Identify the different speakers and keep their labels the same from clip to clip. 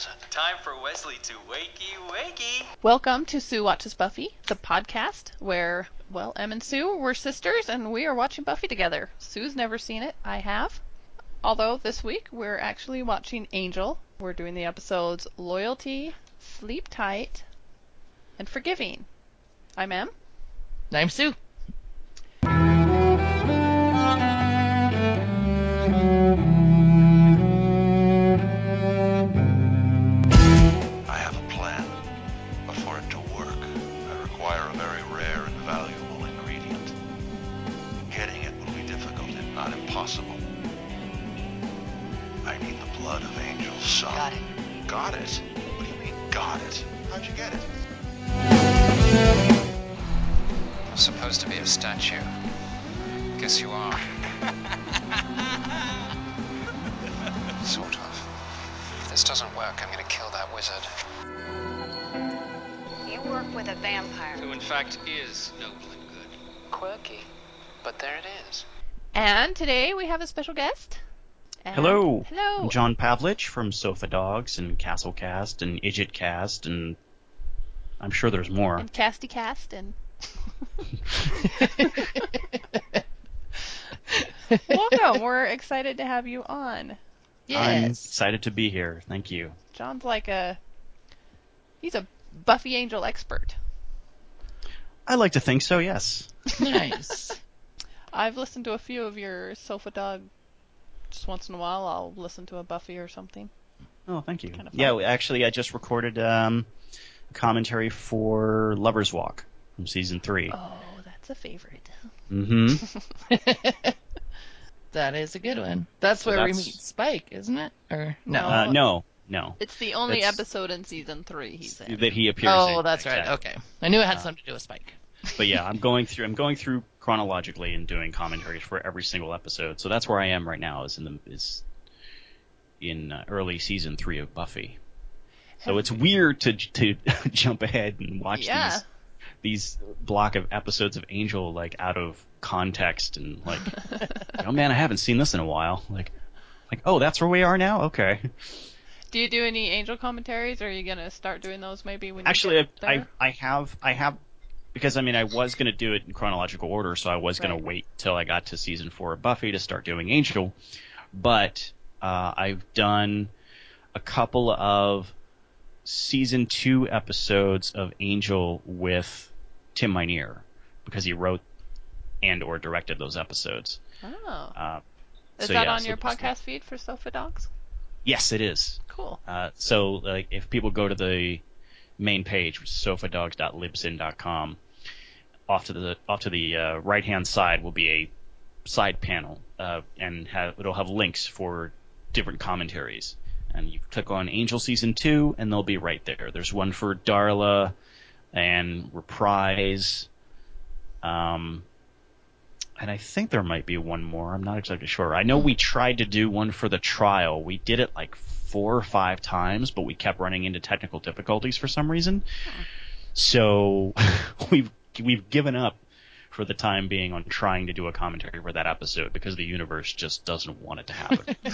Speaker 1: is it?
Speaker 2: Time for Wesley to wakey wakey.
Speaker 3: Welcome to Sue Watches Buffy, the podcast where, well, Em and Sue were sisters and we are watching Buffy together. Sue's never seen it, I have. Although this week we're actually watching Angel. We're doing the episodes Loyalty, Sleep Tight, and Forgiving. I'm Em.
Speaker 4: I'm Sue.
Speaker 5: Got it?
Speaker 1: What do you mean, got it? How'd you get it?
Speaker 6: Supposed to be a statue. Guess you are. sort of. If this doesn't work, I'm gonna kill that wizard.
Speaker 7: You work with a vampire.
Speaker 6: Who, in fact, is noble and good. Quirky, but there it is.
Speaker 3: And today we have a special guest. And-
Speaker 8: Hello.
Speaker 3: Hello.
Speaker 8: I'm John Pavlich from Sofa Dogs and Castlecast and Idjitcast and I'm sure there's more.
Speaker 3: And Casty Cast and. Welcome. We're excited to have you on.
Speaker 8: I'm
Speaker 4: Yes.
Speaker 8: excited to be here. Thank you.
Speaker 3: John's like a. He's a Buffy Angel expert.
Speaker 8: I like to think so, yes.
Speaker 4: nice.
Speaker 3: I've listened to a few of your Sofa Dog. Just once in a while, I'll listen to a Buffy or something.
Speaker 8: Oh, thank you.
Speaker 3: Kinda.
Speaker 8: Yeah, actually, I just recorded um, commentary for Lover's Walk from season three.
Speaker 3: Oh, that's a favorite.
Speaker 8: Mm-hmm.
Speaker 4: That is a good one. That's
Speaker 8: So
Speaker 4: where we meet Spike, isn't it? Or no?
Speaker 3: No.
Speaker 8: Uh, no, no.
Speaker 3: It's the only
Speaker 8: That's-
Speaker 3: episode in season three. He said.
Speaker 8: That he appears
Speaker 4: oh,
Speaker 8: in.
Speaker 4: that's right.
Speaker 8: exactly.
Speaker 4: Okay. I knew it had
Speaker 8: Uh,
Speaker 4: something to do with Spike.
Speaker 8: But yeah, I'm going through. I'm going through chronologically and doing commentaries for every single episode. So that's where I am right now. Is in the is in uh, early season three of Buffy. So it's weird to to jump ahead and watch
Speaker 3: Yeah.
Speaker 8: these these block of episodes of Angel like out of context and like, oh man, I haven't seen this in a while. Like, like oh, that's where we are now. Okay.
Speaker 3: Do you do any Angel commentaries, or are you gonna start doing those maybe when
Speaker 8: Actually,
Speaker 3: you
Speaker 8: I,
Speaker 3: get
Speaker 8: I? I have I have because I mean I was gonna do it in chronological order, so I was gonna
Speaker 3: Right.
Speaker 8: wait till I got to season four of Buffy to start doing Angel, but uh, I've done a couple of season two episodes of Angel with Tim Minear because he wrote and or directed those episodes.
Speaker 3: Oh.
Speaker 8: Uh,
Speaker 3: Is
Speaker 8: so
Speaker 3: that
Speaker 8: yeah,
Speaker 3: on
Speaker 8: so
Speaker 3: your podcast feed for Sofa Dogs?
Speaker 8: Yes, it is.
Speaker 3: Cool.
Speaker 8: Uh, so, like, if people go to the main page, which is sofadogs.libsyn.com, off to the off to the uh, right hand side will be a side panel, uh, and have, it'll have links for different commentaries. And you click on Angel season two, and they'll be right there. There's one for Darla and Reprise. Um, and I think there might be one more. I'm not exactly sure. I know we tried to do one for the trial. We did it like four or five times, but we kept running into technical difficulties for some reason. So we've we've given up for the time being on trying to do a commentary for that episode because the universe just doesn't want it to happen.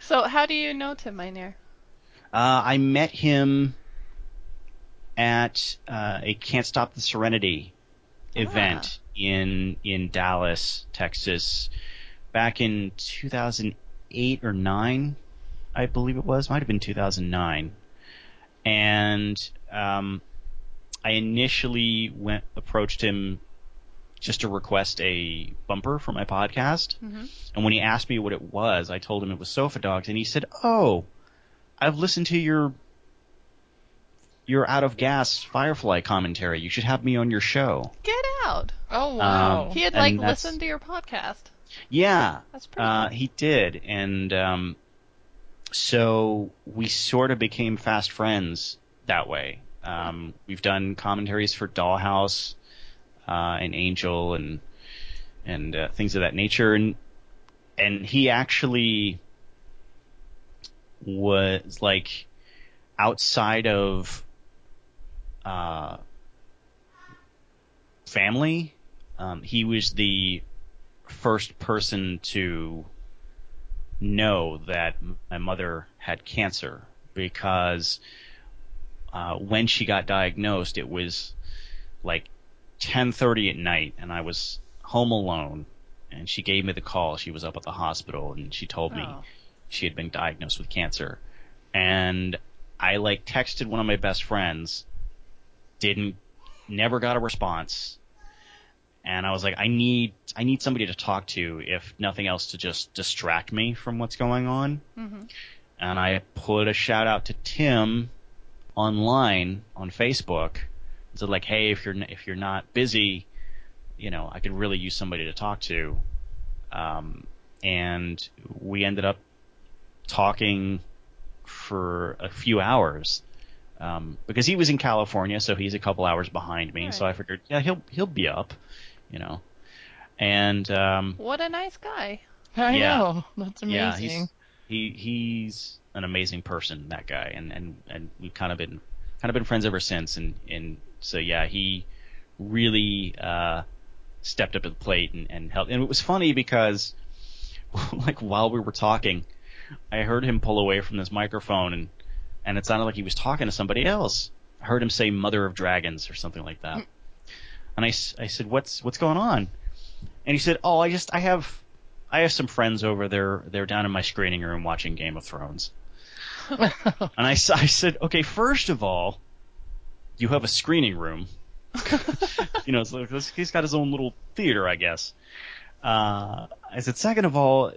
Speaker 3: So, how do you know Tim Minear?
Speaker 8: uh, I met him at uh, a Can't Stop the Serenity event in in Dallas, Texas, back in 2008 or nine, I believe it was. Might have been 2009. And um, I initially went approached him just to request a bumper for my podcast. And when he asked me what it was, I told him it was Sofa Dogs, and he said, "Oh, I've listened to your your out of gas Firefly commentary. You should have me on your show."
Speaker 3: Get out.
Speaker 4: Oh wow.
Speaker 8: Um,
Speaker 3: He had like listened to your podcast.
Speaker 8: Yeah,
Speaker 3: That's pretty.
Speaker 8: uh,
Speaker 3: cool.
Speaker 8: he did, and um, so we sort of became fast friends that way. Um, we've done commentaries for Dollhouse uh, and Angel and and uh, things of that nature, and and he actually was like outside of uh, family. Um, he was the first person to know that my mother had cancer because uh, when she got diagnosed, it was like 10:30 at night, and I was home alone. And she gave me the call. She was up at the hospital, and she told me
Speaker 3: Oh.
Speaker 8: she had been diagnosed with cancer. And I like texted one of my best friends, didn't, never got a response. And I was like, I need, I need somebody to talk to, if nothing else, to just distract me from what's going on.
Speaker 3: hmm
Speaker 8: And I put a shout out to Tim online on Facebook. So like, hey, if you're if you're not busy, you know, I could really use somebody to talk to. Um, and we ended up talking for a few hours. Um, because he was in California, so he's a couple hours behind me. So I figured, yeah, he'll he'll be up, you know. And um,
Speaker 3: What a nice guy.
Speaker 4: I
Speaker 8: Yeah.
Speaker 4: know. That's amazing.
Speaker 8: yeah, he's he he's an amazing person, that guy, and and and we've kind of been kind of been friends ever since, and and so yeah, he really uh, stepped up to the plate and, and helped. And it was funny because like while we were talking, I heard him pull away from this microphone, and and it sounded like he was talking to somebody else. I heard him say "Mother of Dragons" or something like that, and I, I said, "What's what's going on?" And he said, "Oh, I just I have I have some friends over there. They're down in my screening room watching Game of Thrones." And I said, "Okay, first of all, you have a screening room. you know, it's he's got his own little theater, I guess." Uh, I said, second of all,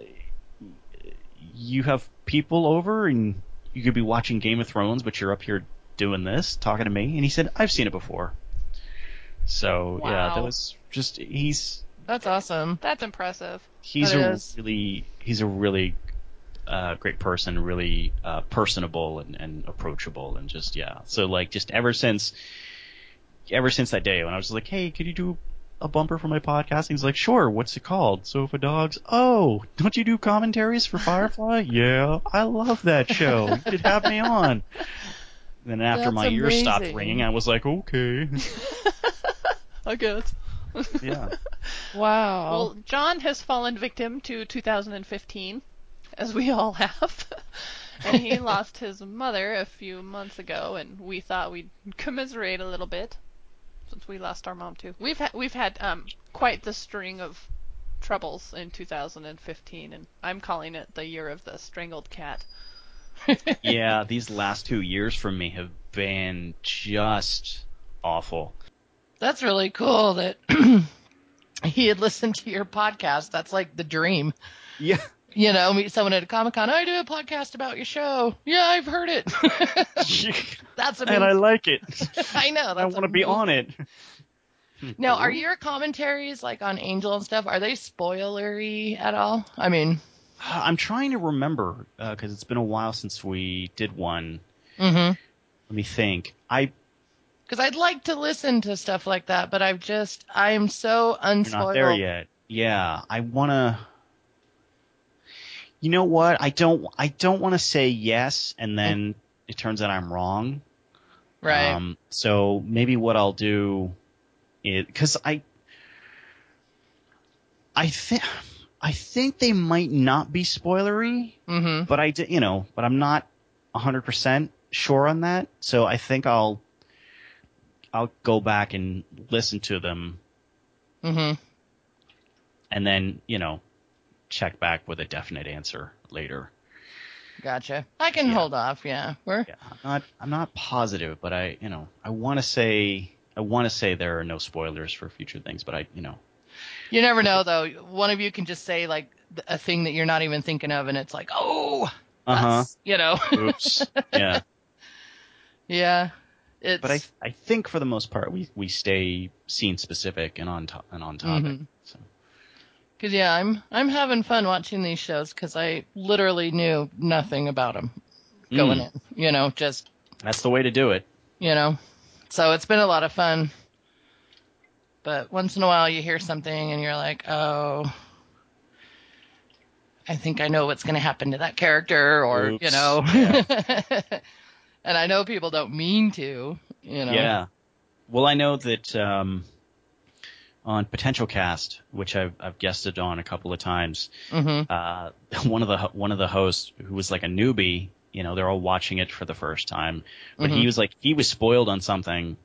Speaker 8: you have people over and you could be watching Game of Thrones, but you're up here doing this, talking to me. And he said, I've seen it before. So yeah, that was just he's
Speaker 4: That's awesome.
Speaker 3: That's impressive.
Speaker 8: he's
Speaker 4: That
Speaker 8: a
Speaker 4: is.
Speaker 8: really he's a really uh, great person, really uh, personable and, and approachable, and just yeah. So like just ever since ever since that day when I was like, hey, could you do a bumper for my podcast? And He's like, sure. What's it called? Sofa Dogs. Oh, don't you do commentaries for Firefly? yeah, I love that show. You could have me on. Then after
Speaker 4: That's
Speaker 8: my ears stopped ringing, I was like, okay,
Speaker 3: I guess.
Speaker 8: yeah.
Speaker 4: Wow.
Speaker 3: Well, John has fallen victim to 2015, as we all have. and he lost his mother a few months ago, and we thought we'd commiserate a little bit since we lost our mom too. We've had we've had um quite the string of troubles in 2015, and I'm calling it the year of the strangled cat.
Speaker 8: yeah, these last two years for me have been just awful.
Speaker 4: That's really cool that he had listened to your podcast. That's like the dream.
Speaker 8: Yeah.
Speaker 4: You know, meet someone at a Comic Con. I do a podcast about your show. Yeah, I've heard it. that's amazing.
Speaker 8: and I like it.
Speaker 4: I know.
Speaker 8: I want to be on it.
Speaker 4: Now, are your commentaries like on Angel and stuff? Are they spoilery at all? I mean,
Speaker 8: I'm trying to remember because it's been a while since we did one.
Speaker 4: mm-hmm.
Speaker 8: Let me think. I
Speaker 4: because I'd like to listen to stuff like that, but I've just I'm so
Speaker 8: you're
Speaker 4: unspoiled.
Speaker 8: not there yet. Yeah, I wanna. You know what? I don't. I don't want to say yes, and then it turns out I'm wrong.
Speaker 4: Right.
Speaker 8: Um, so maybe what I'll do is because I, I think, I think they might not be spoilery,
Speaker 4: mm-hmm.
Speaker 8: but I, di- you know, but I'm not hundred percent sure on that. So I think I'll, I'll go back and listen to them,
Speaker 4: Mm-hmm.
Speaker 8: and then you know, check back with a definite answer later.
Speaker 4: Gotcha. I can
Speaker 8: Yeah.
Speaker 4: hold off. Yeah. We're
Speaker 8: Yeah, I'm not, I'm not positive, but I, you know, I want to say, I want to say there are no spoilers for future things, but I, you know.
Speaker 4: You never know though. One of you can just say like a thing that you're not even thinking of, and it's like, oh,
Speaker 8: Uh huh.
Speaker 4: you know.
Speaker 8: Oops. yeah.
Speaker 4: yeah. It's.
Speaker 8: But I I think for the most part we we stay scene specific and on to- and on topic.
Speaker 4: Mhm. Cause yeah, I'm I'm having fun watching these shows because I literally knew nothing about them going
Speaker 8: Mm.
Speaker 4: in. You know, just
Speaker 8: that's the way to do it.
Speaker 4: you know. So it's been a lot of fun. But once in a while you hear something and you're like, oh, I think I know what's going to happen to that character, or you
Speaker 8: Oops.
Speaker 4: know. and I know people don't mean to, you know.
Speaker 8: Yeah. Well, I know that um, on Potential Cast, which I've I've guested on a couple of times,
Speaker 4: hmm
Speaker 8: uh, one of the one of the hosts who was like a newbie You know, they're all watching it for the first time. But
Speaker 4: Mhm.
Speaker 8: he was like, he was spoiled on something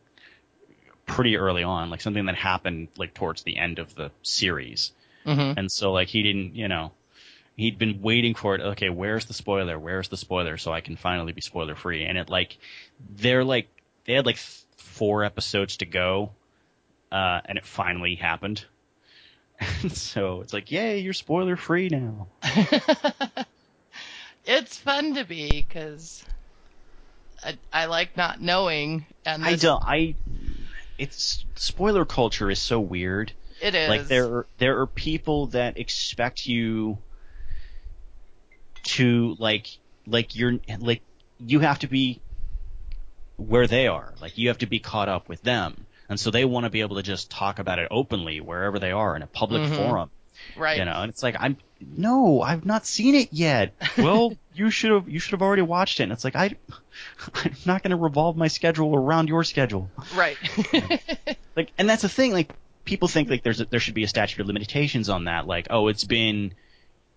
Speaker 8: pretty early on, like something that happened like towards the end of the series.
Speaker 4: hmm
Speaker 8: And so like he didn't, you know, he'd been waiting for it. Okay, where's the spoiler? Where's the spoiler? So I can finally be spoiler free. And it like, they're like, they had like th- four episodes to go, uh, and it finally happened. And so it's like, yay, you're spoiler free now.
Speaker 4: it's fun to be because I, I like not knowing, and
Speaker 8: I don't, I, it's spoiler culture is so weird.
Speaker 4: It is
Speaker 8: Like there are, there are people that expect you to like like you're like you have to be where they are. Like you have to be caught up with them. And so they want to be able to just talk about it openly wherever they are in a public
Speaker 4: Mhm.
Speaker 8: forum.
Speaker 4: right.
Speaker 8: You know, and it's like I'm no, I've not seen it yet. Well, you should have you should have already watched it. And it's like I I'm not going to revolve my schedule around your schedule.
Speaker 4: Right.
Speaker 8: Like, and that's the thing. Like, people think like there's a, there should be a statute of limitations on that. Like, oh, it's been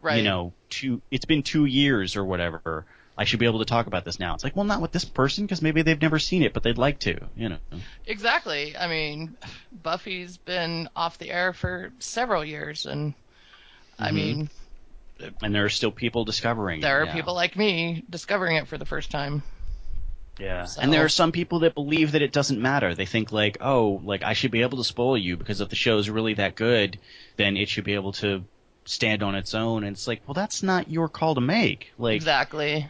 Speaker 4: right.
Speaker 8: you know two it's been two years or whatever. I should be able to talk about this now. It's like, well, not with this person because maybe they've never seen it, but they'd like to. You know.
Speaker 4: Exactly. I mean, Buffy's been off the air for several years, and I
Speaker 8: Mhm.
Speaker 4: mean,
Speaker 8: And there are still people discovering.
Speaker 4: there
Speaker 8: it
Speaker 4: are people like me discovering it for the first time.
Speaker 8: Yeah.
Speaker 4: So-
Speaker 8: And there are some people that believe that it doesn't matter. They think like, oh, like I should be able to spoil you because if the show is really that good, then it should be able to stand on its own. And it's like, well, that's not your call to make. Like,
Speaker 4: exactly.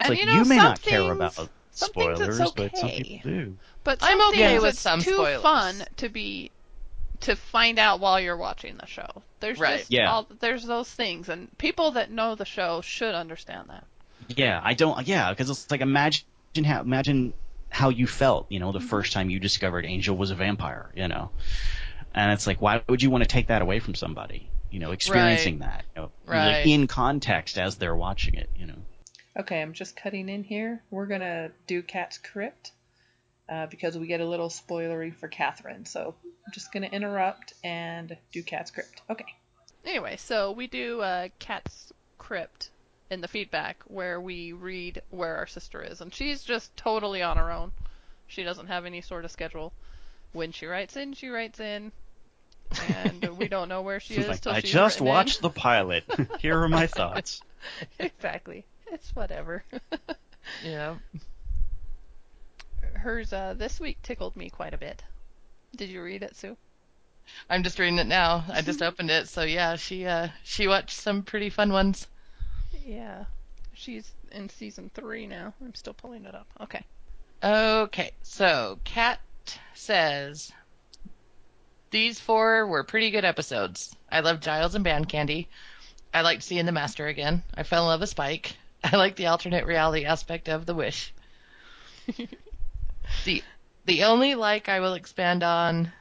Speaker 8: It's
Speaker 3: And
Speaker 8: like
Speaker 3: you know,
Speaker 8: may
Speaker 3: some
Speaker 8: not care
Speaker 3: things-
Speaker 8: about
Speaker 3: some
Speaker 8: spoilers,
Speaker 3: it's
Speaker 8: but some people do.
Speaker 3: But
Speaker 4: I'm okay
Speaker 3: things
Speaker 4: with
Speaker 3: it's
Speaker 4: some
Speaker 3: too
Speaker 4: spoilers.
Speaker 3: fun to be to find out while you're watching the show. There's
Speaker 4: Right.
Speaker 3: just
Speaker 8: Yeah.
Speaker 3: all, there's those things, and people that know the show should understand that.
Speaker 8: Yeah, I don't. Yeah, because it's like imagine how imagine how you felt, you know, the
Speaker 3: Mm-hmm.
Speaker 8: first time you discovered Angel was a vampire, you know, and it's like, why would you want to take that away from somebody? You know, experiencing that, you know,
Speaker 4: Right.
Speaker 8: like in context as they're watching it, you know.
Speaker 5: Okay, I'm just cutting in here. We're gonna do Cat's Crypt uh, because we get a little spoilery for Catherine. So I'm just gonna interrupt and do Cat's Crypt. Okay.
Speaker 3: Anyway, so we do uh, Cat's Crypt in the feedback where we read where our sister is, and she's just totally on her own. She doesn't have any sort of schedule. When she writes in, she writes in, and we don't know where she is
Speaker 8: Like,
Speaker 3: till
Speaker 8: I
Speaker 3: she's
Speaker 8: just
Speaker 3: written in.
Speaker 8: watched the pilot. Here are my thoughts.
Speaker 3: exactly. It's whatever.
Speaker 4: Yeah.
Speaker 3: Hers uh, this week tickled me quite a bit. Did you read it, Sue?
Speaker 4: I'm just reading it now. I just opened it, so yeah, she uh she watched some pretty fun ones.
Speaker 3: Yeah. She's in season three now. I'm still pulling it up. Okay.
Speaker 4: Okay, so Kat says these four were pretty good episodes. I loved Giles and Band Candy. I liked seeing the Master again. I fell in love with Spike. I like the alternate reality aspect of the Wish. the the only like I will expand on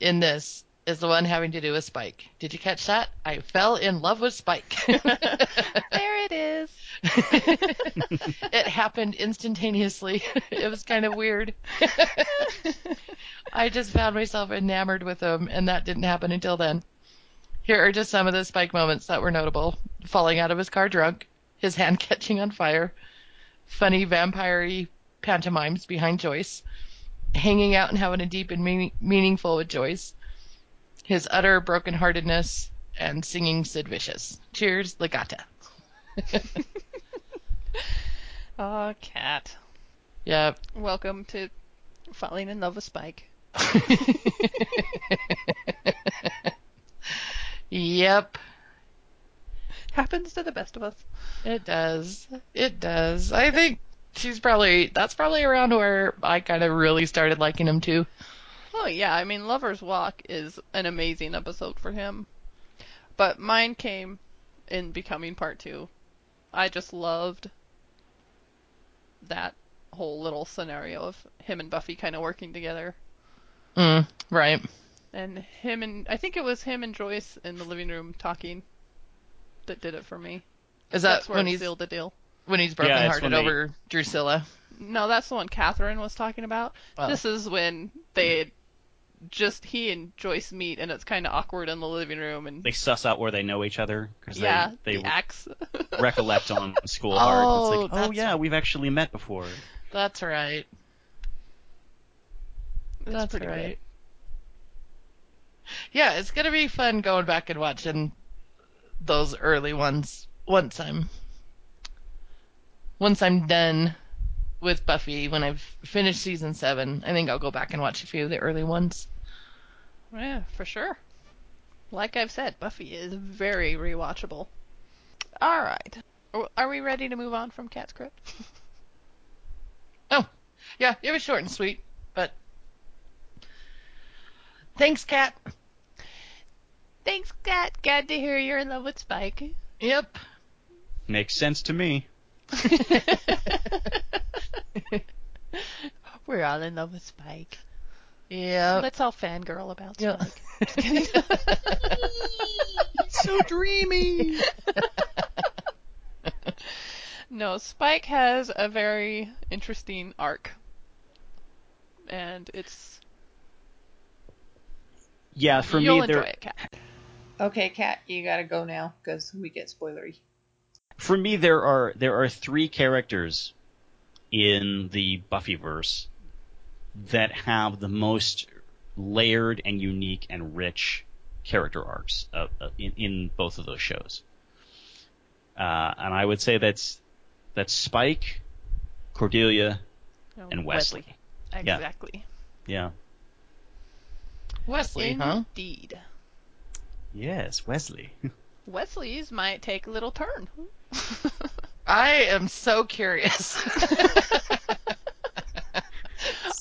Speaker 4: in this is the one having to do with Spike. Did you catch that? I fell in love with Spike.
Speaker 3: There it is.
Speaker 4: it happened instantaneously. it was kind of weird. I just found myself enamored with him, and that didn't happen until then. Here are just some of the Spike moments that were notable falling out of his car drunk, his hand catching on fire, funny vampire pantomimes behind Joyce, hanging out and having a deep and meaning- meaningful with Joyce, his utter brokenheartedness, and singing Sid Vicious. Cheers, Legata.
Speaker 3: Aw, cat.
Speaker 4: Yep.
Speaker 3: Welcome to falling in love with Spike.
Speaker 4: Yep,
Speaker 3: Happens to the best of us.
Speaker 4: it does. It does. I think she's probably that's probably around where I kind of really started liking him too.
Speaker 3: Oh yeah, I mean Lover's Walk is an amazing episode for him. But mine came in Becoming Part 2. I just loved that whole little scenario of him and Buffy kind of working together.
Speaker 4: Mm, right.
Speaker 3: And him and I think it was him and Joyce in the living room talking that did it for me.
Speaker 4: Is that
Speaker 3: That's where
Speaker 4: when
Speaker 3: it
Speaker 4: he's
Speaker 3: sealed the deal.
Speaker 4: when he's
Speaker 8: Yeah, it's
Speaker 4: brokenhearted
Speaker 8: they-
Speaker 4: over Drusilla?
Speaker 3: No, that's the one Catherine was talking about.
Speaker 4: Oh.
Speaker 3: This is when they just he and Joyce meet, and it's kind of awkward in the living room, and
Speaker 8: They suss out where they know each other because
Speaker 3: yeah,
Speaker 8: they,
Speaker 3: the
Speaker 8: they
Speaker 3: axe.
Speaker 8: recollect on School Hard.
Speaker 4: Oh,
Speaker 8: it's like, oh, oh
Speaker 4: that's-
Speaker 8: yeah, we've actually met before.
Speaker 4: That's right.
Speaker 3: It's
Speaker 4: That's
Speaker 3: pretty
Speaker 4: right.
Speaker 3: good.
Speaker 4: Yeah, it's gonna be fun going back and watching those early ones once I'm once I'm done with Buffy when I've finished season seven. I think I'll go back and watch a few of the early ones.
Speaker 3: Yeah, for sure. Like I've said, Buffy is very rewatchable. All right. Are- we ready to move on from Cat's Crypt?
Speaker 4: Oh, yeah, it was short and sweet, but thanks, Kat.
Speaker 3: Thanks, Cat. Glad to hear you're in love with Spike.
Speaker 4: Yep.
Speaker 8: Makes sense to me.
Speaker 3: We're all in love with Spike.
Speaker 4: Yeah.
Speaker 3: Let's all fangirl about
Speaker 4: Yeah.
Speaker 3: Spike. Just
Speaker 8: so dreamy.
Speaker 3: no, Spike has a very interesting arc. And it's
Speaker 8: Yeah, for
Speaker 3: you'll
Speaker 8: me,
Speaker 3: enjoy
Speaker 8: there
Speaker 3: it, Cat.
Speaker 5: Okay, Kat, you gotta go now because we get spoilery.
Speaker 8: for me there are there are three characters in the Buffyverse that have the most layered and unique and rich character arcs uh, uh, in, in both of those shows. Uh, and I would say that's that's Spike, Cordelia,
Speaker 3: No,
Speaker 8: and Wesley. Yeah.
Speaker 3: Exactly.
Speaker 8: Yeah.
Speaker 4: Wesley, huh?
Speaker 3: Indeed.
Speaker 8: Yes, Wesley.
Speaker 3: Wesley's might take a little turn.
Speaker 4: I am so curious.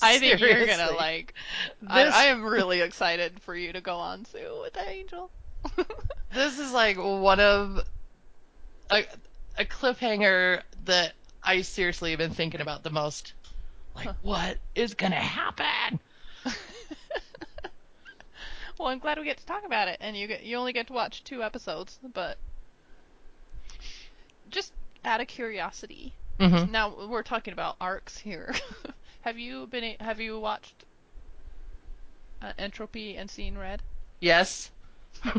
Speaker 3: I think you're gonna
Speaker 4: Seriously.
Speaker 3: like. I,
Speaker 4: This-
Speaker 3: I am really excited for you to go on Sue with Angel.
Speaker 4: This is like one of a, a cliffhanger that I seriously have been thinking about the most. Like, what is gonna happen?
Speaker 3: Well, I'm glad we get to talk about it, and you get you only get to watch two episodes, but just out of curiosity.
Speaker 4: Mm-hmm.
Speaker 3: Now we're talking about arcs here. have you been? Have you watched uh, Entropy and seen Red?
Speaker 4: Yes.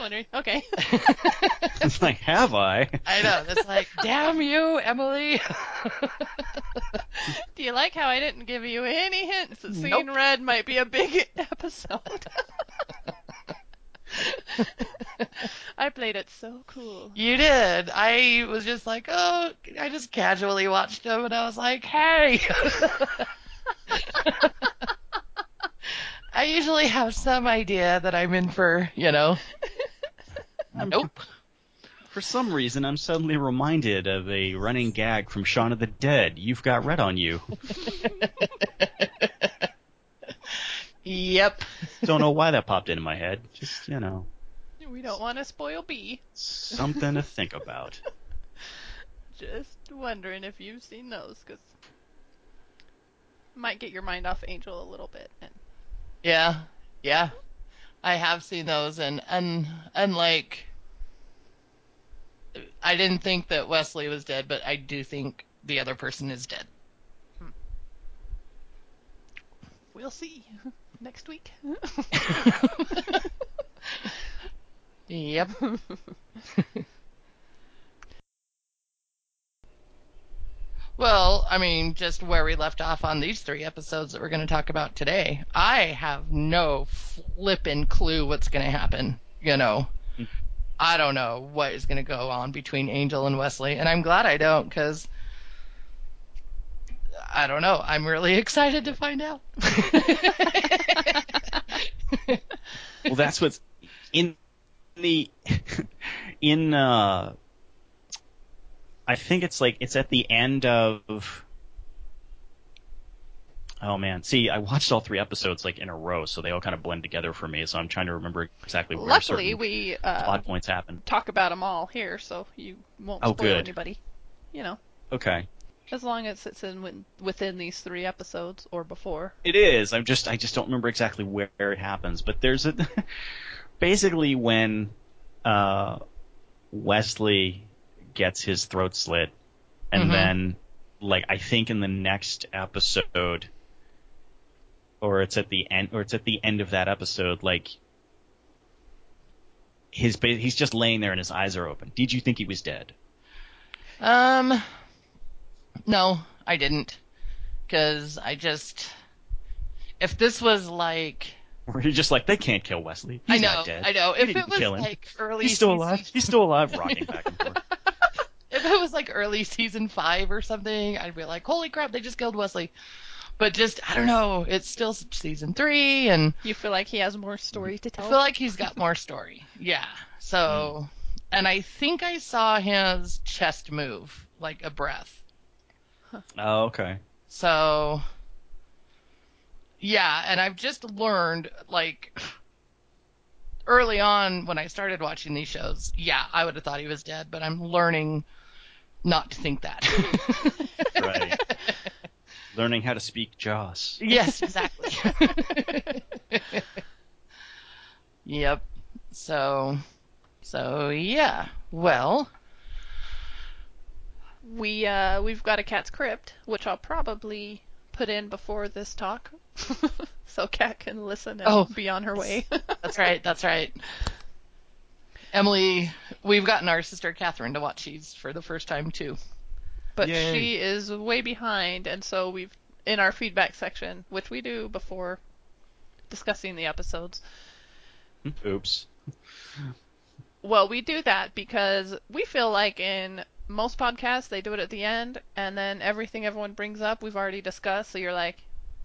Speaker 3: Just wondering. Okay.
Speaker 8: it's like, have I?
Speaker 4: I know. It's like, damn you, Emily.
Speaker 3: Do you like how I didn't give you any hints that Seeing
Speaker 4: Nope.
Speaker 3: Red might be a big episode? I played it so cool.
Speaker 4: you did. I was just like, oh, I just casually watched them, and I was like, hey. I usually have some idea that I'm in for, you know. Nope.
Speaker 8: For some reason, I'm suddenly reminded of a running gag from Shaun of the Dead. You've got red on you.
Speaker 4: Yep.
Speaker 8: Don't know why that popped into my head. Just, you know,
Speaker 3: We don't want to spoil B.
Speaker 8: something to think about.
Speaker 3: Just wondering if you've seen those, because might get your mind off Angel a little bit. And
Speaker 4: Yeah. Yeah. I have seen those and and unlike I didn't think that Wesley was dead, but I do think the other person is dead. Hmm.
Speaker 3: we'll see next week.
Speaker 4: Yep. Well, I mean, just where we left off on these three episodes that we're going to talk about today, I have no flippin' clue what's going to happen. You know, I don't know what is going to go on between Angel and Wesley, and I'm glad I don't because I don't know. I'm really excited to find out.
Speaker 8: Well, that's what's in the in uh I think it's like it's at the end of Oh man, see, I watched all three episodes like in a row, so they all kind of blend together for me. So I'm trying to remember exactly where
Speaker 3: Luckily, we uh,
Speaker 8: plot points happen.
Speaker 3: talk about them all here, so you won't
Speaker 8: Oh,
Speaker 3: spoil
Speaker 8: good.
Speaker 3: anybody. You know,
Speaker 8: Okay,
Speaker 3: as long as it's in within- within these three episodes or before.
Speaker 8: it is. I'm just I just don't remember exactly where it happens, but there's a basically when uh Wesley gets his throat slit, and
Speaker 4: Mhm.
Speaker 8: then like I think in the next episode, or it's at the end, or it's at the end of that episode, like his he's just laying there and his eyes are open. Did you think he was dead?
Speaker 4: Um, no, I didn't, because I just if this was like
Speaker 8: Or you're just like they can't kill Wesley. He's
Speaker 4: I know,
Speaker 8: not dead.
Speaker 4: I know. If it was like early,
Speaker 8: He's still
Speaker 4: season-
Speaker 8: alive. He's still alive, rocking back and forth.
Speaker 4: if it was like early season five or something, I'd be like, holy crap, they just killed Wesley. But just I don't know, it's still season three, and
Speaker 3: You feel like he has more story to tell.
Speaker 4: I feel like he's got more story. Yeah. So, hmm. and I think I saw his chest move like a breath.
Speaker 8: Oh, okay.
Speaker 4: So, yeah, and I've just learned like early on when I started watching these shows, yeah, I would have thought he was dead, but I'm learning not to think that.
Speaker 8: Right. Learning how to speak Joss.
Speaker 4: yes, exactly. yep. So, so yeah. Well,
Speaker 3: we uh we've got a cat's crypt, which I'll probably put in before this talk, so Cat can listen and
Speaker 4: Oh.
Speaker 3: be on her way.
Speaker 4: that's right. That's right. Emily, we've gotten our sister Catherine to watch these for the first time too.
Speaker 3: but
Speaker 8: Yay.
Speaker 3: she is way behind, and so we've in our feedback section, which we do before discussing the episodes. Hmm.
Speaker 8: Oops.
Speaker 3: Well, we do that because we feel like in most podcasts they do it at the end, and then everything everyone brings up we've already discussed. So you're like,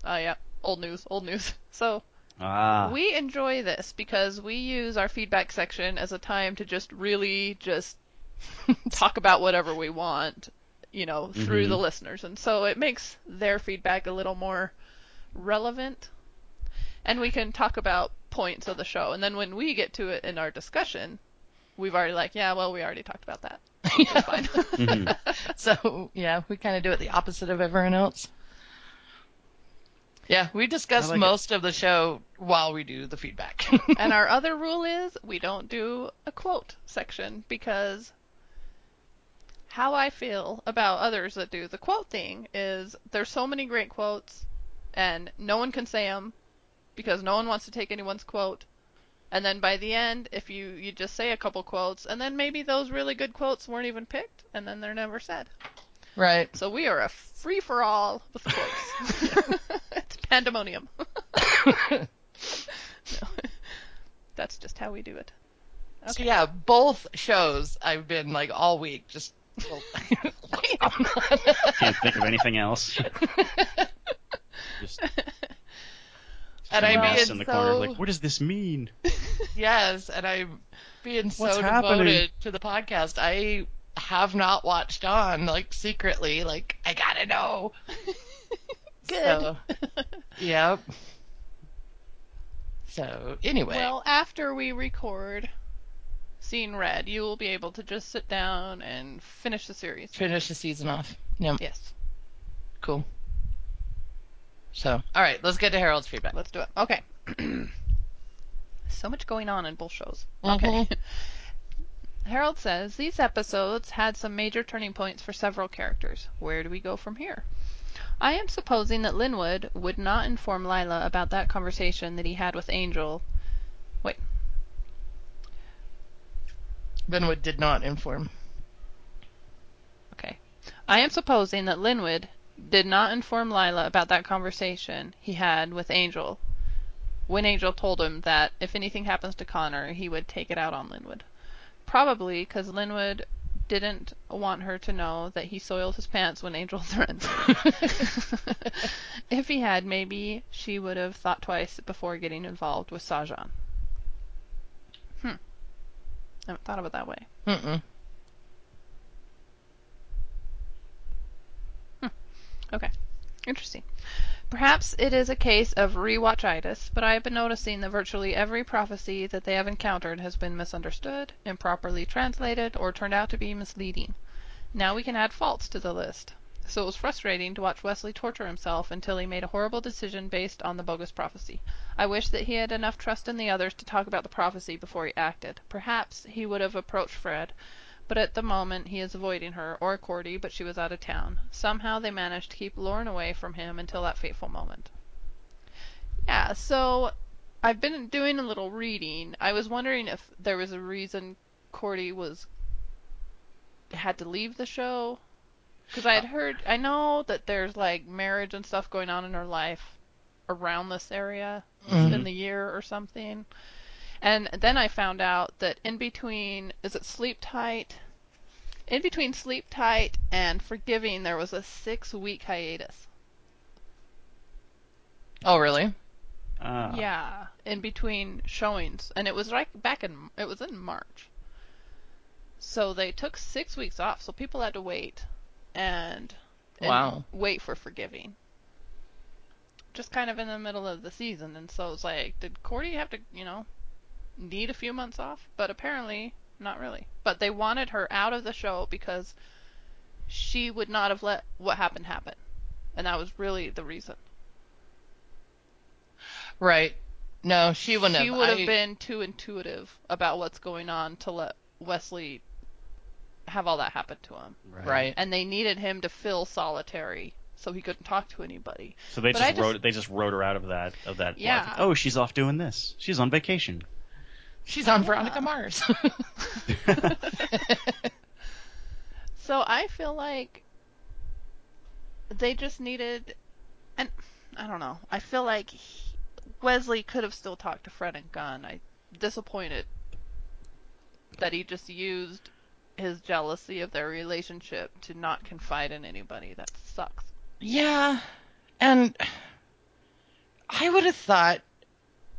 Speaker 3: oh yeah, old news, old news. So
Speaker 8: Ah.
Speaker 3: we enjoy this because we use our feedback section as a time to just really just talk about whatever we want, you know, through
Speaker 8: Mhm.
Speaker 3: the listeners. And so it makes their feedback a little more relevant. And we can talk about points of the show. And then when we get to it in our discussion, we've already like, yeah, well, we already talked about that. It's fine.
Speaker 8: Mhm.
Speaker 4: So yeah, we kind of do it the opposite of everyone else. Yeah, we discuss
Speaker 8: like it.
Speaker 4: most of the show while we do the feedback.
Speaker 3: and our other rule is we don't do a quote section because how I feel about others that do the quote thing is there's so many great quotes and no one can say them because no one wants to take anyone's quote. And then by the end, if you, you just say a couple quotes, and then maybe those really good quotes weren't even picked, and then they're never said.
Speaker 4: Right.
Speaker 3: So we are a free for all with the quotes. it's pandemonium. No. That's just how we do it.
Speaker 4: So yeah, both shows I've been like all week just. well,
Speaker 8: Can't think of anything else. Just
Speaker 4: and I'm being
Speaker 8: in the
Speaker 4: so
Speaker 8: corner, like, what does this mean?
Speaker 4: yes, and I'm being so
Speaker 8: What's
Speaker 4: devoted
Speaker 8: happening?
Speaker 4: to the podcast. I have not watched on like secretly. Like I gotta know.
Speaker 3: Good.
Speaker 4: So, yep. So anyway,
Speaker 3: Well, after we record Seeing Red, you will be able to just sit down and finish the series.
Speaker 4: finish the season off. Yep.
Speaker 3: Yes,
Speaker 4: Cool. So, all right, let's get to Harold's feedback.
Speaker 3: let's do it. Okay. so much going on in both shows.
Speaker 4: Mhm.
Speaker 3: Okay. Harold says these episodes had some major turning points for several characters. Where do we go from here? I am supposing that Linwood would not inform Lila about that conversation that he had with Angel. Wait,
Speaker 4: Benwood did not inform.
Speaker 3: Okay. I am supposing that Linwood did not inform Lila about that conversation he had with Angel when Angel told him that if anything happens to Connor, he would take it out on Linwood. Probably because Linwood didn't want her to know that he soiled his pants when Angel threatened if he had, maybe she would have thought twice before getting involved with Sahjhan. Hmm. I haven't thought of it that way.
Speaker 4: Mm-mm.
Speaker 3: Okay. Interesting. Perhaps it is a case of rewatchitis, but I have been noticing that virtually every prophecy that they have encountered has been misunderstood, improperly translated, or turned out to be misleading. Now we can add faults to the list. So it was frustrating to watch Wesley torture himself until he made a horrible decision based on the bogus prophecy. I wish that he had enough trust in the others to talk about the prophecy before he acted. Perhaps he would have approached Fred But at the moment, he is avoiding her, or Cordy, but she was out of town. Somehow they managed to keep Lorne away from him until that fateful moment. Yeah, so I've been doing a little reading. I was wondering if there was a reason Cordy was had to leave the show because I had heard I know that there's like marriage and stuff going on in her life around this area in mm-hmm. the year or something. And then I found out that in between is it Sleep Tight? In between Sleep Tight and Forgiving there was a 6 week hiatus.
Speaker 4: Oh, really?
Speaker 8: Uh,
Speaker 3: Yeah, in between showings, and it was right back in it was in March. So they took six weeks off, so people had to wait and, and
Speaker 4: Wow.
Speaker 3: wait for forgiving. Just kind of in the middle of the season, and so it's like, did Cordy have to, you know, need a few months off? But apparently, not really. But they wanted her out of the show because she would not have let what happened happen, and that was really the reason.
Speaker 4: Right. No, she wouldn't
Speaker 3: she
Speaker 4: have.
Speaker 3: would have
Speaker 4: I-
Speaker 3: been too intuitive about what's going on to let Wesley have all that happen to him.
Speaker 4: Right.
Speaker 3: And they needed him to feel solitary so he couldn't talk to anybody.
Speaker 8: So they
Speaker 3: But
Speaker 8: just,
Speaker 3: I just-
Speaker 8: wrote they just wrote her out of that of that.
Speaker 3: Yeah.
Speaker 8: block. Oh, she's off doing this. She's on vacation.
Speaker 4: She's on Veronica Mars.
Speaker 3: So I feel like they just needed and I don't know. I feel like he, Wesley could have still talked to Fred and Gunn. I disappointed that he just used his jealousy of their relationship to not confide in anybody. That sucks.
Speaker 4: yeah. And I would have thought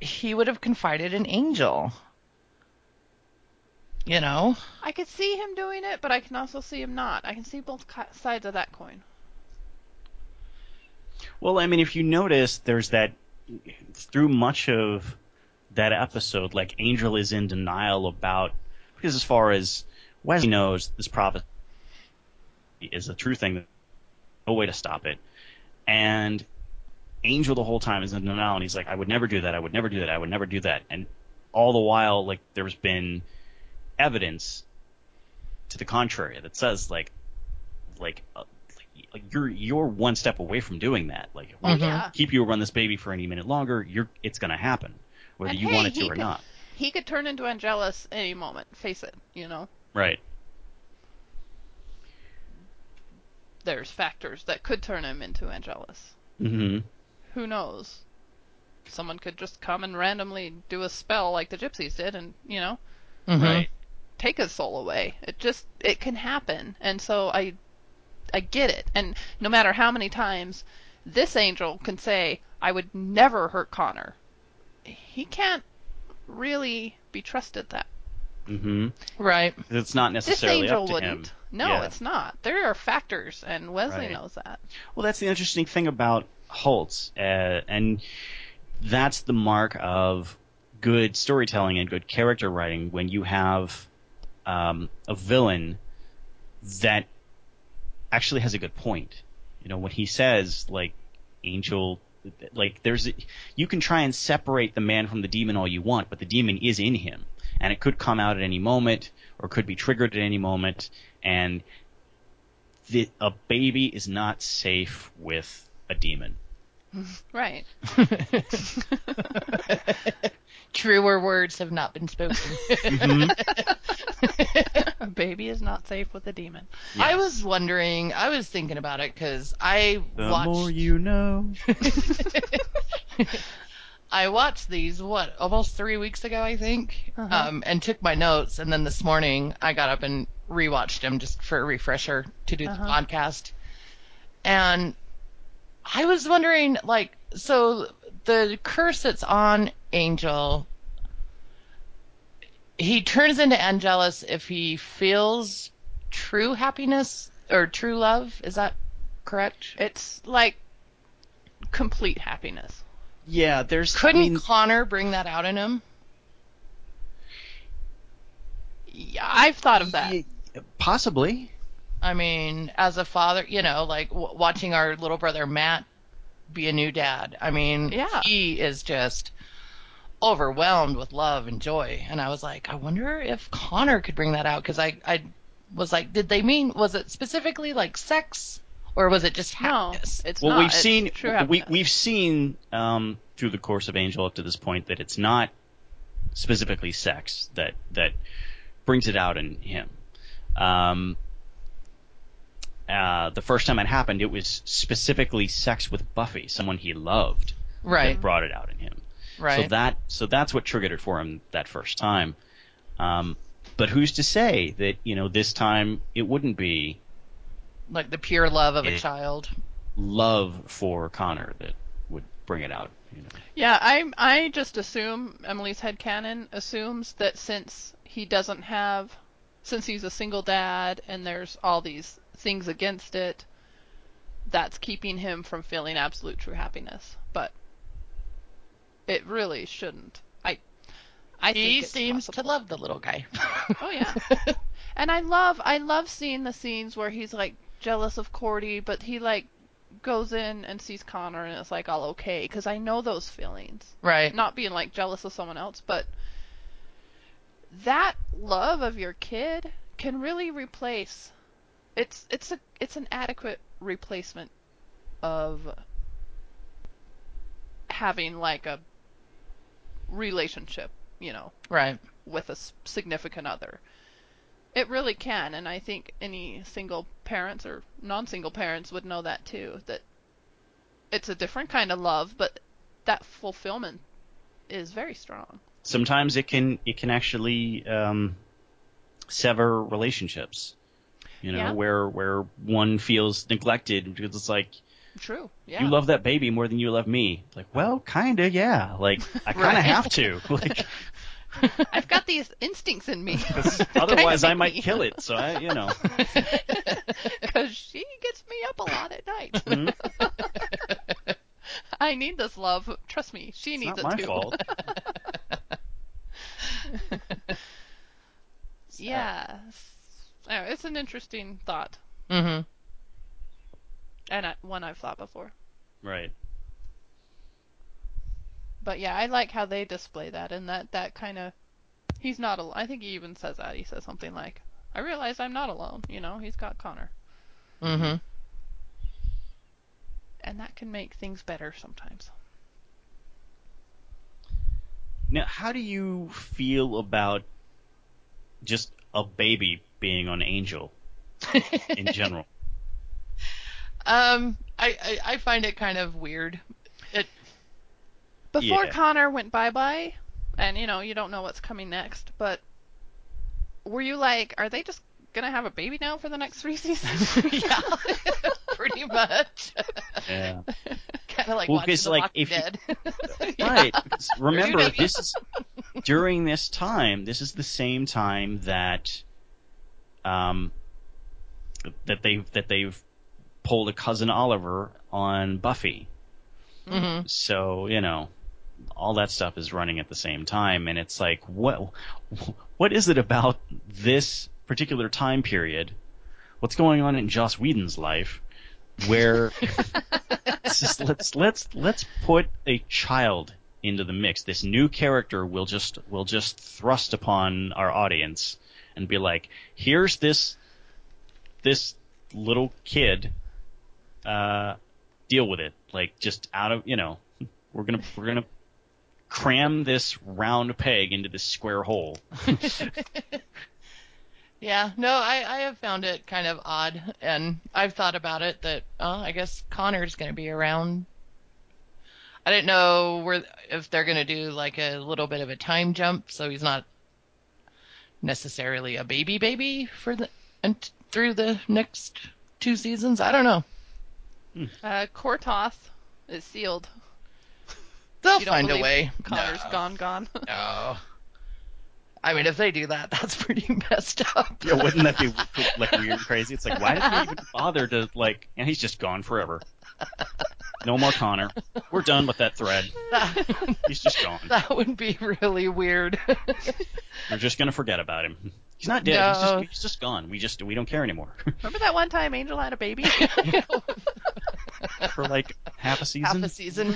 Speaker 4: he would have confided in Angel. You know?
Speaker 3: I could see him doing it, but I can also see him not. I can see both sides of that coin.
Speaker 8: Well, I mean, if you notice, there's that through much of that episode, like Angel is in denial about because as far as Wesley knows, this prophecy is a true thing. There's no way to stop it, and Angel the whole time is in denial, and he's like, "I would never do that. I would never do that. I would never do that." And all the while, like there's been evidence to the contrary that says like, like. Uh, like you're you're one step away from doing that. Like
Speaker 3: yeah.
Speaker 8: keep you around this baby for any minute longer, you're it's gonna happen, whether
Speaker 3: And
Speaker 8: you
Speaker 3: hey,
Speaker 8: want it to or
Speaker 3: could-
Speaker 8: not.
Speaker 3: He could turn into Angelus any moment. Face it, you know.
Speaker 8: Right.
Speaker 3: There's factors that could turn him into Angelus.
Speaker 8: hmm
Speaker 3: Who knows? Someone could just come and randomly do a spell like the gypsies did, and you know,
Speaker 4: Mhm.
Speaker 8: Right.
Speaker 3: Take his soul away. It just it can happen, and so I I get it. And no matter how many times this angel can say, "I would never hurt Connor," he can't really be trusted that
Speaker 8: hmm
Speaker 4: Right.
Speaker 8: It's not
Speaker 3: this
Speaker 8: necessarily
Speaker 3: angel
Speaker 8: up to
Speaker 3: wouldn't.
Speaker 8: him.
Speaker 3: No,
Speaker 8: Yeah.
Speaker 3: it's not. There are factors, and Wesley
Speaker 8: Right.
Speaker 3: knows that.
Speaker 8: Well, that's the interesting thing about Holtz, uh, and that's the mark of good storytelling and good character writing when you have um, a villain that actually has a good point. You know, when he says like Angel, like there's a, you can try and separate the man from the demon all you want, but the demon is in him, and it could come out at any moment or could be triggered at any moment, and the, a baby is not safe with a demon.
Speaker 3: Right.
Speaker 4: Truer words have not been spoken.
Speaker 3: A baby is not safe with a demon.
Speaker 4: I was wondering, I was thinking about it because I
Speaker 8: The
Speaker 4: watched.
Speaker 8: more you know.
Speaker 4: I watched these what almost three weeks ago, I think,
Speaker 3: Uh-huh.
Speaker 4: um, and took my notes. And then this morning, I got up and rewatched them just for a refresher to do
Speaker 3: Uh-huh.
Speaker 4: the podcast. And I was wondering, like, so the curse that's on Angel, he turns into Angelus if he feels true happiness or true love. Is that correct?
Speaker 3: It's like complete happiness.
Speaker 8: Yeah, there's.
Speaker 4: Couldn't
Speaker 8: I mean,
Speaker 4: Connor bring that out in him?
Speaker 3: Yeah, I've thought of that.
Speaker 8: Possibly.
Speaker 4: I mean, as a father, you know, like w- watching our little brother Matt be a new dad. I mean,
Speaker 3: Yeah.
Speaker 4: he is just overwhelmed with love and joy. And I was like, I wonder if Connor could bring that out because I, I was like, did they mean was it specifically like sex or was it just
Speaker 3: No,
Speaker 4: happiness?
Speaker 3: it's
Speaker 8: well,
Speaker 3: not.
Speaker 8: we've
Speaker 3: It's
Speaker 8: seen
Speaker 3: true
Speaker 8: we we've seen um, through the course of Angel up to this point that it's not specifically sex that that brings it out in him. Um, uh, the first time it happened, it was specifically sex with Buffy, someone he loved,
Speaker 4: right,
Speaker 8: that brought it out in him.
Speaker 4: right.
Speaker 8: So that so that's what triggered it for him that first time. Um, but who's to say that you know this time it wouldn't be
Speaker 4: like the pure love of a child.
Speaker 8: love for Connor that would bring it out. You know?
Speaker 3: Yeah, I I just assume Emily's head headcanon assumes that since he doesn't have since he's a single dad and there's all these things against it, that's keeping him from feeling absolute true happiness. But it really shouldn't. I I think
Speaker 4: He seems
Speaker 3: possible.
Speaker 4: to love the little guy.
Speaker 3: Oh yeah. And I love I love seeing the scenes where he's like jealous of Cordy, but he like goes in and sees Connor and it's like all okay because I know those feelings.
Speaker 4: right.
Speaker 3: Not being like jealous of someone else, but that love of your kid can really replace it's it's a it's an adequate replacement of having like a relationship, you know,
Speaker 4: Right.
Speaker 3: with a significant other. It really can, and I think any single parents or non-single parents would know that too. That it's a different kind of love, but that fulfillment is very strong.
Speaker 8: Sometimes it can it can actually um, sever relationships. You know,
Speaker 3: Yeah.
Speaker 8: where where one feels neglected because it's like
Speaker 3: True. Yeah.
Speaker 8: you love that baby more than you love me. Like, well, kinda, yeah. Like, I kinda
Speaker 4: Right.
Speaker 8: have to. Like,
Speaker 3: I've got these instincts in me.
Speaker 8: otherwise I might kill it. So I, you know.
Speaker 3: Because she gets me up a lot at night.
Speaker 8: Mhm.
Speaker 3: I need this love. Trust me, she
Speaker 8: It's
Speaker 3: needs
Speaker 8: not
Speaker 3: it
Speaker 8: my
Speaker 3: too.
Speaker 8: fault.
Speaker 3: Yeah. Oh, it's an interesting thought,
Speaker 4: hmm
Speaker 3: and I, one I've thought before.
Speaker 8: Right.
Speaker 3: But yeah, I like how they display that, and that that kind of he's not alone. I think he even says that. He says something like, "I realize I'm not alone." You know, he's got Connor,
Speaker 4: hmm
Speaker 3: and that can make things better sometimes.
Speaker 8: Now, how do you feel about just a baby being on Angel in general?
Speaker 4: Um, I, I I find it kind of weird. It
Speaker 3: Before
Speaker 8: Yeah.
Speaker 3: Connor went bye bye, and you know you don't know what's coming next, but were you like, are they just gonna have a baby now for the next three seasons?
Speaker 4: yeah, pretty much.
Speaker 8: Yeah.
Speaker 4: kind of like
Speaker 8: Well,
Speaker 4: watching The
Speaker 8: like,
Speaker 4: Walking
Speaker 8: if you-
Speaker 4: Dead.
Speaker 8: Right. remember, this is during this time. This is the same time that, um, that they that they've pulled a cousin Oliver on Buffy.
Speaker 4: hmm
Speaker 8: So you know, all that stuff is running at the same time, and it's like, what what is it about this particular time period? What's going on in Joss Whedon's life? Where just, let's let's let's put a child into the mix. This new character will just will just thrust upon our audience and be like, here's this this little kid. Uh, deal with it. Like just out of you know, we're gonna we're gonna cram this round peg into this square hole.
Speaker 4: Yeah, no, I, I have found it kind of odd, and I've thought about it that oh, I guess Connor's going to be around. I didn't know where if they're going to do like a little bit of a time jump, so he's not necessarily a baby baby for the and through the next two seasons. I don't know.
Speaker 3: uh, Quor'toth is sealed.
Speaker 4: They'll
Speaker 3: You
Speaker 4: find a way.
Speaker 3: Connor's
Speaker 4: no.
Speaker 3: gone, gone.
Speaker 4: No. I mean, if they do that, that's pretty messed up.
Speaker 8: Yeah, wouldn't that be like weird and crazy? It's like, why did they even bother to like? And he's just gone forever. No more Connor. We're done with that thread.
Speaker 4: that,
Speaker 8: He's just gone.
Speaker 4: that would be really weird.
Speaker 8: We're just gonna forget about him. He's not dead. He's,
Speaker 4: No.
Speaker 8: just, he's just gone. We just we don't care anymore
Speaker 3: Remember that one time Angel had a baby?
Speaker 8: for like half a season.
Speaker 4: Half a season.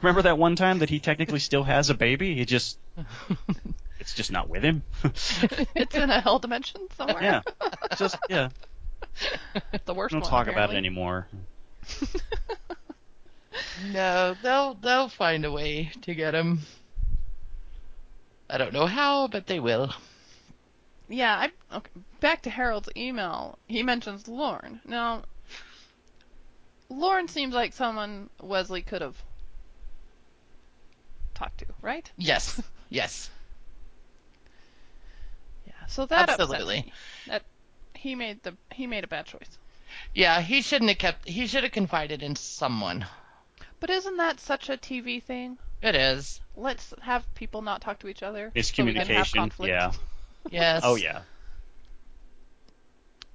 Speaker 8: Remember that one time that he technically still has a baby? He just It's just not with him.
Speaker 3: it's in a hell dimension somewhere.
Speaker 8: yeah. Just yeah.
Speaker 3: the worst
Speaker 8: Don't
Speaker 3: one.
Speaker 8: talk about it anymore.
Speaker 4: No, they'll they'll find a way to get him. I don't know how, but they will.
Speaker 3: Yeah, I okay. Back to Harold's email. He mentions Lorne. Now, Lorne seems like someone Wesley could have talked to, right?
Speaker 4: Yes, yes,
Speaker 3: Yeah. So that upsets
Speaker 4: absolutely.
Speaker 3: me. That he made the he made a bad choice.
Speaker 4: Yeah, he shouldn't have kept. He should have confided in someone.
Speaker 3: But isn't that such a TV thing?
Speaker 4: It is.
Speaker 3: Let's have people not talk to each other.
Speaker 8: It's
Speaker 3: so we can have
Speaker 8: communication. Yeah.
Speaker 4: Yes.
Speaker 8: Oh yeah.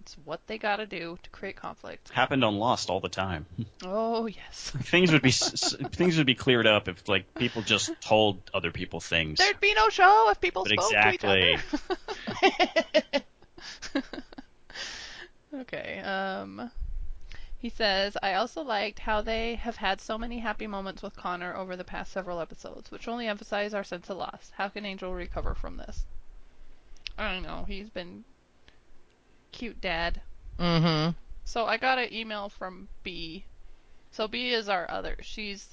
Speaker 3: It's what they got to do to create conflict.
Speaker 8: Happened on Lost all the time.
Speaker 3: Oh yes.
Speaker 8: things would be s- s- things would be cleared up if like people just told other people things.
Speaker 3: There'd be no show if people
Speaker 8: But
Speaker 3: spoke
Speaker 8: exactly.
Speaker 3: to each other. okay. Um. He says, I also liked how they have had so many happy moments with Connor over the past several episodes, which only emphasize our sense of loss. How can Angel recover from this? I don't know. He's been cute dad.
Speaker 4: Mm-hmm.
Speaker 3: So I got an email from B. So B is our other. She's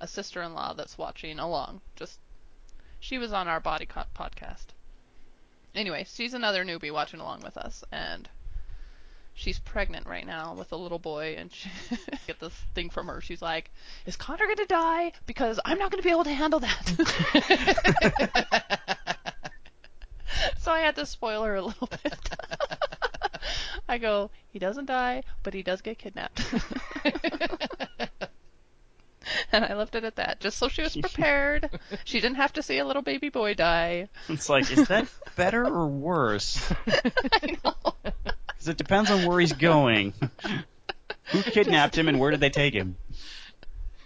Speaker 3: a sister-in-law that's watching along. Just she was on our body podcast. Anyway, she's another newbie watching along with us, and she's pregnant right now with a little boy, and she get this thing from her. She's like, "Is Connor gonna die? Because I'm not gonna be able to handle that." so I had to spoil her a little bit. I go, he doesn't die, but he does get kidnapped. and I left it at that, just so she was prepared. She didn't have to see a little baby boy die.
Speaker 8: It's like, is that better or worse?
Speaker 3: I know.
Speaker 8: Because it depends on where he's going. Who kidnapped him and where did they take him?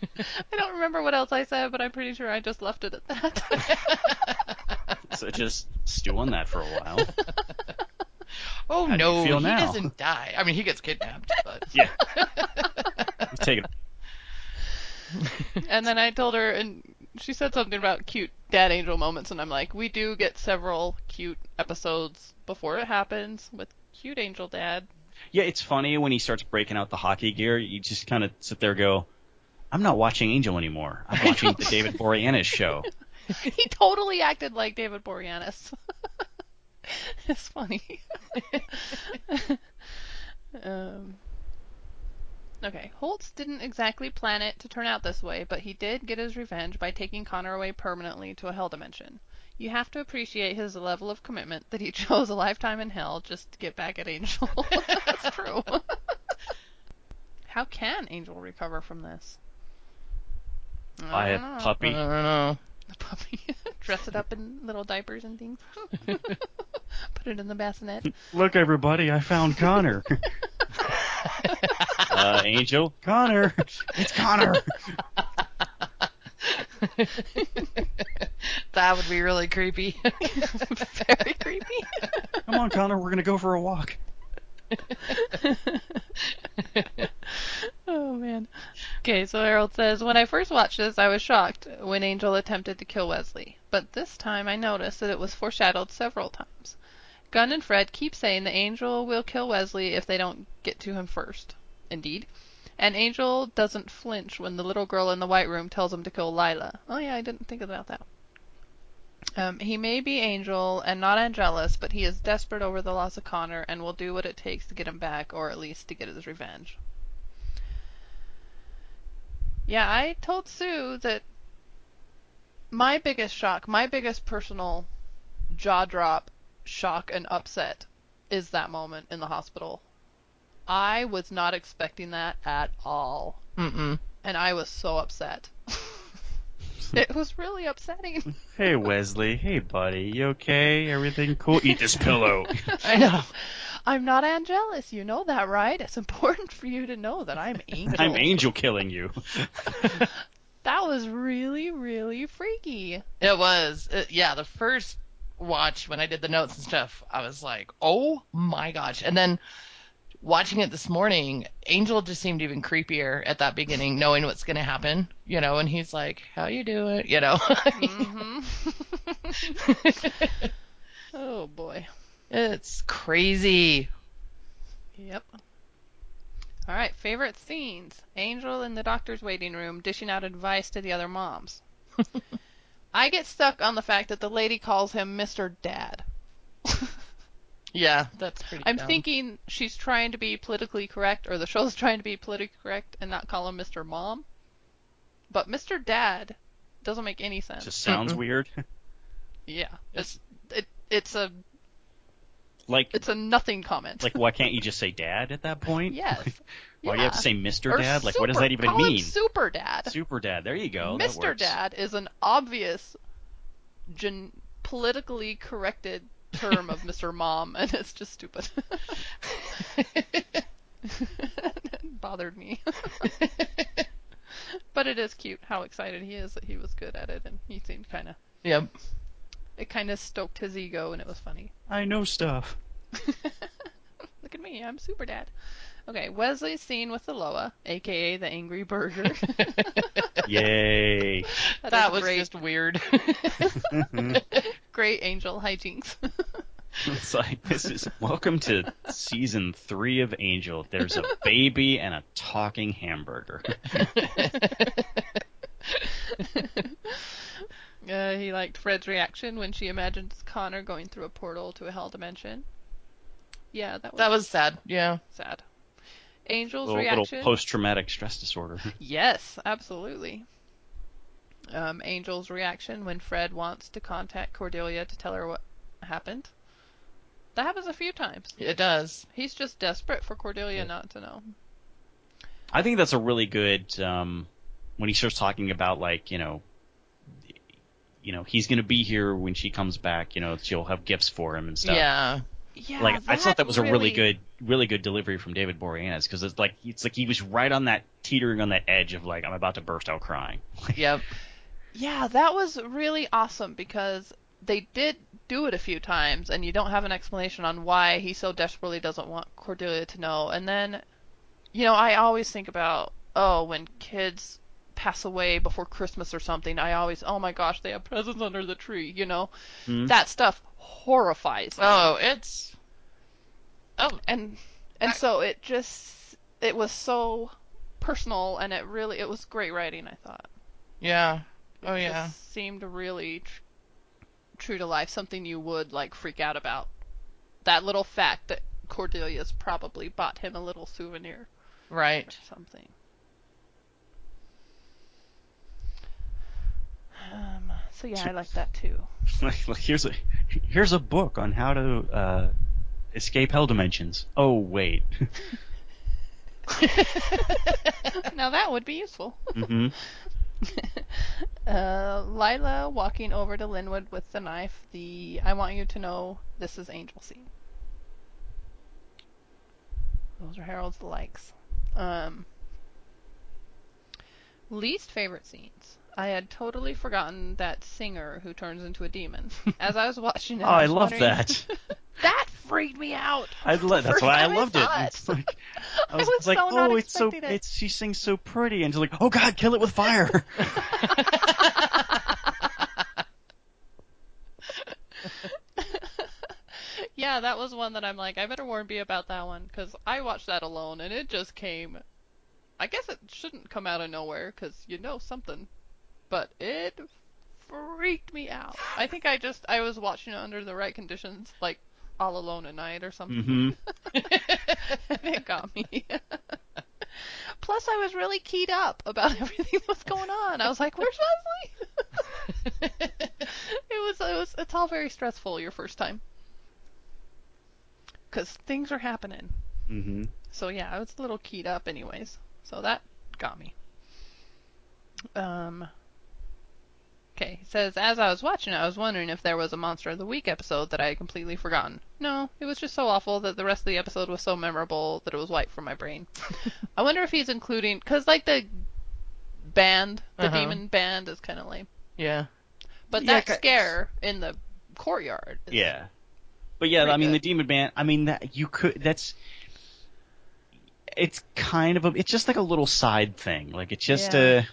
Speaker 3: I don't remember what else I said, but I'm pretty sure I just left it at that.
Speaker 8: So just stew on that for a while.
Speaker 4: Oh
Speaker 8: How do you
Speaker 4: no,
Speaker 8: feel
Speaker 4: he
Speaker 8: now?
Speaker 4: doesn't die. I mean, he gets kidnapped, but
Speaker 8: Yeah. Take it.
Speaker 3: and then I told her, and she said something about cute dad angel moments, and I'm like, we do get several cute episodes before it happens with cute angel dad.
Speaker 8: Yeah, it's funny when he starts breaking out the hockey gear. You just kind of sit there and go, I'm not watching Angel anymore. I'm watching the David Boreanaz show.
Speaker 3: he totally acted like David Boreanaz. it's funny. um, okay, Holtz didn't exactly plan it to turn out this way, but he did get his revenge by taking Connor away permanently to a hell dimension. You have to appreciate his level of commitment that he chose a lifetime in hell just to get back at Angel. That's true. How can Angel recover from this?
Speaker 8: Buy a
Speaker 3: don't know.
Speaker 4: I
Speaker 8: puppy.
Speaker 4: don't know.
Speaker 3: The puppy. Dress it up in little diapers and things. Put it in the bassinet.
Speaker 8: Look, everybody, I found Connor. uh, Angel, Connor, it's Connor.
Speaker 4: that would be really creepy.
Speaker 3: Very creepy.
Speaker 8: Come on, Connor, we're gonna go for a walk.
Speaker 3: oh man. Okay, so Harold says, When I first watched this, I was shocked when Angel attempted to kill Wesley. But this time I noticed that it was foreshadowed several times. Gunn and Fred keep saying the Angel will kill Wesley if they don't get to him first. Indeed. And Angel doesn't flinch when the little girl in the white room tells him to kill Lilah. Oh yeah, I didn't think about that. Um, he may be Angel and not Angelus, but he is desperate over the loss of Connor and will do what it takes to get him back, or at least to get his revenge. Yeah, I told Sue that my biggest shock, my biggest personal jaw drop, shock, and upset is that moment in the hospital. I was not expecting that at all,
Speaker 4: Mm-mm.
Speaker 3: and I was so upset. it was really upsetting.
Speaker 8: Hey, Wesley. Hey, buddy. You okay? Everything cool? Eat this pillow.
Speaker 4: I know.
Speaker 3: I'm not Angelus, you know that, right? It's important for you to know that I'm Angel.
Speaker 8: I'm Angel killing you.
Speaker 3: That was really, really freaky.
Speaker 4: It was. It, yeah, the first watch when I did the notes and stuff, I was like, oh my gosh. And then watching it this morning, Angel just seemed even creepier at that beginning, knowing what's going to happen, you know, and he's like, how you doing? You know?
Speaker 3: hmm Oh boy.
Speaker 4: it's crazy.
Speaker 3: Yep. All right, favorite scenes. Angel in the doctor's waiting room dishing out advice to the other moms. I get stuck on the fact that the lady calls him Mr. Dad.
Speaker 4: Yeah, that's pretty.
Speaker 3: I'm
Speaker 4: dumb.
Speaker 3: thinking she's trying to be politically correct, or the show's trying to be politically correct and not call him Mr. Mom. But Mr. Dad doesn't make any sense.
Speaker 8: Just sounds
Speaker 4: Mm-mm.
Speaker 8: weird.
Speaker 3: yeah, it's it, it's a
Speaker 8: like
Speaker 3: it's a nothing comment.
Speaker 8: like why can't you just say dad at that point?
Speaker 3: yes.
Speaker 8: Why do you have to
Speaker 3: Yeah.
Speaker 8: say Mr.
Speaker 3: Or
Speaker 8: Dad? Like what does
Speaker 3: super-
Speaker 8: that even
Speaker 3: call him
Speaker 8: mean?
Speaker 3: Super Dad.
Speaker 8: Super Dad. There you go.
Speaker 3: Mr. Dad is an obvious gen- politically corrected term of Mr. Mom, and it's just stupid. it bothered me. but it is cute how excited he is that he was good at it, and he seemed kind of.
Speaker 4: Yep.
Speaker 3: It kind of stoked his ego, and it was funny.
Speaker 8: I know stuff.
Speaker 3: Look at me, I'm Super Dad. Okay, Wesley's scene with Aloha, aka the Angry Burger.
Speaker 8: Yay.
Speaker 4: That was
Speaker 3: great.
Speaker 4: just weird.
Speaker 3: great angel hijinks.
Speaker 8: It's like this is welcome to season three of Angel. There's a baby and a talking hamburger.
Speaker 3: Uh, he liked Fred's reaction when she imagines Connor going through a portal to a hell dimension. Yeah, that was,
Speaker 4: that was sad. Yeah.
Speaker 3: sad. Angel's
Speaker 8: little, little post-traumatic stress disorder.
Speaker 3: yes, absolutely. Um, Angel's reaction when Fred wants to contact Cordelia to tell her what happened. That happens a few times.
Speaker 4: It does.
Speaker 3: He's just desperate for Cordelia not to know.
Speaker 8: I think that's a really good um, when he starts talking about like you know, you know he's gonna be here when she comes back. You know she'll have gifts for him and stuff.
Speaker 4: Yeah.
Speaker 3: Yeah,
Speaker 8: like I thought that was a really
Speaker 3: really
Speaker 8: good, really good delivery from David Boreanaz because it's like it's like he was right on that teetering on that edge of like I'm about to burst out crying.
Speaker 4: Yep.
Speaker 3: Yeah, that was really awesome because they did do it a few times, and you don't have an explanation on why he so desperately doesn't want Cordelia to know. And then, you know, I always think about, oh, when kids pass away before Christmas or something, I always, oh my gosh, they have presents under the tree, you know?
Speaker 8: Hmm.
Speaker 3: That stuff horrifies me.
Speaker 4: Oh, it's. Oh,
Speaker 3: and and
Speaker 4: I-
Speaker 3: so it just it was so personal and it really it was great writing i thought
Speaker 4: yeah. Oh,
Speaker 3: It
Speaker 4: yeah.
Speaker 3: just seemed really tr- true to life, something you would like freak out about. That little fact that Cordelia's probably bought him a little souvenir
Speaker 4: Right.
Speaker 3: or something. Um, so yeah, I like that too.
Speaker 8: like, like here's a here's a book on how to uh, escape hell dimensions. Oh wait.
Speaker 3: now that would be useful.
Speaker 8: hmm
Speaker 3: uh, Lilah walking over to Linwood with the knife. The I want you to know this is Angel scene. Those are Harold's likes. Um, least favorite scenes. I had totally forgotten that singer who turns into a demon. As I was watching it,
Speaker 8: Oh,
Speaker 3: I,
Speaker 8: I love that.
Speaker 3: that freaked me out.
Speaker 8: I lo- that's why I loved it. It's like I
Speaker 3: I
Speaker 8: was,
Speaker 3: was
Speaker 8: like,
Speaker 3: so
Speaker 8: oh, it's so
Speaker 3: it.
Speaker 8: it's she sings so pretty, and she's like, oh God, kill it with fire.
Speaker 3: yeah, that was one that I'm like, I better warn B about that one because I watched that alone and it just came. I guess it shouldn't come out of nowhere because you know something, but it freaked me out. I think I just I was watching it under the right conditions, like all alone at night or something.
Speaker 8: hmm
Speaker 3: and it got me. Plus, I was really keyed up about everything that was going on. I was like, "Where's Wesley?" it was, it was, it's all very stressful your first time, because things are happening.
Speaker 8: hmm
Speaker 3: So yeah, I was a little keyed up, anyways. So that got me. Um. Okay, he says, as I was watching it, I was wondering if there was a Monster of the Week episode that I had completely forgotten. No, it was just so awful that the rest of the episode was so memorable that it was wiped from my brain. I wonder if he's including, because like the band, the
Speaker 4: Uh-huh.
Speaker 3: demon band is kind of lame.
Speaker 4: Yeah.
Speaker 3: But
Speaker 8: Yeah,
Speaker 3: that
Speaker 8: ca-
Speaker 3: scare in the courtyard. Is,
Speaker 8: Yeah. But yeah,
Speaker 3: Pretty
Speaker 8: I mean,
Speaker 3: good.
Speaker 8: the demon band. I mean, that you could. That's. It's kind of a. It's just like a little side thing. Like it's just
Speaker 3: Yeah.
Speaker 8: a.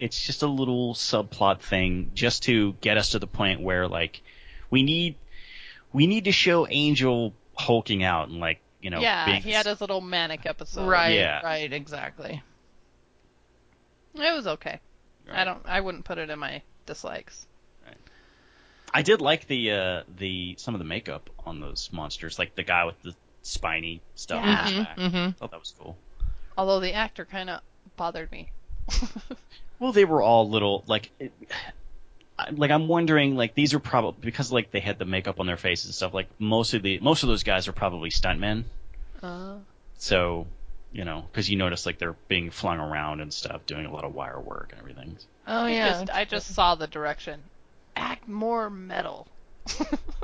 Speaker 8: it's just a little subplot thing just to get us to the point where like we need we need to show Angel hulking out and like you know
Speaker 3: yeah,
Speaker 8: being
Speaker 3: he had his little manic episode.
Speaker 4: right,
Speaker 8: Yeah.
Speaker 4: right, exactly.
Speaker 3: It was okay. I don't. I wouldn't put it in my dislikes.
Speaker 8: I did like the uh the some of the makeup on those monsters, like the guy with the spiny stuff.
Speaker 3: Yeah.
Speaker 8: on his back.
Speaker 4: Mm-hmm.
Speaker 8: I thought that was cool.
Speaker 3: Although the actor kind of bothered me.
Speaker 8: Well, they were all little like. It, I- like I'm wondering, like these are probably because like they had the makeup on their faces and stuff. Like most of the most of those guys are probably stuntmen.
Speaker 3: Uh,
Speaker 8: So, you know, because you notice like they're being flung around and stuff, doing a lot of wire work and everything.
Speaker 4: Oh
Speaker 3: I
Speaker 4: yeah.
Speaker 3: just, I just saw the direction. Act more metal.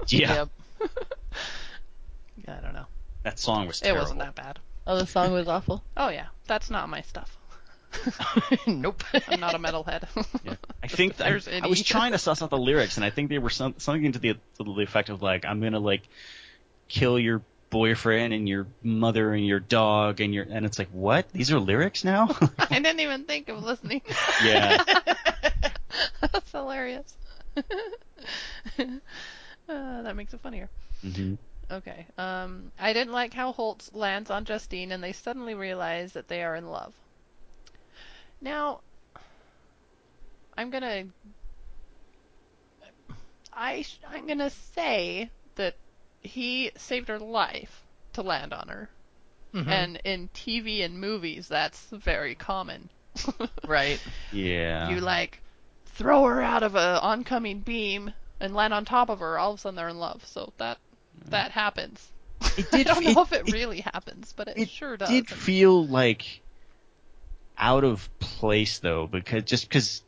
Speaker 8: Yeah,
Speaker 4: Yep.
Speaker 3: I don't know.
Speaker 8: that song was
Speaker 3: It wasn't that bad.
Speaker 4: Oh, the song was awful.
Speaker 3: Oh yeah, that's not my stuff.
Speaker 4: nope.
Speaker 3: I'm not a metalhead.
Speaker 8: Yeah. I think
Speaker 3: if
Speaker 8: that,
Speaker 3: there's
Speaker 8: I,
Speaker 3: any.
Speaker 8: was trying to suss out the lyrics, and I think they were some, something to the to the effect of like, "I'm gonna like kill your boyfriend and your mother and your dog and your," and it's like, what? These are lyrics now?
Speaker 3: I didn't even think of listening.
Speaker 8: yeah.
Speaker 3: That's hilarious. uh, that makes it funnier.
Speaker 8: hmm
Speaker 3: Okay. Um, I didn't like how Holtz lands on Justine and they suddenly realize that they are in love. Now, I'm gonna. I I'm gonna say that he saved her life to land on her,
Speaker 4: Mhm.
Speaker 3: and in TV and movies that's very common.
Speaker 4: right.
Speaker 8: Yeah.
Speaker 3: You like throw her out of a oncoming beam and land on top of her. All of a sudden they're in love. So that that happens.
Speaker 8: It
Speaker 3: I don't
Speaker 8: fe-
Speaker 3: know if it,
Speaker 8: it-
Speaker 3: really happens, but it,
Speaker 8: it
Speaker 3: sure does.
Speaker 8: It did feel like out of place though, because just because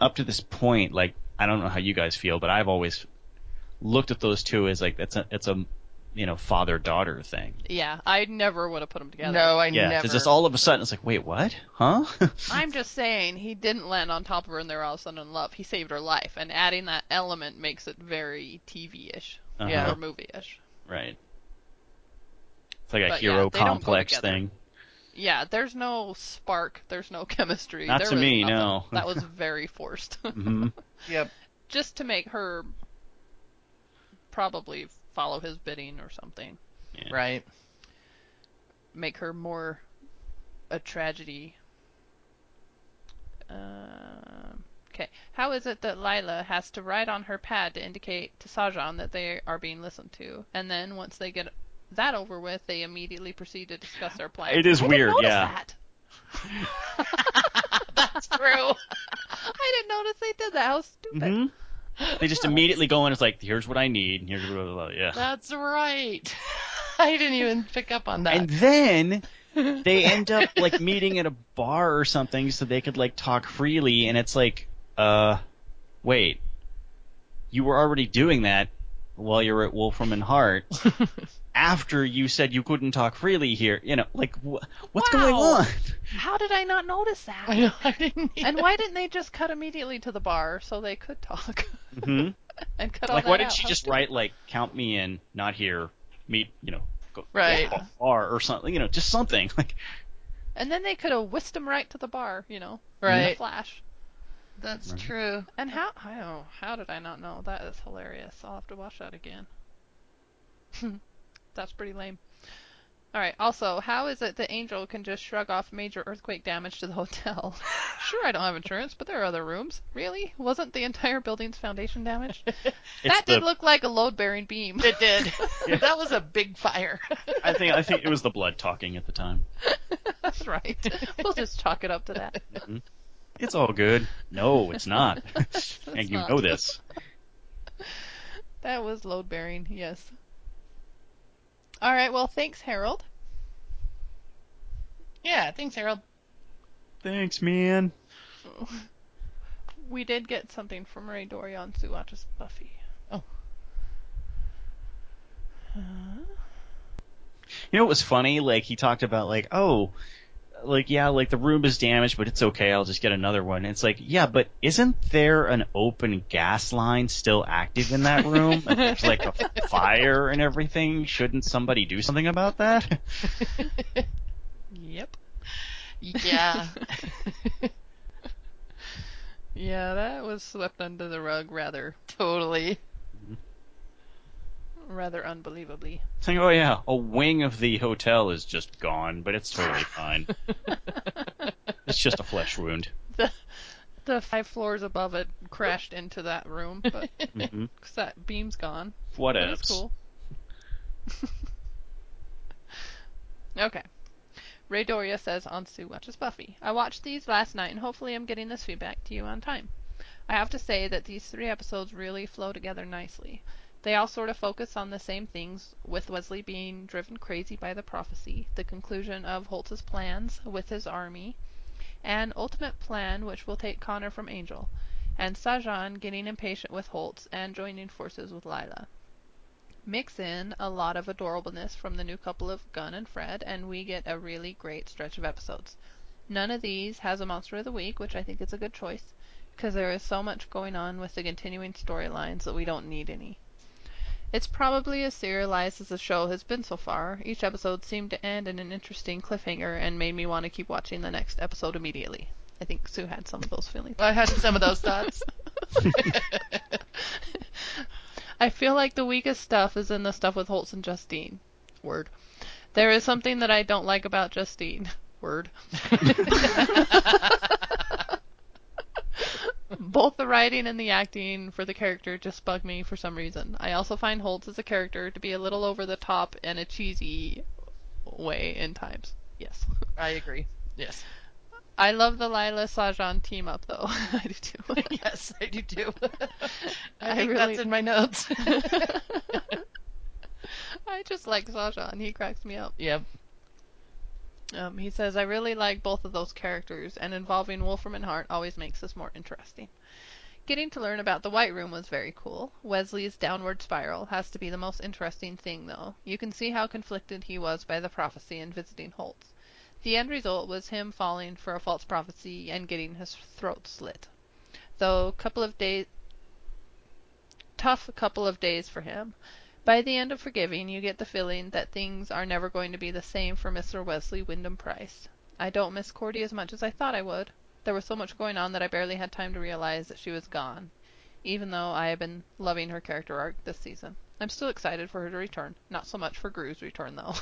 Speaker 8: up to this point, like I don't know how you guys feel, but I've always looked at those two as like it's a it's a you know father daughter thing.
Speaker 3: yeah, I never would have put them together.
Speaker 4: No, I
Speaker 8: Yeah,
Speaker 4: never.
Speaker 8: because just all of a sudden it's like, wait, what? Huh?
Speaker 3: I'm just saying he didn't land on top of her and they were all of a sudden in love. He saved her life, and adding that element makes it very TV-ish
Speaker 8: Uh-huh.
Speaker 4: Yeah.
Speaker 3: or movie-ish.
Speaker 8: Right. It's like a
Speaker 3: But,
Speaker 8: hero
Speaker 3: they don't
Speaker 8: complex
Speaker 3: together.
Speaker 8: thing.
Speaker 3: Yeah, there's no spark, there's no chemistry.
Speaker 8: Not
Speaker 3: there
Speaker 8: to me,
Speaker 3: nothing.
Speaker 8: no.
Speaker 3: That was very forced.
Speaker 8: hmm
Speaker 4: Yep.
Speaker 3: just to make her probably follow his bidding or something.
Speaker 8: Yeah.
Speaker 4: Right.
Speaker 3: Make her more a tragedy. Um, okay. How is it that Lilah has to write on her pad to indicate to Sahjhan that they are being listened to, and then once they get that over with, they immediately proceed to discuss their plan?
Speaker 8: It is
Speaker 3: I
Speaker 8: weird, yeah.
Speaker 3: That.
Speaker 4: That's true.
Speaker 3: I didn't notice they did that. How stupid.
Speaker 8: hmm They just immediately go in. It's like, here's what I need. and Here's blah, blah, blah. Yeah.
Speaker 4: That's right. I didn't even pick up on that.
Speaker 8: And then they end up like meeting at a bar or something so they could like talk freely and it's like uh wait you were already doing that while you're at Wolfram and Hart after you said you couldn't talk freely here you know like wh- what's going on
Speaker 3: How did I not notice that?
Speaker 4: I know. I didn't.
Speaker 3: And why didn't they just cut immediately to the bar so they could talk
Speaker 8: hmm
Speaker 3: and cut all
Speaker 8: like
Speaker 3: that
Speaker 8: why didn't
Speaker 3: out?
Speaker 8: she just write like count me in not here meet you know go
Speaker 4: Right.
Speaker 8: go to the bar or something you know just something like
Speaker 3: And then they could have whisked him right to the bar, you know, right? in a flash.
Speaker 4: That's
Speaker 8: Right.
Speaker 4: true.
Speaker 3: And how? I don't. How did I not know? That is hilarious. I'll have to watch that again. That's pretty lame. All right. Also, how is it that Angel can just shrug off major earthquake damage to the hotel? sure, I don't have insurance, but there are other rooms. Really? Wasn't the entire building's foundation damaged? that
Speaker 8: the
Speaker 3: did look like a load-bearing beam.
Speaker 4: It did. That was a big fire.
Speaker 8: I think I think it was the blood talking at the time
Speaker 3: That's right. We'll just chalk it up to that. Mm-hmm.
Speaker 8: It's all good. No, it's not. and you
Speaker 3: not.
Speaker 8: know this.
Speaker 3: That was load bearing, yes. All right, well, thanks, Harold.
Speaker 4: yeah. Thanks, Harold.
Speaker 8: Thanks, man.
Speaker 3: We did get something from Ray Dorian Sue Watches Buffy.
Speaker 4: Oh.
Speaker 8: You know what was funny? Like he talked about like, oh, like yeah, like the room is damaged, but it's okay. I'll just get another one. It's like, yeah, but isn't there an open gas line still active in that room? And there's like a fire and everything. Shouldn't somebody do something about that?
Speaker 3: Yep.
Speaker 4: Yeah.
Speaker 3: Yeah, that was swept under the rug rather,
Speaker 4: Totally.
Speaker 3: Rather unbelievably.
Speaker 8: Saying, oh yeah, a wing of the hotel is just gone, but it's totally fine. it's just a flesh wound.
Speaker 3: The the five floors above it crashed into that room, but
Speaker 8: hmm
Speaker 3: 'cause that beam's gone.
Speaker 8: What
Speaker 3: But
Speaker 8: else?
Speaker 3: it's cool. okay. Ray Doria says on Sue Watches Buffy. I watched these last night and hopefully I'm getting this feedback to you on time. I have to say that these three episodes really flow together nicely. They all sort of focus on the same things, with Wesley being driven crazy by the prophecy, the conclusion of Holtz's plans with his army, an ultimate plan which will take Connor from Angel, and Sahjhan getting impatient with Holtz and joining forces with Lilah. Mix in a lot of adorableness from the new couple of Gunn and Fred, and we get a really great stretch of episodes. None of these has a Monster of the Week, which I think is a good choice, because there is so much going on with the continuing storylines that we don't need any. It's probably as serialized as the show has been so far. Each episode seemed to end in an interesting cliffhanger and made me want to keep watching the next episode immediately. I think Sue had some of those feelings.
Speaker 4: I had some of those thoughts.
Speaker 3: I feel like the weakest stuff is in the stuff with Holtz and Justine. Word. There is something that I don't like about Justine. Word. Both the writing and the acting for the character just bug me for some reason. I also find Holtz as a character to be a little over the top in a cheesy way in times. Yes.
Speaker 4: I agree. Yes.
Speaker 3: I love the Lilah Sahjhan team up though. I do too.
Speaker 4: yes, I do too. I,
Speaker 3: I
Speaker 4: think
Speaker 3: really-
Speaker 4: that's in my notes.
Speaker 3: I just like Sahjhan. He cracks me up.
Speaker 4: yep.
Speaker 3: Um, he says, I really like both of those characters, and involving Wolfram and Hart always makes this more interesting. Getting to learn about the White Room was very cool. Wesley's downward spiral has to be the most interesting thing, though. You can see how conflicted he was by the prophecy and visiting Holtz. The end result was him falling for a false prophecy and getting his throat slit. Though, a couple of days, tough couple of days for him. By the end of Forgiving, you get the feeling that things are never going to be the same for Mr. Wesley Wyndam-Pryce. I don't miss Cordy as much as I thought I would. There was so much going on that I barely had time to realize that she was gone, even though I have been loving her character arc this season. I'm still excited for her to return. Not so much for Groo's return, though.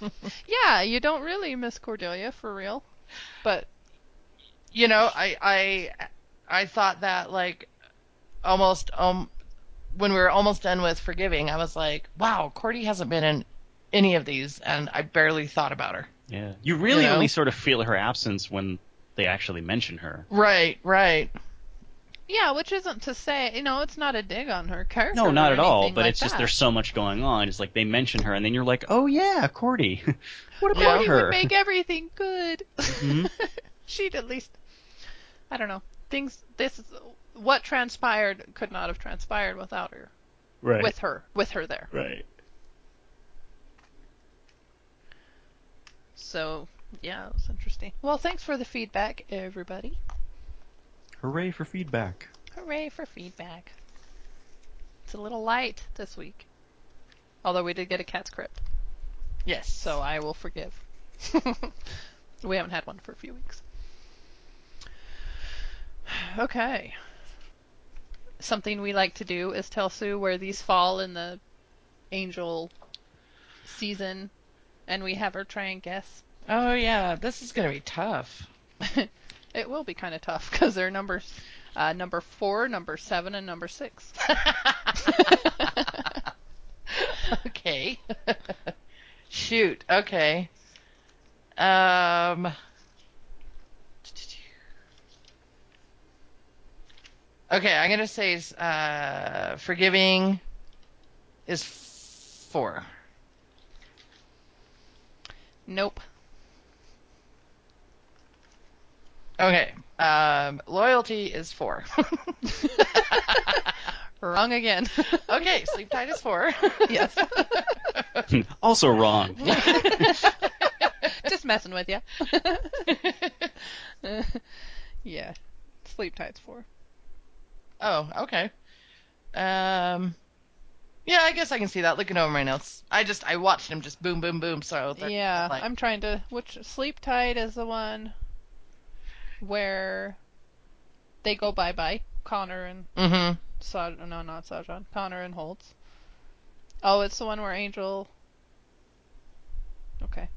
Speaker 3: yeah, you don't really miss Cordelia, for real. But,
Speaker 4: You know, I I I thought that like almost um when we were almost done with forgiving, I was like, wow, Cordy hasn't been in any of these, and I barely thought about her.
Speaker 8: Yeah. You really
Speaker 4: You know?
Speaker 8: only sort of feel her absence when they actually mention her.
Speaker 4: Right, right.
Speaker 3: yeah, which isn't to say, you know, it's not a dig on her character.
Speaker 8: No, not
Speaker 3: or
Speaker 8: at all. But
Speaker 3: like
Speaker 8: it's just
Speaker 3: that.
Speaker 8: there's so much going on. It's like they mention her, and then you're like, oh yeah, Cordy. what about
Speaker 3: Cordy
Speaker 8: her?
Speaker 3: would make everything good.
Speaker 8: Mhm.
Speaker 3: She'd at least, I don't know, things. This is what transpired could not have transpired without her.
Speaker 8: right.
Speaker 3: With her, with her there.
Speaker 8: right.
Speaker 3: So yeah, it was interesting. Well, thanks for the feedback, everybody.
Speaker 8: Hooray for feedback.
Speaker 3: Hooray for feedback. It's a little light this week. Although we did get a cat's crypt,
Speaker 4: Yes.
Speaker 3: so I will forgive. we haven't had one for a few weeks. Okay. Something we like to do is tell Sue where these fall in the angel season, and we have her try and guess.
Speaker 4: Oh yeah, this is gonna be tough.
Speaker 3: It will be kind of tough because they're numbers uh, number four, number seven, and number six.
Speaker 4: okay. Shoot. Okay. Um. Okay, I'm gonna say uh, forgiving is four.
Speaker 3: Nope.
Speaker 4: Okay. Um, loyalty is four.
Speaker 3: Wrong again.
Speaker 4: okay, sleep tight is four.
Speaker 3: yes.
Speaker 8: also wrong.
Speaker 3: Just messing with you. yeah. Sleep tight's four.
Speaker 4: Oh, okay. Um, yeah, I guess I can see that. Looking over my notes, I just I watched him just boom, boom, boom. So they're,
Speaker 3: Yeah,
Speaker 4: like,
Speaker 3: I'm trying to. Which sleep tight is the one where they go bye bye. Connor and. Saj no, not Sahjhan. Connor and Holtz. Oh, it's the one where Angel. Okay.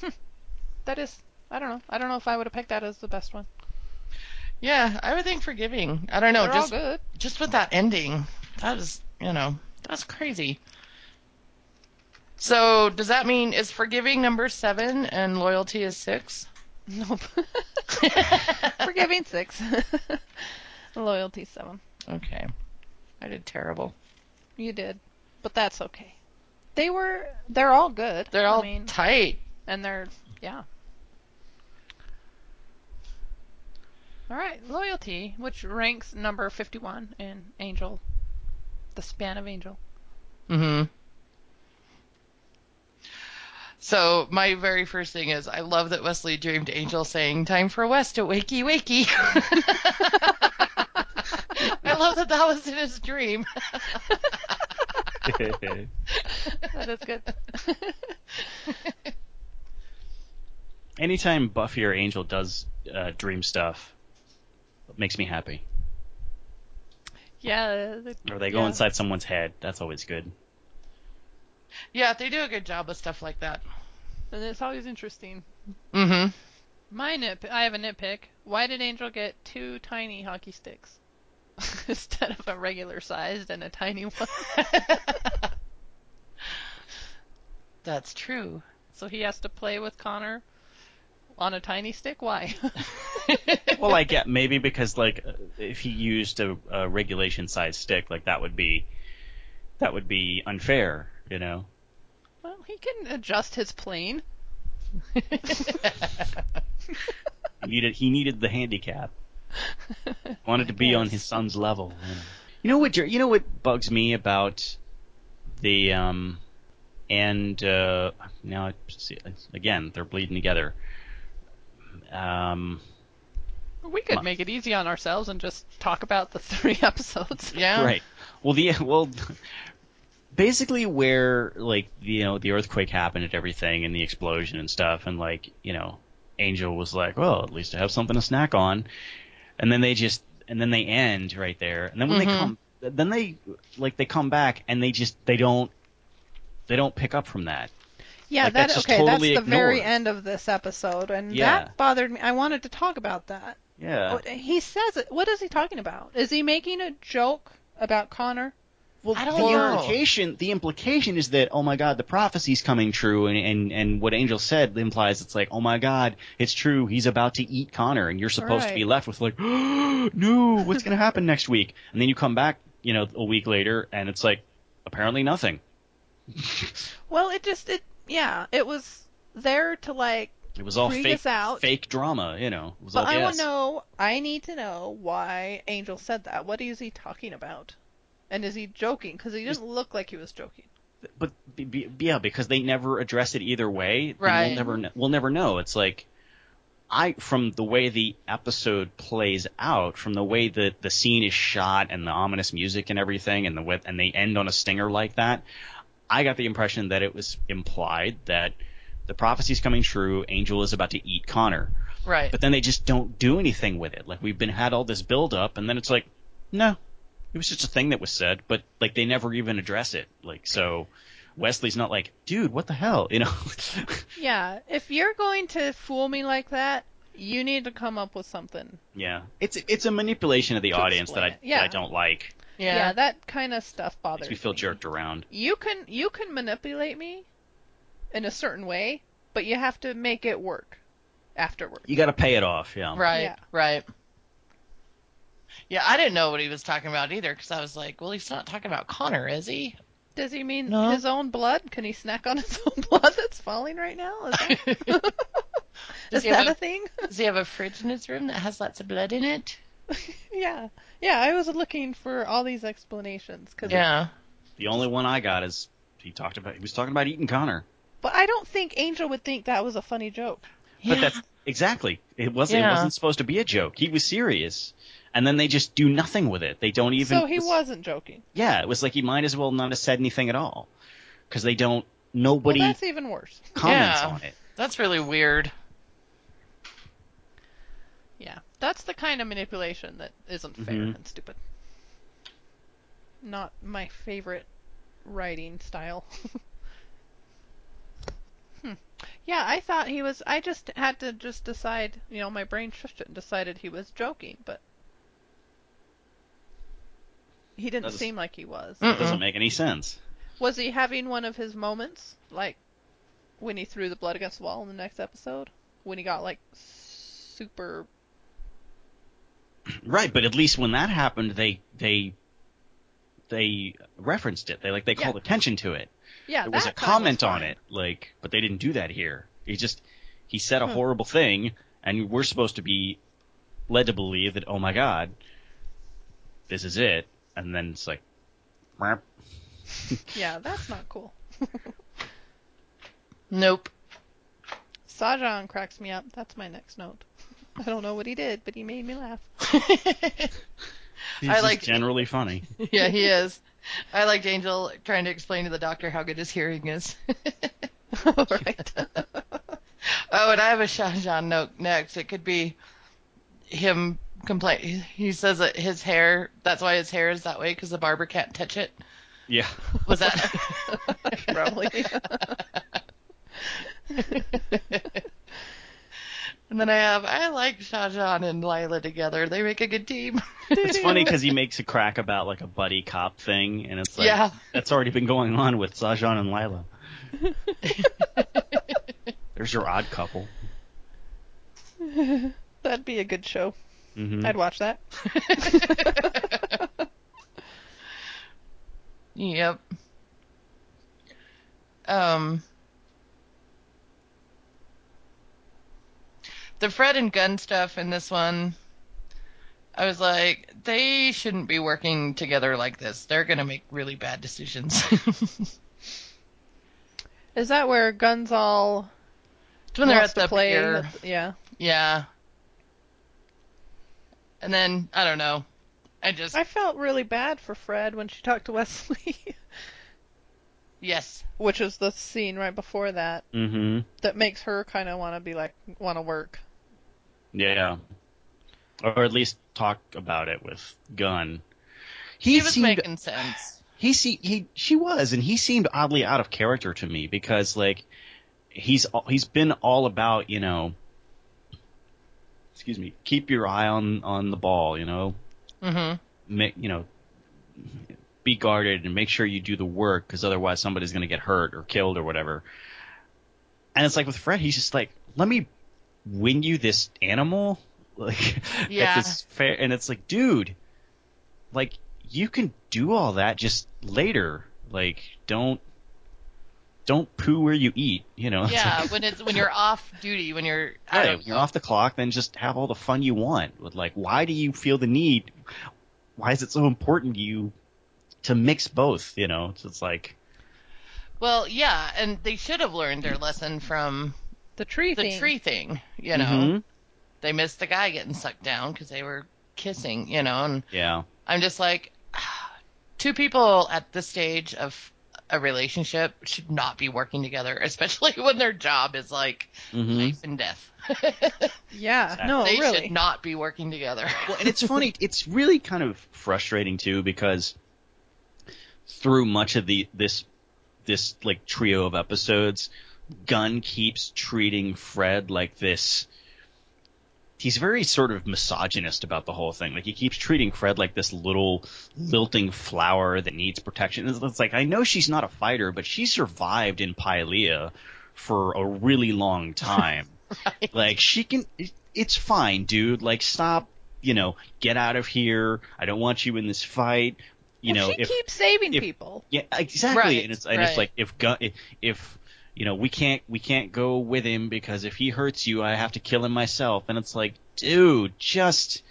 Speaker 3: Hmm. That is. I don't know. I don't know if I would have picked that as the best one.
Speaker 4: Yeah, I would think forgiving. I don't know,
Speaker 3: They're
Speaker 4: just
Speaker 3: all good.
Speaker 4: just with that ending, that is, you know, that's crazy. So does that mean is forgiving number seven and loyalty is six?
Speaker 3: Nope. Forgiving six. Loyalty seven.
Speaker 4: Okay, I did terrible.
Speaker 3: You did, but that's okay. They were. They're all good.
Speaker 4: They're all
Speaker 3: I mean,
Speaker 4: tight.
Speaker 3: and they're yeah. All right, loyalty, which ranks number fifty-one in Angel, the span of Angel.
Speaker 4: Mm-hmm. So my very first thing is I love that Wesley dreamed Angel saying "Time for West to wakey wakey." I love that that was in his dream.
Speaker 3: That is good.
Speaker 8: Anytime Buffy or Angel does uh, dream stuff, it makes me happy.
Speaker 3: yeah. the-
Speaker 8: Or they go
Speaker 3: yeah.
Speaker 8: inside someone's head. That's always good.
Speaker 4: yeah, they do a good job with stuff like that.
Speaker 3: And it's always interesting.
Speaker 4: Mm-hmm.
Speaker 3: My nit, I have a nitpick. Why did Angel get two tiny hockey sticks instead of a regular sized and a tiny one?
Speaker 4: That's true.
Speaker 3: So he has to play with Connor on a tiny stick. Why?
Speaker 8: well, I get maybe because like uh, if he used a, a regulation size stick, like that would be that would be unfair, you know.
Speaker 3: well, he can adjust his plane.
Speaker 8: He needed he needed the handicap. Wanted to be on his son's level. You know, what? You know what bugs me about the um and uh, now see again they're bleeding together. Um,
Speaker 3: We could
Speaker 8: Month.
Speaker 3: make it easy on ourselves and just talk about the three episodes.
Speaker 4: Yeah.
Speaker 8: Right. Well, the well, basically where like you know the earthquake happened and everything and the explosion and stuff and like you know Angel was like, well, at least I have something to snack on, and then they just and then they end right there and then when they
Speaker 4: Mhm.
Speaker 8: come then they like they come back and they just they don't they don't pick up from that.
Speaker 5: Yeah,
Speaker 8: Like,
Speaker 5: that
Speaker 8: that's
Speaker 5: okay.
Speaker 8: totally
Speaker 5: that's the very end of this episode, and
Speaker 8: Yeah.
Speaker 5: that bothered me. I wanted to talk about that.
Speaker 8: Yeah.
Speaker 5: Oh, He says it. What is he talking about? Is he making a joke about Connor?
Speaker 8: Well,
Speaker 4: I don't
Speaker 8: the
Speaker 4: know.
Speaker 8: implication the implication is that oh my god the prophecy's coming true and, and and what Angel said implies it's like oh my god it's true he's about to eat Connor and you're supposed to be left with like no what's gonna happen next week and then you come back you know a week later and it's like apparently nothing
Speaker 5: Well, it just it yeah, it was there to like.
Speaker 8: it was all fake
Speaker 5: out.
Speaker 8: fake drama you know it was
Speaker 5: But
Speaker 8: all
Speaker 5: I want to know. I need to know why Angel said that. What is he talking about? And is he joking? Because he didn't look like he was joking.
Speaker 8: but be, be, yeah, because they never address it either way.
Speaker 4: Right.
Speaker 8: We'll never we'll never know. It's like I from the way the episode plays out, from the way that the scene is shot and the ominous music and everything, and the and they end on a stinger like that. I got the impression that it was implied that the prophecy's coming true. Angel is about to eat Connor,
Speaker 4: Right.
Speaker 8: but then they just don't do anything with it. Like we've been had all this build up, and then it's like, no, it was just a thing that was said, but like they never even address it. Like so, Wesley's not like, dude, what the hell, you know?
Speaker 5: Yeah, if you're going to fool me like that, you need to come up with something.
Speaker 8: yeah, it's it's a manipulation of the audience that I.
Speaker 5: Yeah.
Speaker 8: that I don't like.
Speaker 5: Yeah,
Speaker 4: yeah.
Speaker 5: that kind of stuff bothers
Speaker 8: Makes me feel
Speaker 5: me.
Speaker 8: jerked around.
Speaker 5: You can you can manipulate me in a certain way, but you have to make it work afterward.
Speaker 8: You got to pay it off. Yeah.
Speaker 4: Right,
Speaker 5: Yeah.
Speaker 4: right. Yeah, I didn't know what he was talking about either because I was like, well, he's not talking about Connor, is he?
Speaker 5: Does he mean
Speaker 4: No.
Speaker 5: his own blood? Can he snack on his own blood that's falling right now? Is that,
Speaker 4: Does
Speaker 5: is
Speaker 4: he have
Speaker 5: that
Speaker 4: a-
Speaker 5: a thing?
Speaker 4: Does he have a fridge in his room that has lots of blood in it?
Speaker 5: yeah, yeah. I was looking for all these explanations because,
Speaker 4: Yeah.
Speaker 8: The only one I got is he talked about he was talking about eating Connor.
Speaker 5: but I don't think Angel would think that was a funny joke.
Speaker 8: But that's exactly it wasn't
Speaker 4: Yeah.
Speaker 8: it wasn't supposed to be a joke. He was serious. And then they just do nothing with it. They don't even
Speaker 5: so he wasn't joking.
Speaker 8: Yeah, it was like he might as well not have said anything at all. Cuz they don't nobody
Speaker 5: well, that's even worse.
Speaker 8: comments
Speaker 4: Yeah.
Speaker 8: on it.
Speaker 4: That's really weird.
Speaker 5: Yeah.
Speaker 3: That's the kind of manipulation that isn't fair
Speaker 8: Mhm.
Speaker 3: and stupid. Not my favorite writing style. hmm. Yeah, I thought he was. I just had to just decide. You know, my brain shifted and decided he was joking, but he didn't
Speaker 8: Doesn't-
Speaker 3: seem like he was.
Speaker 4: That
Speaker 8: Doesn't make any sense.
Speaker 3: Was he having one of his moments, like when he threw the blood against the wall in the next episode? When he got like super.
Speaker 8: Right, but at least when that happened, they they they referenced it. They like they
Speaker 3: Yeah.
Speaker 8: called attention to it.
Speaker 3: Yeah,
Speaker 8: There was a
Speaker 3: that time
Speaker 8: comment on it, like, but they didn't do that here. He just he said a
Speaker 3: Hmm.
Speaker 8: horrible thing, and we're supposed to be led to believe that oh my god, this is it, and then it's like, "Meow."
Speaker 3: Yeah, that's not cool.
Speaker 4: Nope.
Speaker 3: Sahjhan cracks me up. That's my next note. I don't know what he did, but he made me laugh.
Speaker 8: he's
Speaker 4: I
Speaker 8: just
Speaker 4: like-
Speaker 8: generally funny.
Speaker 4: yeah, he is. I liked Angel trying to explain to the doctor how good his hearing is.
Speaker 3: right.
Speaker 4: oh, and I have a Sahjhan note next. It could be him complain. he- He says that his hair. That's why his hair is that way because the barber can't touch it.
Speaker 8: Yeah,
Speaker 4: Was that?
Speaker 3: Probably.
Speaker 4: And then I have. I like Sahjhan and Lilah together. They make a good team.
Speaker 8: it's funny because he makes a crack about like a buddy cop thing, and it's like
Speaker 4: Yeah.
Speaker 8: that's already been going on with Sahjhan and Lilah. There's your odd couple.
Speaker 3: That'd be a good show.
Speaker 8: hmm
Speaker 3: I'd watch that.
Speaker 4: Yep. Um. The Fred and Gunn stuff in this one, I was like, they shouldn't be working together like this. They're gonna make really bad decisions.
Speaker 3: Is that where Gunn's all
Speaker 4: It's when they're at the
Speaker 3: play?
Speaker 4: pier.
Speaker 3: Yeah.
Speaker 4: Yeah. And then I don't know. I just
Speaker 3: I felt really bad for Fred when she talked to Wesley,
Speaker 4: yes.
Speaker 3: which is the scene right before that
Speaker 8: hmm
Speaker 3: that makes her kind of want to be like want to work.
Speaker 8: Yeah. Or at least talk about it with Gunn.
Speaker 4: He,
Speaker 8: He
Speaker 4: was
Speaker 8: seemed
Speaker 4: making sense.
Speaker 8: he see he she was and he seemed oddly out of character to me because like he's he's been all about you know excuse me keep your eye on on the ball you know
Speaker 4: Mhm.
Speaker 8: make you know be guarded and make sure you do the work because otherwise somebody's going to get hurt or killed or whatever and it's like with Fred he's just like let me win you this animal like
Speaker 4: Yeah.
Speaker 8: fair and it's like dude like you can do all that just later like don't don't poo where you eat you know
Speaker 4: Yeah, when it's when you're off duty, when you're
Speaker 8: Right, when you're off the clock, then just have all the fun you want. With like, why do you feel the need? Why is it so important to you to mix both? You know, it's, it's like,
Speaker 4: Well, yeah, and they should have learned their lesson from
Speaker 3: The tree
Speaker 4: the
Speaker 3: thing.
Speaker 4: tree thing. You know,
Speaker 8: Mhm.
Speaker 4: they missed the guy getting sucked down because they were kissing. You know, and
Speaker 8: yeah,
Speaker 4: I'm just like, two people at this stage of a relationship should not be working together, especially when their job is like
Speaker 8: hmm
Speaker 4: life and death.
Speaker 3: Yeah. No,
Speaker 4: they
Speaker 3: really.
Speaker 4: should not be working together.
Speaker 8: Well, and it's funny. It's really kind of frustrating too because through much of the this this like trio of episodes, Gunn keeps treating Fred like this. He's very sort of misogynist about the whole thing. Like he keeps treating Fred like this little lilting flower that needs protection. It's, like I know she's not a fighter, but she survived in Pylea for a really long time. Like she can, it's fine, dude. Like stop, you know, get out of here. I don't want you in this fight. You
Speaker 3: well,
Speaker 8: know,
Speaker 3: she
Speaker 8: if
Speaker 3: keeps saving
Speaker 8: if-
Speaker 3: people.
Speaker 8: yeah, exactly.
Speaker 4: Right,
Speaker 8: and it's and
Speaker 4: right.
Speaker 8: it's like if Gunn if you know we can't we can't go with him because if he hurts you, I have to kill him myself. And it's like, dude, just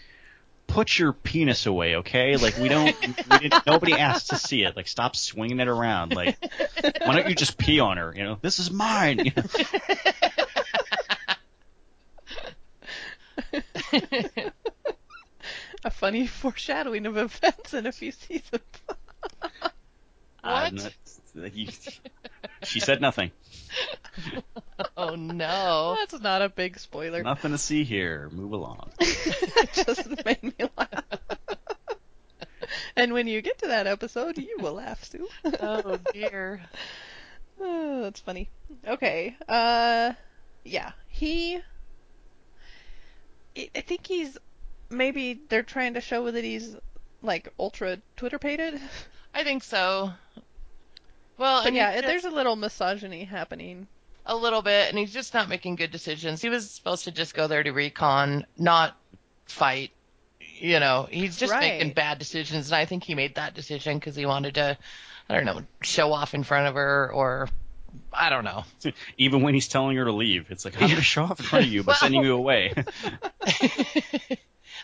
Speaker 8: put your penis away, okay? Like we don't, we didn't, nobody asked to see it. Like stop swinging it around. Like why don't you just pee on her? You know, this is mine. You know?
Speaker 3: A funny foreshadowing of events in a few seasons.
Speaker 4: What?
Speaker 8: not- you- she said nothing.
Speaker 4: oh no.
Speaker 3: That's not a big spoiler.
Speaker 8: Nothing to see here. Move along.
Speaker 3: it just made me laugh. and when you get to that episode, you will laugh, too.
Speaker 4: oh dear.
Speaker 3: Oh, that's funny. Okay. Uh, yeah. He. I I think he's. Maybe they're trying to show that he's like ultra Twitter pated.
Speaker 4: I think so. Well,
Speaker 3: But yeah,
Speaker 4: he's
Speaker 3: there's a little misogyny happening.
Speaker 4: a little bit, and he's just not making good decisions. He was supposed to just go there to recon, not fight. You know, he's just making bad decisions, and I think he made that decision because he wanted to, I don't know, show off in front of her, or I don't know.
Speaker 8: Even when he's telling her to leave, it's like I'm gonna show off in front of you by
Speaker 4: Well-
Speaker 8: sending you away.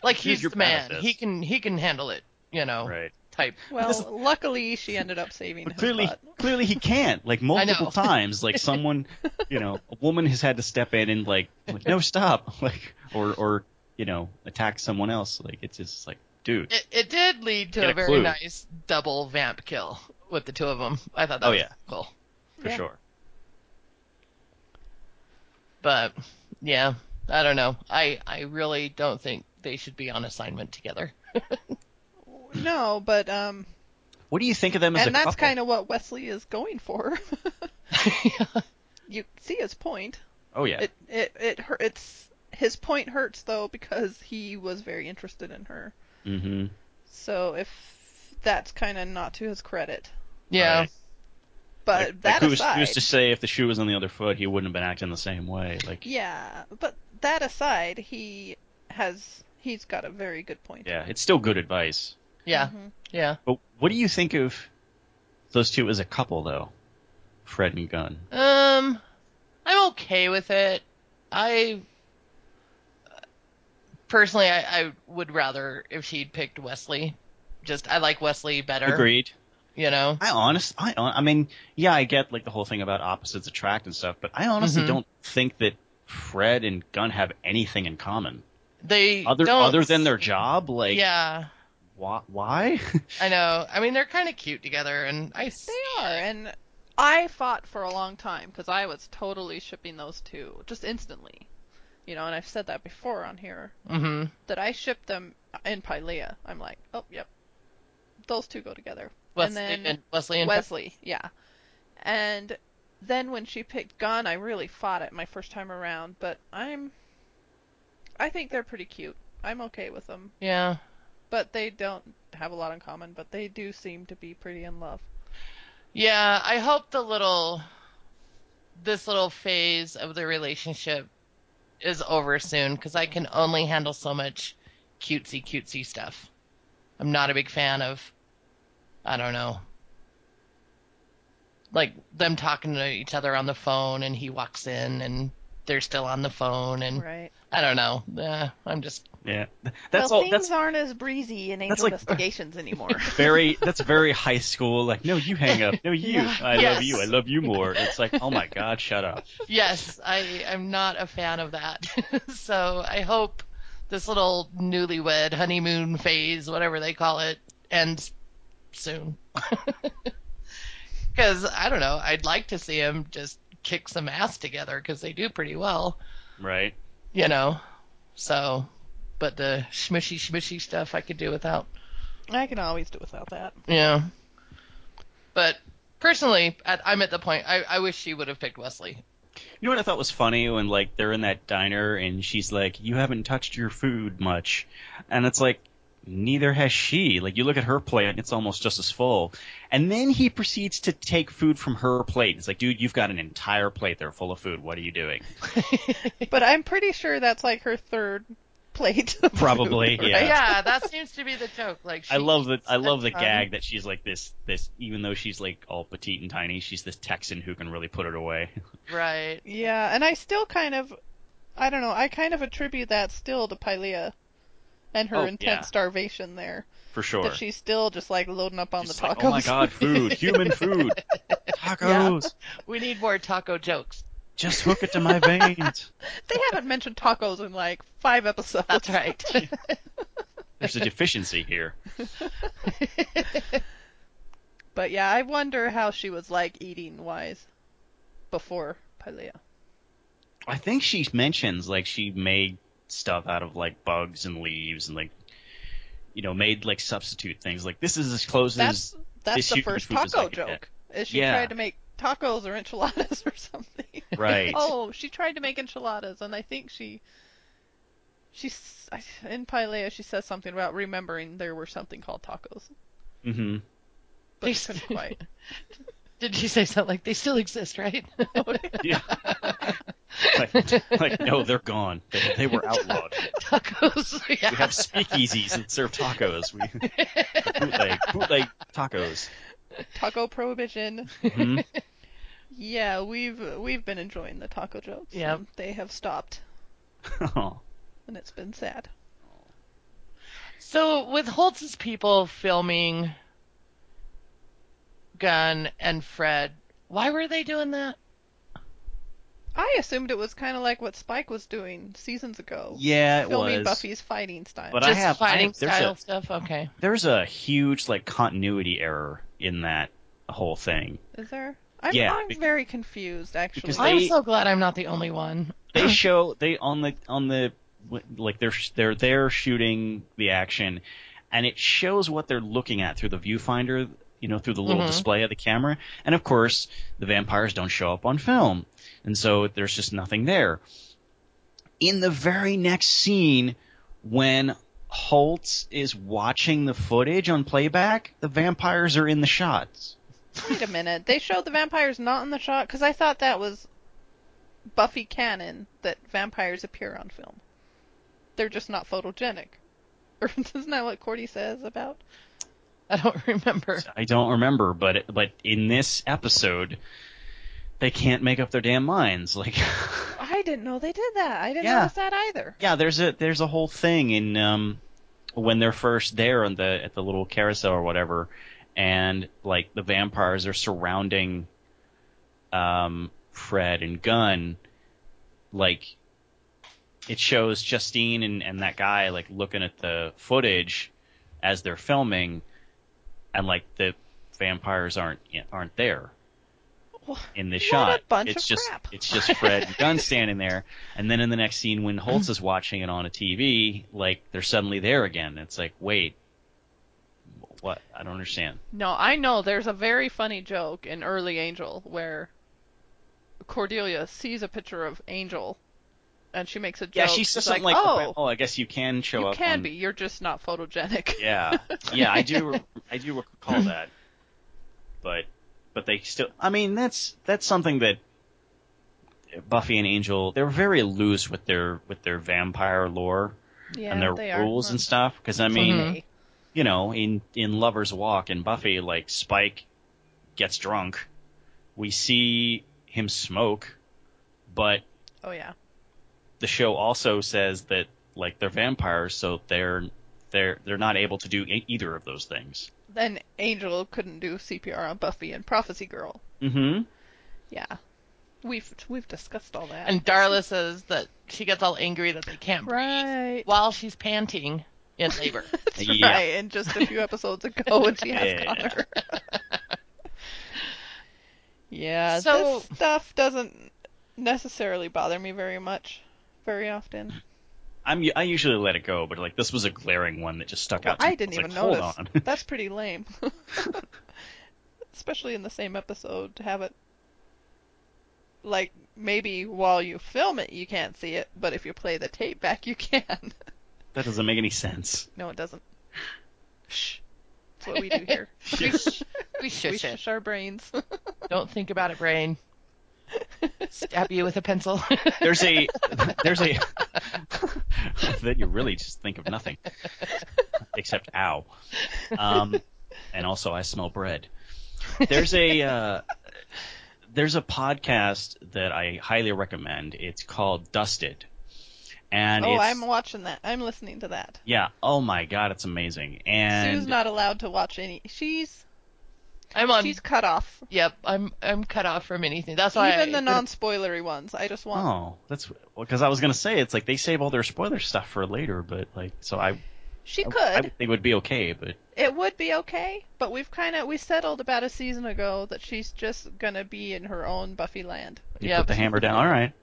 Speaker 4: like he's
Speaker 8: your
Speaker 4: the man. He can he can handle it. You know,
Speaker 8: right.
Speaker 4: Type.
Speaker 3: Well, luckily she ended up saving
Speaker 8: But
Speaker 3: his
Speaker 8: clearly,
Speaker 3: butt.
Speaker 8: clearly he can't. Like multiple times, like someone, you know, a woman has had to step in and like, like no, stop, like, or or you know, attack someone else. Like it's just like, dude.
Speaker 4: It, it did lead to a
Speaker 8: a
Speaker 4: very
Speaker 8: clue.
Speaker 4: nice double vamp kill with the two of them. I thought that
Speaker 8: Oh,
Speaker 4: was
Speaker 8: yeah.
Speaker 4: cool.
Speaker 8: for
Speaker 3: Yeah.
Speaker 8: sure.
Speaker 4: But yeah, I don't know. I I really don't think they should be on assignment together.
Speaker 3: No, but um,
Speaker 8: What do you think of them as
Speaker 3: and
Speaker 8: a
Speaker 3: that's kind of what Wesley is going for. you see his point.
Speaker 8: oh yeah,
Speaker 3: It it it hurt. It's his point hurts though because he was very interested in her.
Speaker 8: mm-hmm.
Speaker 3: So if that's kind of not to his credit,
Speaker 4: yeah.
Speaker 8: Right.
Speaker 3: but
Speaker 8: like,
Speaker 3: that
Speaker 8: like who's,
Speaker 3: aside,
Speaker 8: who's to say if the shoe was on the other foot, he wouldn't have been acting the same way? Like,
Speaker 3: yeah, but that aside, he has he's got a very good point.
Speaker 8: yeah, it's still good advice.
Speaker 4: Yeah.
Speaker 3: Mhm.
Speaker 4: Yeah.
Speaker 8: But what do you think of those two as a couple, though? Fred and Gunn.
Speaker 4: Um, I'm okay with it. I personally, I, I would rather if she'd picked Wesley. Just I like Wesley better.
Speaker 8: Agreed.
Speaker 4: You know.
Speaker 8: I honest, I, hon- I mean, yeah, I get like the whole thing about opposites attract and stuff, but I honestly
Speaker 4: Mhm.
Speaker 8: don't think that Fred and Gunn have anything in common
Speaker 4: They
Speaker 8: other
Speaker 4: don't.
Speaker 8: other than their job. Like,
Speaker 4: Yeah,
Speaker 8: why? why?
Speaker 4: I know. I mean, they're kind of cute together, and I. s-
Speaker 3: They are, and I fought for a long time because I was totally shipping those two just instantly. You know, and I've said that before on here
Speaker 4: Mhm.
Speaker 3: that I shipped them in Pylea. I'm like, oh, yep, those two go together.
Speaker 4: Wesley
Speaker 3: and then
Speaker 4: Wesley and
Speaker 3: Wesley, yeah. And then when she picked Gunn, I really fought it my first time around, but I'm, I think they're pretty cute. I'm okay with them,
Speaker 4: Yeah.
Speaker 3: But they don't have a lot in common. But they do seem to be pretty in love.
Speaker 4: Yeah, I hope the little this little phase of the relationship is over soon because I can only handle so much cutesy cutesy stuff. I'm not a big fan of I don't know. Like them talking to each other on the phone and he walks in and they're still on the phone and
Speaker 3: Right.
Speaker 4: I don't know. Uh, I'm just
Speaker 8: yeah, that's
Speaker 3: well,
Speaker 8: all.
Speaker 3: things
Speaker 8: That's
Speaker 3: aren't as breezy in Angel
Speaker 8: like-
Speaker 3: Investigations anymore.
Speaker 8: very. That's very high school. Like, no, you hang up. No, you.
Speaker 3: Yeah.
Speaker 8: I
Speaker 4: Yes.
Speaker 8: love you. I love you more. It's like, oh my god, shut up.
Speaker 4: yes, I am not a fan of that. so I hope this little newlywed honeymoon phase, whatever they call it, ends soon. Because I don't know, I'd like to see him just kick some ass together because they do pretty well,
Speaker 8: Right.
Speaker 4: you know. So, but the smushy smushy stuff I could do without.
Speaker 3: I can always do without that.
Speaker 4: Yeah. But personally, I'm at the point I, I wish she would have picked Wesley.
Speaker 8: You know what I thought was funny when like they're in that diner and she's like, "You haven't touched your food much," and it's like, neither has she. Like you look at her plate and it's almost just as full, and then he proceeds to take food from her plate. It's like, dude, you've got an entire plate there full of food. What are you doing?
Speaker 3: But I'm pretty sure that's like her third plate.
Speaker 8: Probably,
Speaker 3: food,
Speaker 8: yeah.
Speaker 3: right?
Speaker 4: yeah, that seems to be the joke. Like
Speaker 8: I love the I love the
Speaker 4: ton.
Speaker 8: gag that she's like this this even though she's like all petite and tiny, she's this Texan who can really put it away.
Speaker 4: Right.
Speaker 3: Yeah, and I still kind of, I don't know, I kind of attribute that still to Pylea and her
Speaker 8: Oh,
Speaker 3: intense
Speaker 8: yeah.
Speaker 3: starvation there.
Speaker 8: For sure.
Speaker 3: That she's still just like loading up on
Speaker 8: Just
Speaker 3: the tacos.
Speaker 8: like, oh my god, food, human food, tacos. Yeah.
Speaker 4: We need more taco jokes.
Speaker 8: Just hook it to my veins.
Speaker 3: they haven't mentioned tacos in like five episodes.
Speaker 4: That's right.
Speaker 8: There's a deficiency here.
Speaker 3: But yeah, I wonder how she was like eating wise before Pylea.
Speaker 8: I think she mentions like she made stuff out of like bugs and leaves and like you know made like substitute things. Like this is as close
Speaker 3: That's
Speaker 8: as
Speaker 3: that's
Speaker 8: this
Speaker 3: the
Speaker 8: human
Speaker 3: first taco joke. Is she
Speaker 8: Yeah.
Speaker 3: tried to make tacos or enchiladas or something?
Speaker 8: right.
Speaker 3: Oh, she tried to make enchiladas, and I think she, she's in Pylea. She says something about remembering there were something called tacos,
Speaker 8: Mm-hmm.
Speaker 3: but
Speaker 4: They
Speaker 3: she couldn't quite.
Speaker 4: Did she say something like they still exist, right?
Speaker 8: Yeah. Like, like no, they're gone. They, they were outlawed.
Speaker 4: Tacos. Yeah.
Speaker 8: We have speakeasies that serve tacos. We bootleg bootleg tacos.
Speaker 3: Taco prohibition.
Speaker 8: hmm
Speaker 3: Yeah, we've we've been enjoying the taco jokes.
Speaker 4: Yep.
Speaker 3: and They have stopped, and it's been sad.
Speaker 4: So with Holtz's people filming Gunn and Fred, why were they doing that?
Speaker 3: I assumed it was kind of like what Spike was doing seasons ago,
Speaker 8: yeah, it
Speaker 3: filming
Speaker 8: was.
Speaker 3: Buffy's fighting style.
Speaker 8: But I
Speaker 4: Just
Speaker 8: have-
Speaker 4: fighting
Speaker 8: have- there's
Speaker 4: style
Speaker 8: a-
Speaker 4: stuff. Okay.
Speaker 8: There's a huge like continuity error in that whole thing.
Speaker 3: Is there? I'm,
Speaker 8: Yeah,
Speaker 3: I'm
Speaker 8: bec-
Speaker 3: very confused actually.
Speaker 8: because
Speaker 4: I'm so glad I'm not the only one.
Speaker 8: They show they on the on the like they're they're there shooting the action, and it shows what they're looking at through the viewfinder. You know, through the little
Speaker 4: Mhm.
Speaker 8: display of the camera, and of course, the vampires don't show up on film, and so there's just nothing there. In the very next scene, when Holtz is watching the footage on playback, the vampires are in the shots.
Speaker 3: Wait a minute. They showed the vampires not in the shot because I thought that was Buffy canon that vampires appear on film. They're just not photogenic. Or isn't that what Cordy says about?
Speaker 4: I don't remember.
Speaker 8: I don't remember, but but in this episode, they can't make up their damn minds. Like,
Speaker 3: I didn't know they did that. I didn't
Speaker 8: Yeah.
Speaker 3: notice that either.
Speaker 8: yeah, there's a there's a whole thing in um when they're first there on the at the little carousel or whatever, and like the vampires are surrounding um Fred and Gunn, like it shows Justine and, and that guy like looking at the footage as they're filming, and like the vampires aren't aren't there in this shot. it's just
Speaker 3: crap.
Speaker 8: it's just Fred and Gunn standing there, and then in the next scene when Holtz is watching it on a TV, like they're suddenly there again. It's like wait, what? I don't understand.
Speaker 3: No, I know there's a very funny joke in Early Angel where Cordelia sees a picture of Angel and she makes a joke.
Speaker 8: Yeah, she says
Speaker 3: She's
Speaker 8: something
Speaker 3: like,
Speaker 8: like,
Speaker 3: oh,
Speaker 8: "Oh, "Oh, I guess you can show
Speaker 3: you
Speaker 8: up."
Speaker 3: can
Speaker 8: on-
Speaker 3: be. You're just not photogenic."
Speaker 8: Yeah, yeah, I do. I do recall that, but but they still. I mean, that's that's something that Buffy and Angel they're very loose with their with their vampire lore
Speaker 3: yeah,
Speaker 8: and their rules and stuff. Because I mean,
Speaker 3: they-
Speaker 8: you know, in in Lover's Walk and Buffy, like Spike gets drunk, we see him smoke, but
Speaker 3: Oh yeah.
Speaker 8: the show also says that like they're vampires, so they're they're they're not able to do either of those things.
Speaker 3: Then Angel couldn't do CPR on Buffy and Prophecy Girl.
Speaker 8: Mm-hmm.
Speaker 3: Yeah. We've we've discussed all that.
Speaker 4: And Darla says that she gets all angry that they can't breathe
Speaker 3: right.
Speaker 4: while she's panting in labor.
Speaker 3: That's
Speaker 8: Yeah.
Speaker 3: right. And just a few episodes ago when she has
Speaker 8: Yeah.
Speaker 3: Connor. yeah,
Speaker 4: So-
Speaker 3: this stuff doesn't necessarily bother me very much, very often.
Speaker 8: I'm I usually let it go, but like this was a glaring one that just stuck
Speaker 3: Well,
Speaker 8: out. to me.
Speaker 3: I didn't
Speaker 8: It's
Speaker 3: even
Speaker 8: like, hold
Speaker 3: notice.
Speaker 8: on.
Speaker 3: That's pretty lame. Especially in the same episode to have it like maybe while you film it you can't see it, but if you play the tape back you can.
Speaker 8: that doesn't make any sense.
Speaker 3: no, it doesn't. Shh. That's what we do here.
Speaker 4: we sh- we
Speaker 3: we
Speaker 4: shush it.
Speaker 3: shush our brains.
Speaker 4: Don't think about it, brain. Stab you with a pencil.
Speaker 8: There's a there's a that you really just think of nothing except ow. Um, and also I smell bread. There's a uh, there's a podcast that I highly recommend. It's called Dusted, and
Speaker 3: oh, I'm watching that. I'm listening to that.
Speaker 8: yeah. Oh my god, it's amazing. And
Speaker 3: Sue's not allowed to watch any. She's
Speaker 4: I'm on.
Speaker 3: she's cut off.
Speaker 4: Yep, I'm I'm cut off from anything. That's why
Speaker 3: Even
Speaker 4: I,
Speaker 3: the non-spoilery ones. I just want.
Speaker 8: Oh, that's because I was gonna say it's like they save all their spoiler stuff for later, but like so I
Speaker 3: She
Speaker 8: I,
Speaker 3: could.
Speaker 8: I would think it would be okay, but
Speaker 3: It would be okay, but we've kind of we settled about a season ago that she's just gonna be in her own Buffy land.
Speaker 8: you
Speaker 4: Yep.
Speaker 8: put the hammer down. All right.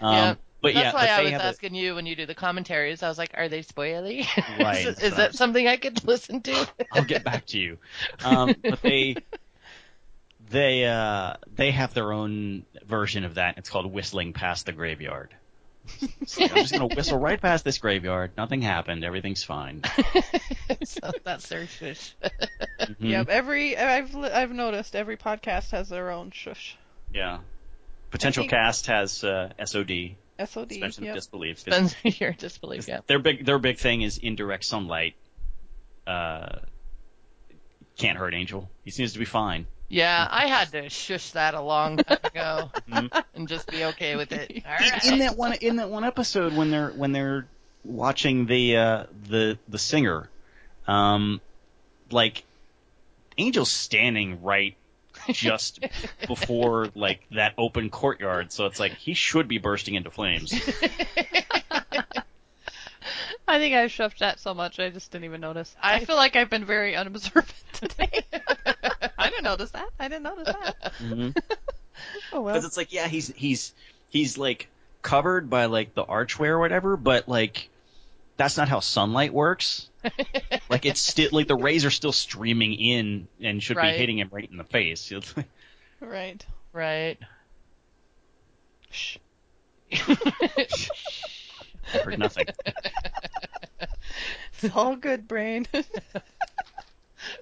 Speaker 8: Um,
Speaker 4: Yep.
Speaker 8: But
Speaker 4: That's
Speaker 8: yeah,
Speaker 4: why I was
Speaker 8: have a-
Speaker 4: asking you when you do the commentaries. I was like, are they spoily?
Speaker 8: Right,
Speaker 4: is, is that something I could listen to?
Speaker 8: I'll get back to you. Um, but they they uh, they have their own version of that. It's called whistling past the graveyard. Like, I'm just gonna whistle right past this graveyard. Nothing happened. Everything's fine.
Speaker 4: so that's their shush.
Speaker 8: Mhm.
Speaker 3: Yep. Every I've I've noticed every podcast has their own shush.
Speaker 8: Yeah. Potential
Speaker 3: think-
Speaker 8: cast has uh, SOD,
Speaker 3: SOD.
Speaker 8: suspension
Speaker 3: Yep.
Speaker 8: of disbelief. 'cause
Speaker 4: Spends your disbelief. Yeah.
Speaker 8: Their big their big thing is indirect sunlight. Uh, can't hurt Angel. He seems to be fine.
Speaker 4: Yeah, I had to shush that a long time ago
Speaker 8: Mhm.
Speaker 4: and just be okay with it.
Speaker 8: In,
Speaker 4: right.
Speaker 8: in that one in that one episode when they're when they're watching the uh, the the singer, um, like Angel's standing right just before like that open courtyard, so it's like he should be bursting into flames.
Speaker 3: I think I shoved that so much I just didn't even notice. I,
Speaker 4: I-
Speaker 3: feel like I've been very unobservant today. I didn't notice that. I didn't notice that.
Speaker 8: Mhm.
Speaker 3: Oh well.
Speaker 8: Because it's like, yeah, he's he's he's like covered by like the archway or whatever, but like that's not how sunlight works. like it's still like the rays are still streaming in and should
Speaker 4: Right.
Speaker 8: be hitting him right in the face. Like,
Speaker 3: Right.
Speaker 4: right.
Speaker 3: Shh.
Speaker 8: I heard nothing.
Speaker 3: It's all good, brain.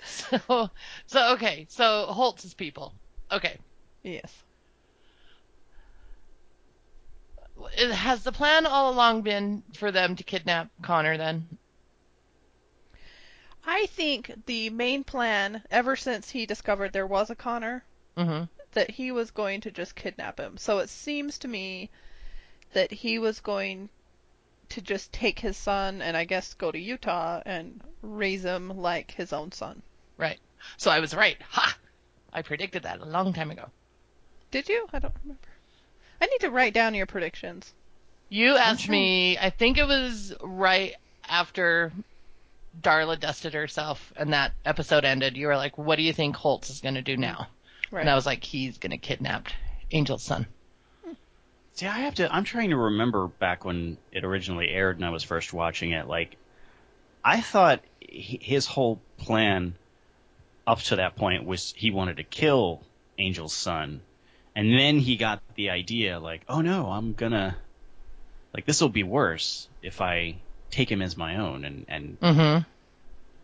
Speaker 4: So, so okay. So Holtz's people. Okay.
Speaker 3: yes.
Speaker 4: It- Has the plan all along been for them to kidnap Connor then?
Speaker 3: I think the main plan, ever since he discovered there was a Connor,
Speaker 4: Mm-hmm.
Speaker 3: that he was going to just kidnap him. So it seems to me that he was going to just take his son and I guess go to Utah and raise him like his own son.
Speaker 4: Right. So I was right. Ha! I predicted that a long time ago.
Speaker 3: Did you? I don't remember. I need to write down your predictions.
Speaker 4: You asked
Speaker 3: trying-
Speaker 4: me, I think it was right after Darla dusted herself and that episode ended. You were like, what do you think Holtz is going to do now?
Speaker 3: Right.
Speaker 4: And I was like, he's going to kidnap Angel's son.
Speaker 8: See, I have to. I'm trying to remember back when it originally aired and I was first watching it. Like, I thought he- his whole plan up to that point was he wanted to kill Angel's son, and then he got the idea, like, oh no, I'm gonna, like, this will be worse if I take him as my own and and
Speaker 4: Mm-hmm.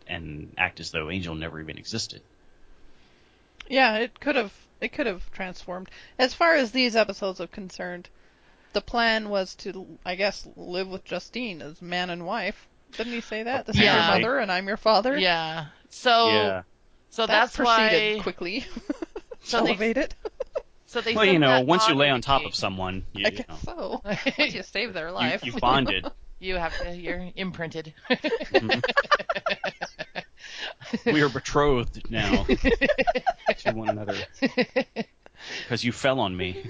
Speaker 8: and act as though Angel never even existed.
Speaker 3: Yeah, it could have it could have transformed. As far as these episodes are concerned, the plan was to I guess live with Justine as man and wife. Didn't he say that? This is your mother and I'm your father.
Speaker 4: Yeah. So,
Speaker 8: yeah.
Speaker 4: so
Speaker 3: that
Speaker 4: that's
Speaker 3: proceeded
Speaker 4: why.
Speaker 3: quickly.
Speaker 4: So they,
Speaker 3: Elevated.
Speaker 4: so they
Speaker 8: Well, you know, once you lay on top of someone, you,
Speaker 3: I
Speaker 8: you
Speaker 3: guess
Speaker 8: know,
Speaker 3: so. Once you save their life.
Speaker 8: you bonded.
Speaker 4: You have to. You're imprinted.
Speaker 8: we are betrothed now to one another because you fell on me.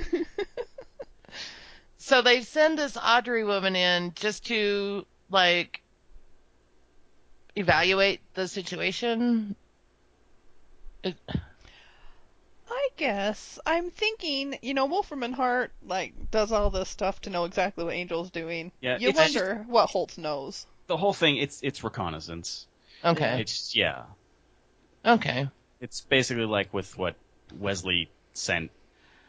Speaker 4: so they send this Audrey woman in just to like evaluate the situation. It-
Speaker 3: I guess I'm thinking, you know, Wolfram and Hart like does all this stuff to know exactly what Angel's doing.
Speaker 8: Yeah,
Speaker 3: you
Speaker 8: it's just-
Speaker 3: wonder what Holtz knows.
Speaker 8: The whole thing, it's it's reconnaissance.
Speaker 4: okay.
Speaker 8: It's yeah,
Speaker 4: Okay.
Speaker 8: it's basically like with what Wesley sent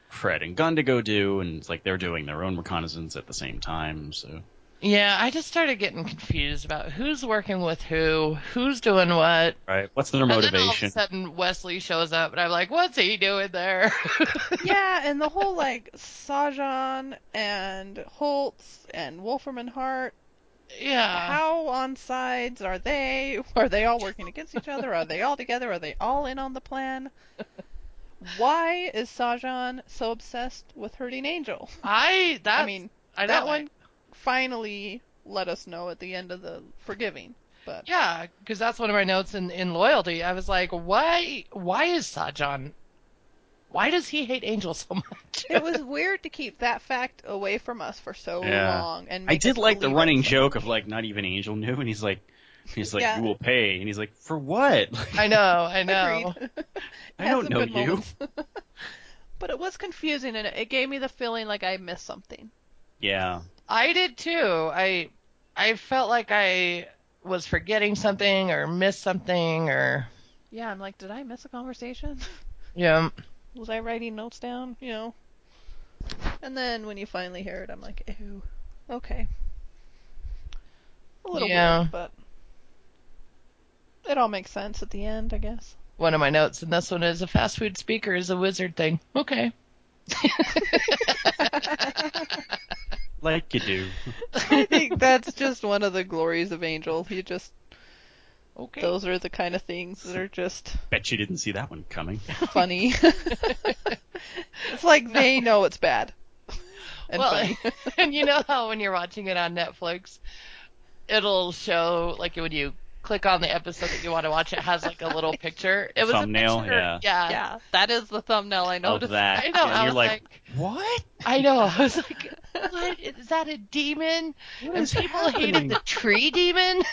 Speaker 8: Fred and Gunn to go do, and it's like they're doing their own reconnaissance at the same time. So
Speaker 4: Yeah, I just started getting confused about who's working with who, who's doing what.
Speaker 8: right, what's their motivation?
Speaker 4: And then all of
Speaker 8: motivation?
Speaker 4: a sudden Wesley shows up, and I'm like, what's he doing there?
Speaker 3: yeah, and the whole like Sahjhan and Holtz and Wolfram and Hart.
Speaker 4: yeah.
Speaker 3: How on sides are they? Are they all working against each other? Are they all together? Are they all in on the plan? Why is Sahjhan so obsessed with hurting Angel?
Speaker 4: I that
Speaker 3: I mean,
Speaker 4: I know
Speaker 3: that
Speaker 4: it.
Speaker 3: one finally let us know at the end of the Forgiving. But
Speaker 4: Yeah, because that's one of my notes in, in loyalty. I was like, why why is Sahjhan? Why does he hate Angel so much?
Speaker 3: it was weird to keep that fact away from us for so
Speaker 8: Yeah.
Speaker 3: long. And
Speaker 8: I did like the
Speaker 3: believe it.
Speaker 8: running joke of like not even Angel knew, and he's like, he's like,
Speaker 3: Yeah.
Speaker 8: you will pay, and he's like, for what?
Speaker 4: I know, I know.
Speaker 8: I don't know you.
Speaker 3: but it was confusing, and it, it gave me the feeling like I missed something.
Speaker 8: Yeah,
Speaker 4: I did too. I I felt like I was forgetting something or missed something or
Speaker 3: Yeah, I'm like, did I miss a conversation?
Speaker 4: yeah.
Speaker 3: Was I writing notes down? You know. And then when you finally hear it, I'm like, ew. Okay. A little
Speaker 4: Yeah.
Speaker 3: weird, but it all makes sense at the end, I guess.
Speaker 4: One of my notes, and this one is a fast food speaker is a wizard thing. Okay.
Speaker 8: Like you do.
Speaker 3: I think that's just one of the glories of Angel. You just
Speaker 4: Okay.
Speaker 3: those are the kind of things that are just
Speaker 8: Bet you didn't see that one coming.
Speaker 3: funny. it's like they know it's bad. And
Speaker 4: well,
Speaker 3: funny.
Speaker 4: and you know how when you're watching it on Netflix, it'll show like when you click on the episode that you want to watch, it has like a little picture. It was
Speaker 8: Thumbnail,
Speaker 4: a picture,
Speaker 8: yeah.
Speaker 4: yeah,
Speaker 3: yeah, that is the thumbnail I
Speaker 8: of
Speaker 3: noticed.
Speaker 8: that.
Speaker 4: I know,
Speaker 8: And
Speaker 4: I
Speaker 8: you're
Speaker 4: was
Speaker 8: like,
Speaker 4: like-
Speaker 8: what?
Speaker 4: I know. I was like, what is that? A demon?
Speaker 8: What
Speaker 4: and people
Speaker 8: happening?
Speaker 4: hated the tree demon.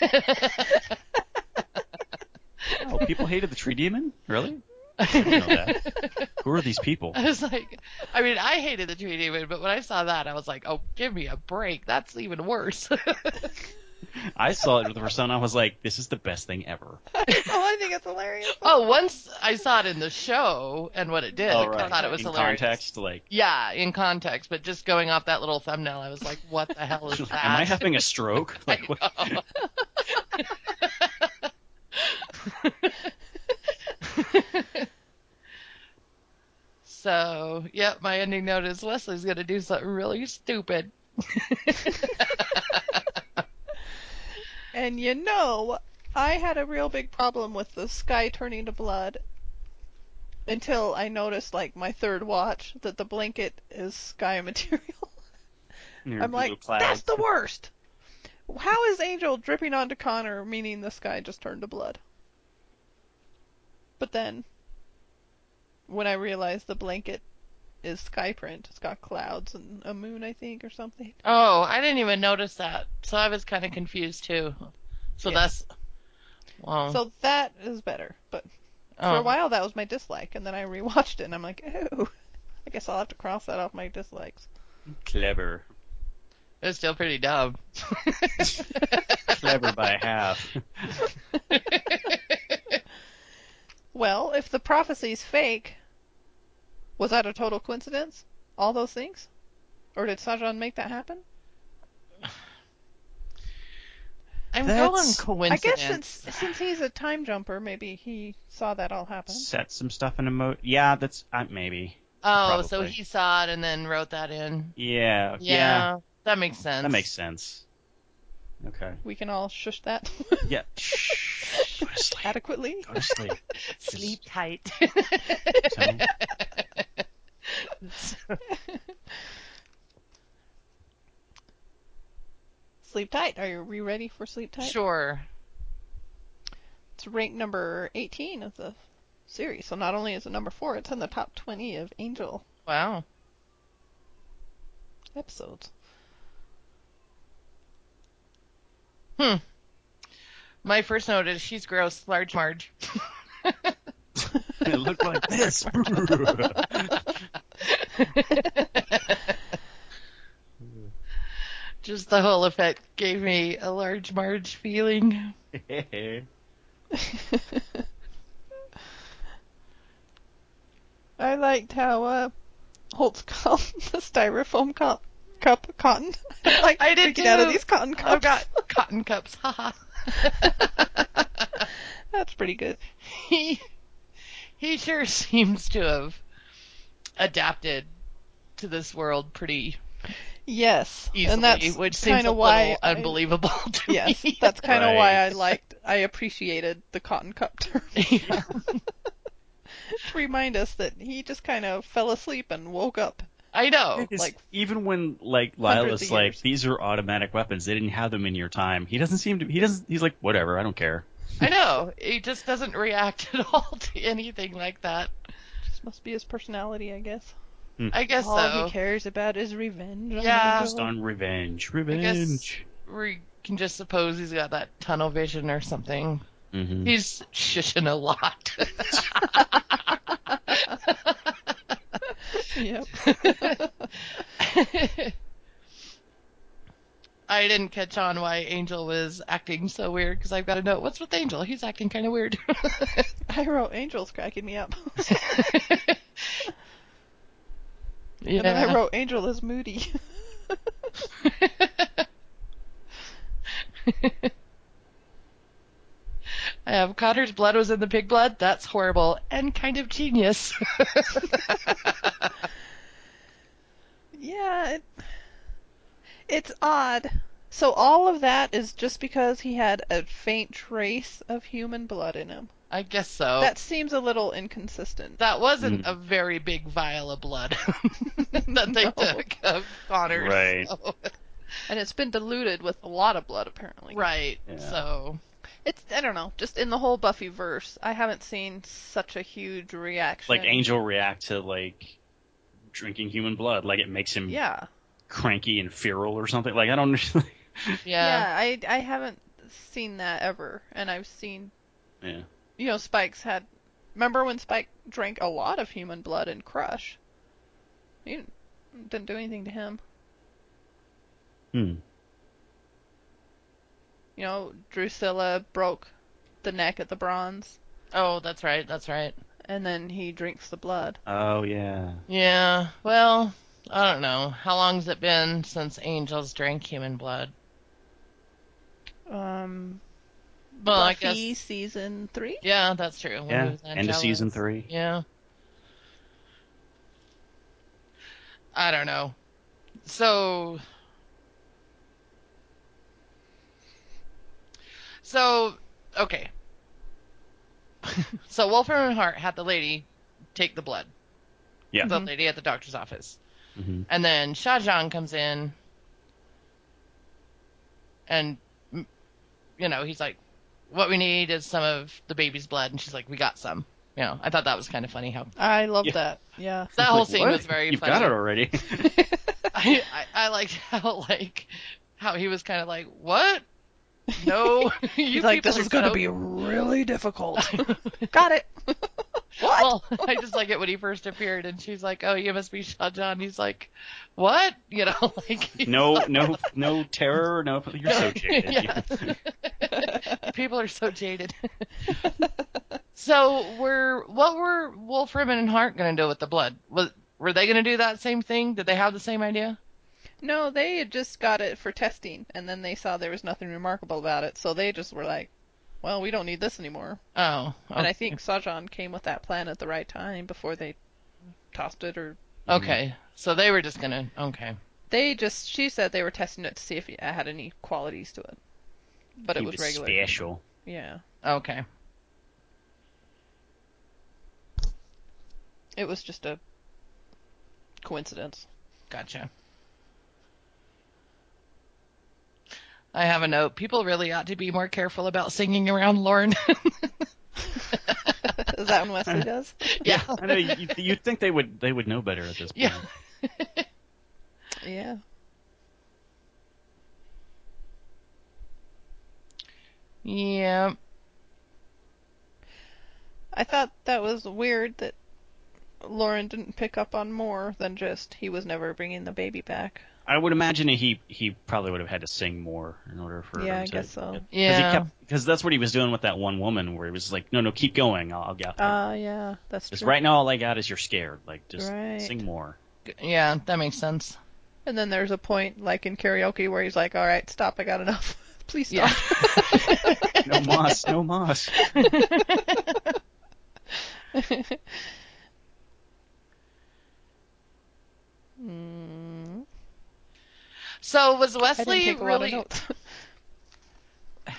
Speaker 8: Oh, people hated the tree demon? Really? I didn't know that. Who are these people?
Speaker 4: I was like, I mean, I hated the tree demon, but when I saw that, I was like, oh, give me a break. That's even worse.
Speaker 8: I saw it for the first time. I was like, this is the best thing ever.
Speaker 3: oh, I think it's hilarious.
Speaker 4: oh, once I saw it in the show and what it did,
Speaker 8: oh,
Speaker 4: I thought it was
Speaker 8: In
Speaker 4: hilarious.
Speaker 8: context, like,
Speaker 4: Yeah, in context, but just going off that little thumbnail, I was like, what the hell is that?
Speaker 8: am I having a stroke? Like, what?
Speaker 4: so, yep, my ending note is Wesley's going to do something really stupid.
Speaker 3: And you know, I had a real big problem with the sky turning to blood until I noticed, like, my third watch that the blanket is sky material.
Speaker 8: Your
Speaker 3: I'm like,
Speaker 8: clouds.
Speaker 3: that's the worst. How is Angel dripping onto Connor, meaning the sky just turned to blood? But then, when I realized the blanket is sky print, it's got clouds and a moon, I think, or something.
Speaker 4: Oh, I didn't even notice that. So I was kind of confused too. So
Speaker 3: Yeah.
Speaker 4: that's. Wow.
Speaker 3: So that is better. But
Speaker 4: oh.
Speaker 3: for a oh. while, that was my dislike, and then I rewatched it, and I'm like, oh, I guess I'll have to cross that off my dislikes.
Speaker 8: Clever.
Speaker 4: It's still pretty dumb.
Speaker 8: Clever by half.
Speaker 3: Well, if the prophecy's fake, was that a total coincidence? All those things? Or did Sahjhan make that happen?
Speaker 4: I'm
Speaker 8: That's-
Speaker 4: going
Speaker 3: I guess since since he's a time jumper, maybe he saw that all happen.
Speaker 8: Set some stuff in a mo. Yeah, that's uh, maybe.
Speaker 4: Oh, so he saw it and then wrote that in.
Speaker 8: Yeah,
Speaker 4: Yeah, that makes sense.
Speaker 8: That makes sense. Okay.
Speaker 3: We can all shush that
Speaker 8: Yeah. Shh. Go to sleep.
Speaker 3: adequately.
Speaker 8: Go to sleep.
Speaker 4: Sleep tight.
Speaker 8: So,
Speaker 3: Sleep tight. Are you we ready for sleep tight?
Speaker 4: sure.
Speaker 3: It's ranked number 18 of the series. So not only is it number four, it's in the top 20 of Angel
Speaker 4: Wow.
Speaker 3: episodes.
Speaker 4: Hmm. My first note is she's gross, large Marge.
Speaker 8: it looked like this.
Speaker 4: Just the whole effect gave me a large Marge feeling.
Speaker 3: I liked how uh, Holtz called the styrofoam cup, cup cotton. I like
Speaker 4: I did
Speaker 3: drinking out of these cotton cups.
Speaker 4: I've got cotton cups. Haha.
Speaker 3: That's pretty good.
Speaker 4: he he sure seems to have adapted to this world pretty
Speaker 3: Yes,
Speaker 4: easily,
Speaker 3: and that's
Speaker 4: which seems
Speaker 3: kind
Speaker 4: a
Speaker 3: of why
Speaker 4: little
Speaker 3: I-
Speaker 4: unbelievable to
Speaker 3: Yes,
Speaker 4: me.
Speaker 3: that's kind of why I liked, I appreciated the cotton cup term.
Speaker 4: Yeah.
Speaker 3: to remind us that he just kind of fell asleep and woke up.
Speaker 4: I know.
Speaker 8: It's-
Speaker 3: Like,
Speaker 8: even when like
Speaker 3: Lilah's
Speaker 8: like these are automatic weapons, they didn't have them in your time. He doesn't seem to. He doesn't. He's like whatever. I don't care.
Speaker 4: I know. He just doesn't react at all to anything like that.
Speaker 3: Just must be his personality, I guess.
Speaker 4: I guess
Speaker 3: All
Speaker 4: so.
Speaker 3: he cares about is revenge. on
Speaker 4: Yeah.
Speaker 3: Angel.
Speaker 8: Just on revenge.
Speaker 4: I guess
Speaker 8: Revenge.
Speaker 4: we can just suppose he's got that tunnel vision or something.
Speaker 8: hmm
Speaker 4: He's shushing a lot.
Speaker 3: Yep.
Speaker 4: I didn't catch on why Angel was acting so weird because I've got to know what's with Angel. He's acting kind of weird.
Speaker 3: I wrote Angel's cracking me up.
Speaker 4: yeah.
Speaker 3: And then I wrote Angel is moody.
Speaker 4: I have Connor's blood was in the pig blood. That's horrible and kind of genius.
Speaker 3: yeah, it, it's odd. So all of that is just because he had a faint trace of human blood in him.
Speaker 4: I guess so.
Speaker 3: That seems a little inconsistent.
Speaker 4: that wasn't
Speaker 8: Mm.
Speaker 4: a very big vial of blood that they
Speaker 3: No.
Speaker 4: took of Connor's.
Speaker 8: Right.
Speaker 4: so-
Speaker 3: And it's been diluted with a lot of blood apparently.
Speaker 4: right.
Speaker 8: Yeah.
Speaker 4: So
Speaker 3: It's I don't know, just in the whole Buffy verse, I haven't seen such a huge reaction.
Speaker 8: Like Angel react to like drinking human blood, like it makes him
Speaker 3: Yeah.
Speaker 8: Cranky and feral or something. Like I don't. yeah.
Speaker 3: Yeah, I I haven't seen that ever, and I've seen Yeah. you know Spike's had. Remember when Spike drank a lot of human blood in Crush? He didn't, didn't do anything to him.
Speaker 8: Hmm.
Speaker 3: You know, Drusilla broke the neck at the bronze,
Speaker 4: Oh, that's right. That's right.
Speaker 3: and then he drinks the blood.
Speaker 8: Oh yeah.
Speaker 4: Yeah. Well, I don't know. How long's it been since Angel's drank human blood?
Speaker 3: Um,
Speaker 4: Well, I
Speaker 3: Buffy
Speaker 4: guess.
Speaker 3: season three.
Speaker 4: Yeah, that's true. when
Speaker 8: Yeah.
Speaker 4: was
Speaker 8: End of season three.
Speaker 4: Yeah. I don't know. So. So, okay. so Wolfram and Hart had the lady take the blood.
Speaker 8: Yeah.
Speaker 4: The
Speaker 3: Mhm.
Speaker 4: lady at the doctor's office.
Speaker 8: Hmm
Speaker 4: And then Sahjhan comes in and, you know, he's like, what we need is some of the baby's blood. And she's like, we got some. You know, I thought that was kind of funny how
Speaker 3: I love
Speaker 8: Yeah.
Speaker 3: that. Yeah.
Speaker 4: that whole
Speaker 8: Like,
Speaker 4: scene
Speaker 8: what?
Speaker 4: was very
Speaker 8: You've
Speaker 4: funny.
Speaker 8: got it already.
Speaker 4: I, I, I liked how, like, how he was kind of like, what? No. you
Speaker 3: He's like, this
Speaker 4: are
Speaker 3: is going to be really difficult. Got it. What?
Speaker 4: Well, I just like it when he first appeared, and she's like, "Oh, you must be John." He's like, "What?" You know, like
Speaker 8: no,
Speaker 4: like-
Speaker 8: no, no terror. No, you're so jaded.
Speaker 4: Yeah. People are so jaded. so were what were Wolf Wolfram and Hart going to do with the blood? Was were they going to do that same thing? Did they have the same idea?
Speaker 3: No, they had just got it for testing, and then they saw there was nothing remarkable about it, so they just were like, well, we don't need this anymore.
Speaker 4: Oh,
Speaker 3: And I think Sahjhan came with that plan at the right time before they tossed it, or
Speaker 4: okay. So they were just gonna okay.
Speaker 3: they just, she said they were testing it to see if it had any qualities to it. But it
Speaker 8: He
Speaker 3: was
Speaker 8: was
Speaker 3: regular.
Speaker 8: special.
Speaker 3: Yeah.
Speaker 4: Okay.
Speaker 3: It was just a coincidence.
Speaker 4: Gotcha. I have a note. People really ought to be more careful about singing around Lorne.
Speaker 3: Is that when Wesley uh, does?
Speaker 4: yeah.
Speaker 8: I know you, you'd think they would they would know better at this point.
Speaker 4: Yeah.
Speaker 3: Yeah.
Speaker 4: Yeah.
Speaker 3: I thought that was weird that Lorne didn't pick up on more than just he was never bringing the baby back.
Speaker 8: I would imagine he he probably would have had to sing more in order for
Speaker 3: Yeah,
Speaker 8: him
Speaker 3: I
Speaker 8: to,
Speaker 3: guess so.
Speaker 8: Because
Speaker 4: Yeah.
Speaker 8: because that's what he was doing with that one woman where he was like, no, no, keep going, I'll, I'll get.
Speaker 3: Ah, yeah, that's
Speaker 8: Because
Speaker 3: true.
Speaker 8: right now all I got is you're scared. Like just
Speaker 3: Right.
Speaker 8: sing more.
Speaker 4: Yeah, that makes sense.
Speaker 3: And then there's a point, like in karaoke, where he's like, "All right, stop, I got enough. Please
Speaker 4: Yeah.
Speaker 3: stop."
Speaker 8: No moss, no moss.
Speaker 3: mm,
Speaker 4: So was
Speaker 3: I
Speaker 4: Wesley
Speaker 3: didn't take a lot of
Speaker 4: really?
Speaker 3: notes.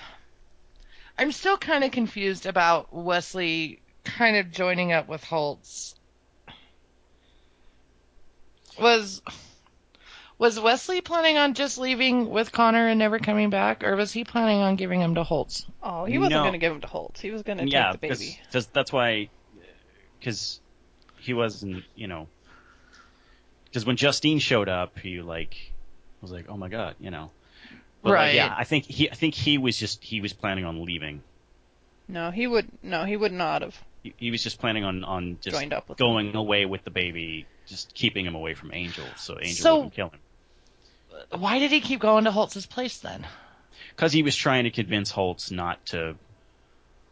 Speaker 4: I'm still kind of confused about Wesley kind of joining up with Holtz. Was was Wesley planning on just leaving with Connor and never coming back, or was he planning on giving him to Holtz?
Speaker 3: oh, he wasn't
Speaker 8: No.
Speaker 3: going to give him to Holtz. He was going to
Speaker 8: yeah,
Speaker 3: take the baby.
Speaker 8: because that's why. Because he wasn't, you know. Because when Justine showed up, he like was like, oh my god, you know. But like,
Speaker 4: Right.
Speaker 8: yeah, I think he I think he was just he was planning on leaving.
Speaker 3: No, he would. No, he would not have.
Speaker 8: He, he was just planning on on just
Speaker 3: Joined up with him.
Speaker 8: going away with the baby, just keeping him away from Angel, so Angel
Speaker 4: So-
Speaker 8: wouldn't kill him.
Speaker 4: why did he keep going to Holtz's place then?
Speaker 8: because he was trying to convince Holtz not to.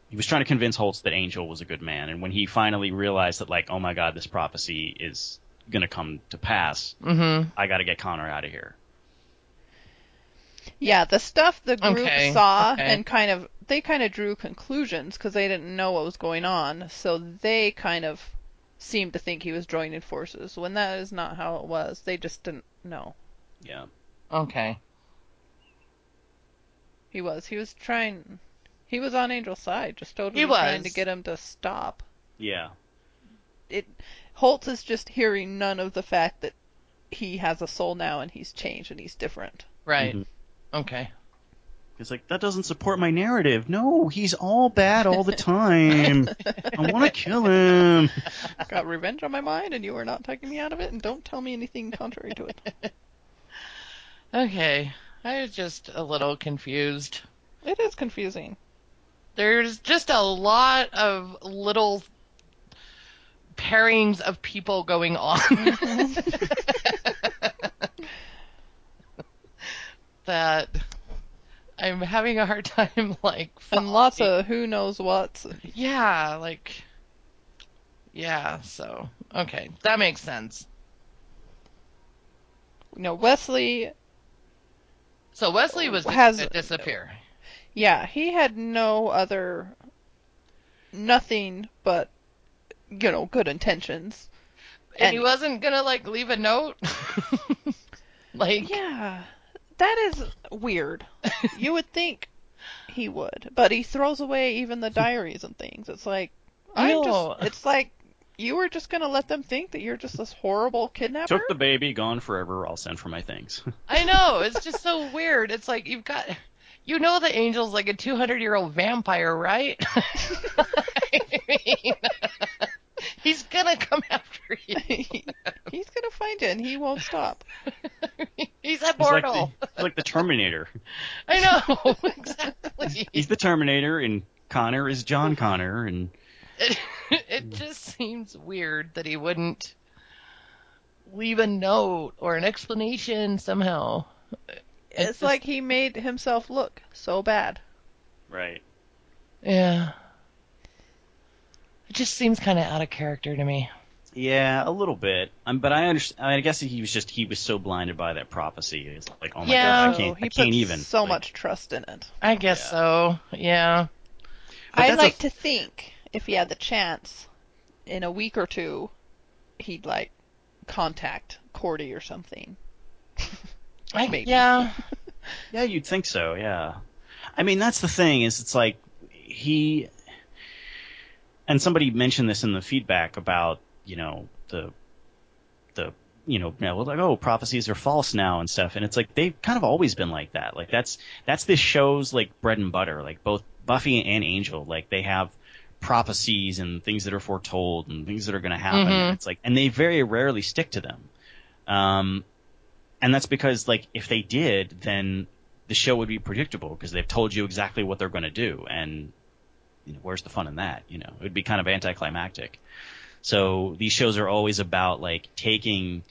Speaker 8: He was trying to convince Holtz that Angel was a good man, and when he finally realized that, like, oh my God, this prophecy is gonna come to pass,
Speaker 4: Mm-hmm.
Speaker 8: I got to get Connor out of here.
Speaker 3: Yeah, the stuff the group
Speaker 4: Okay,
Speaker 3: saw
Speaker 4: okay.
Speaker 3: and kind of they kind of drew conclusions because they didn't know what was going on, so they kind of seemed to think he was joining forces when that is not how it was. They just didn't know
Speaker 8: Yeah,
Speaker 4: Okay.
Speaker 3: he was. He was trying. He was on Angel's side, just totally
Speaker 4: He
Speaker 3: trying to get him to stop.
Speaker 8: yeah,
Speaker 3: It Holtz is just hearing none of the fact that he has a soul now and he's changed and he's different.
Speaker 4: Right.
Speaker 8: Mhm.
Speaker 4: Okay.
Speaker 8: He's like, that doesn't support my narrative. No, he's all bad all the time. I want to kill him.
Speaker 3: I've got revenge on my mind, and you are not taking me out of it, and don't tell me anything contrary to it.
Speaker 4: Okay. I was just a little confused.
Speaker 3: It is confusing.
Speaker 4: There's just a lot of little pairings of people going on. Mm-hmm. that I'm having a hard time like
Speaker 3: And lots of who knows what's.
Speaker 4: yeah, like yeah, so okay, that makes sense.
Speaker 3: No, Wesley,
Speaker 4: So Wesley was
Speaker 3: Has-
Speaker 4: gonna disappear.
Speaker 3: yeah, he had no other. Nothing but, you know, good intentions.
Speaker 4: And he wasn't gonna like leave a note. like
Speaker 3: Yeah, that is weird. you would think he would, but he throws away even the diaries and things. It's like,
Speaker 4: I
Speaker 3: I'm
Speaker 4: know.
Speaker 3: just. It's like you were just gonna let them think that you're just this horrible kidnapper.
Speaker 8: Took the baby, gone forever. I'll send for my things.
Speaker 4: I know, it's just so weird. It's like you've got you know the angel's like a 200 year old vampire, right? I mean, he's gonna come after you.
Speaker 3: He's gonna find you, and he won't stop.
Speaker 4: He's a
Speaker 8: He's like, the,
Speaker 4: portal.
Speaker 8: he's like the Terminator.
Speaker 4: I know exactly.
Speaker 8: He's the Terminator, and Connor is John Connor, and
Speaker 4: It, it just seems weird that he wouldn't leave a note or an explanation somehow.
Speaker 3: It's,
Speaker 4: just-
Speaker 3: like he made himself look so bad.
Speaker 8: right.
Speaker 4: Yeah. It just seems kind of out of character to me.
Speaker 8: Yeah, a little bit. Um, but I understand. I mean, I guess he was just he was so blinded by that prophecy. It's like, oh my
Speaker 4: Yeah.
Speaker 8: god, I can't,
Speaker 3: he
Speaker 8: I can't
Speaker 3: put
Speaker 8: even.
Speaker 3: so
Speaker 8: Like,
Speaker 3: much trust in it.
Speaker 4: I guess
Speaker 8: Yeah.
Speaker 4: so. Yeah.
Speaker 8: But
Speaker 3: I
Speaker 8: that's a-
Speaker 3: like to think if he had the chance, in a week or two, he'd like contact Cordy or something.
Speaker 4: I,
Speaker 3: Maybe.
Speaker 4: Yeah.
Speaker 8: Yeah, you'd think so. Yeah. I mean, that's the thing is, it's like he and somebody mentioned this in the feedback about you know the the you know like oh prophecies are false now and stuff, and it's like they've kind of always been like that. Like that's that's this show's like bread and butter. Like both Buffy and Angel, like they have prophecies and things that are foretold and things that are going to happen.
Speaker 4: Mhm.
Speaker 8: And it's like, and they very rarely stick to them. Um, and that's because like if they did, then the show would be predictable because they've told you exactly what they're going to do, and where's the fun in that? You know, it would be kind of anticlimactic. So these shows are always about like taking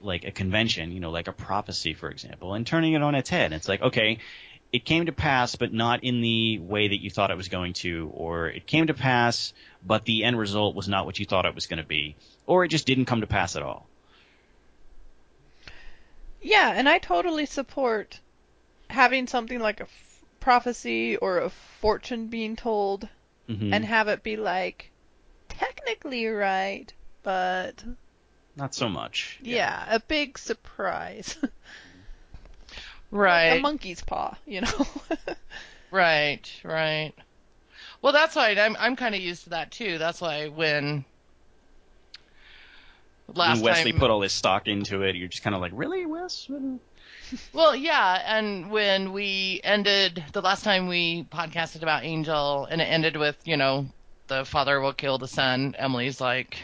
Speaker 8: like a convention, you know, like a prophecy, for example, and turning it on its head. It's like, okay, it came to pass, but not in the way that you thought it was going to, or it came to pass, but the end result was not what you thought it was going to be, or it just didn't come to pass at all.
Speaker 3: Yeah, and I totally support having something like a prophecy or a fortune being told
Speaker 8: Mhm.
Speaker 3: and have it be like technically right, but
Speaker 8: not so much.
Speaker 3: yeah, a big surprise.
Speaker 4: Right.
Speaker 3: a monkey's paw, you know.
Speaker 4: Right, right. Well, that's why I'm I'm kind of used to that too. That's why when last
Speaker 8: when Wesley
Speaker 4: time,
Speaker 8: put all his stock into it, you're just kind of like, really, Wes?
Speaker 4: Well, yeah, and when we ended the last time we podcasted about Angel, and it ended with you know the father will kill the son. Emily's like,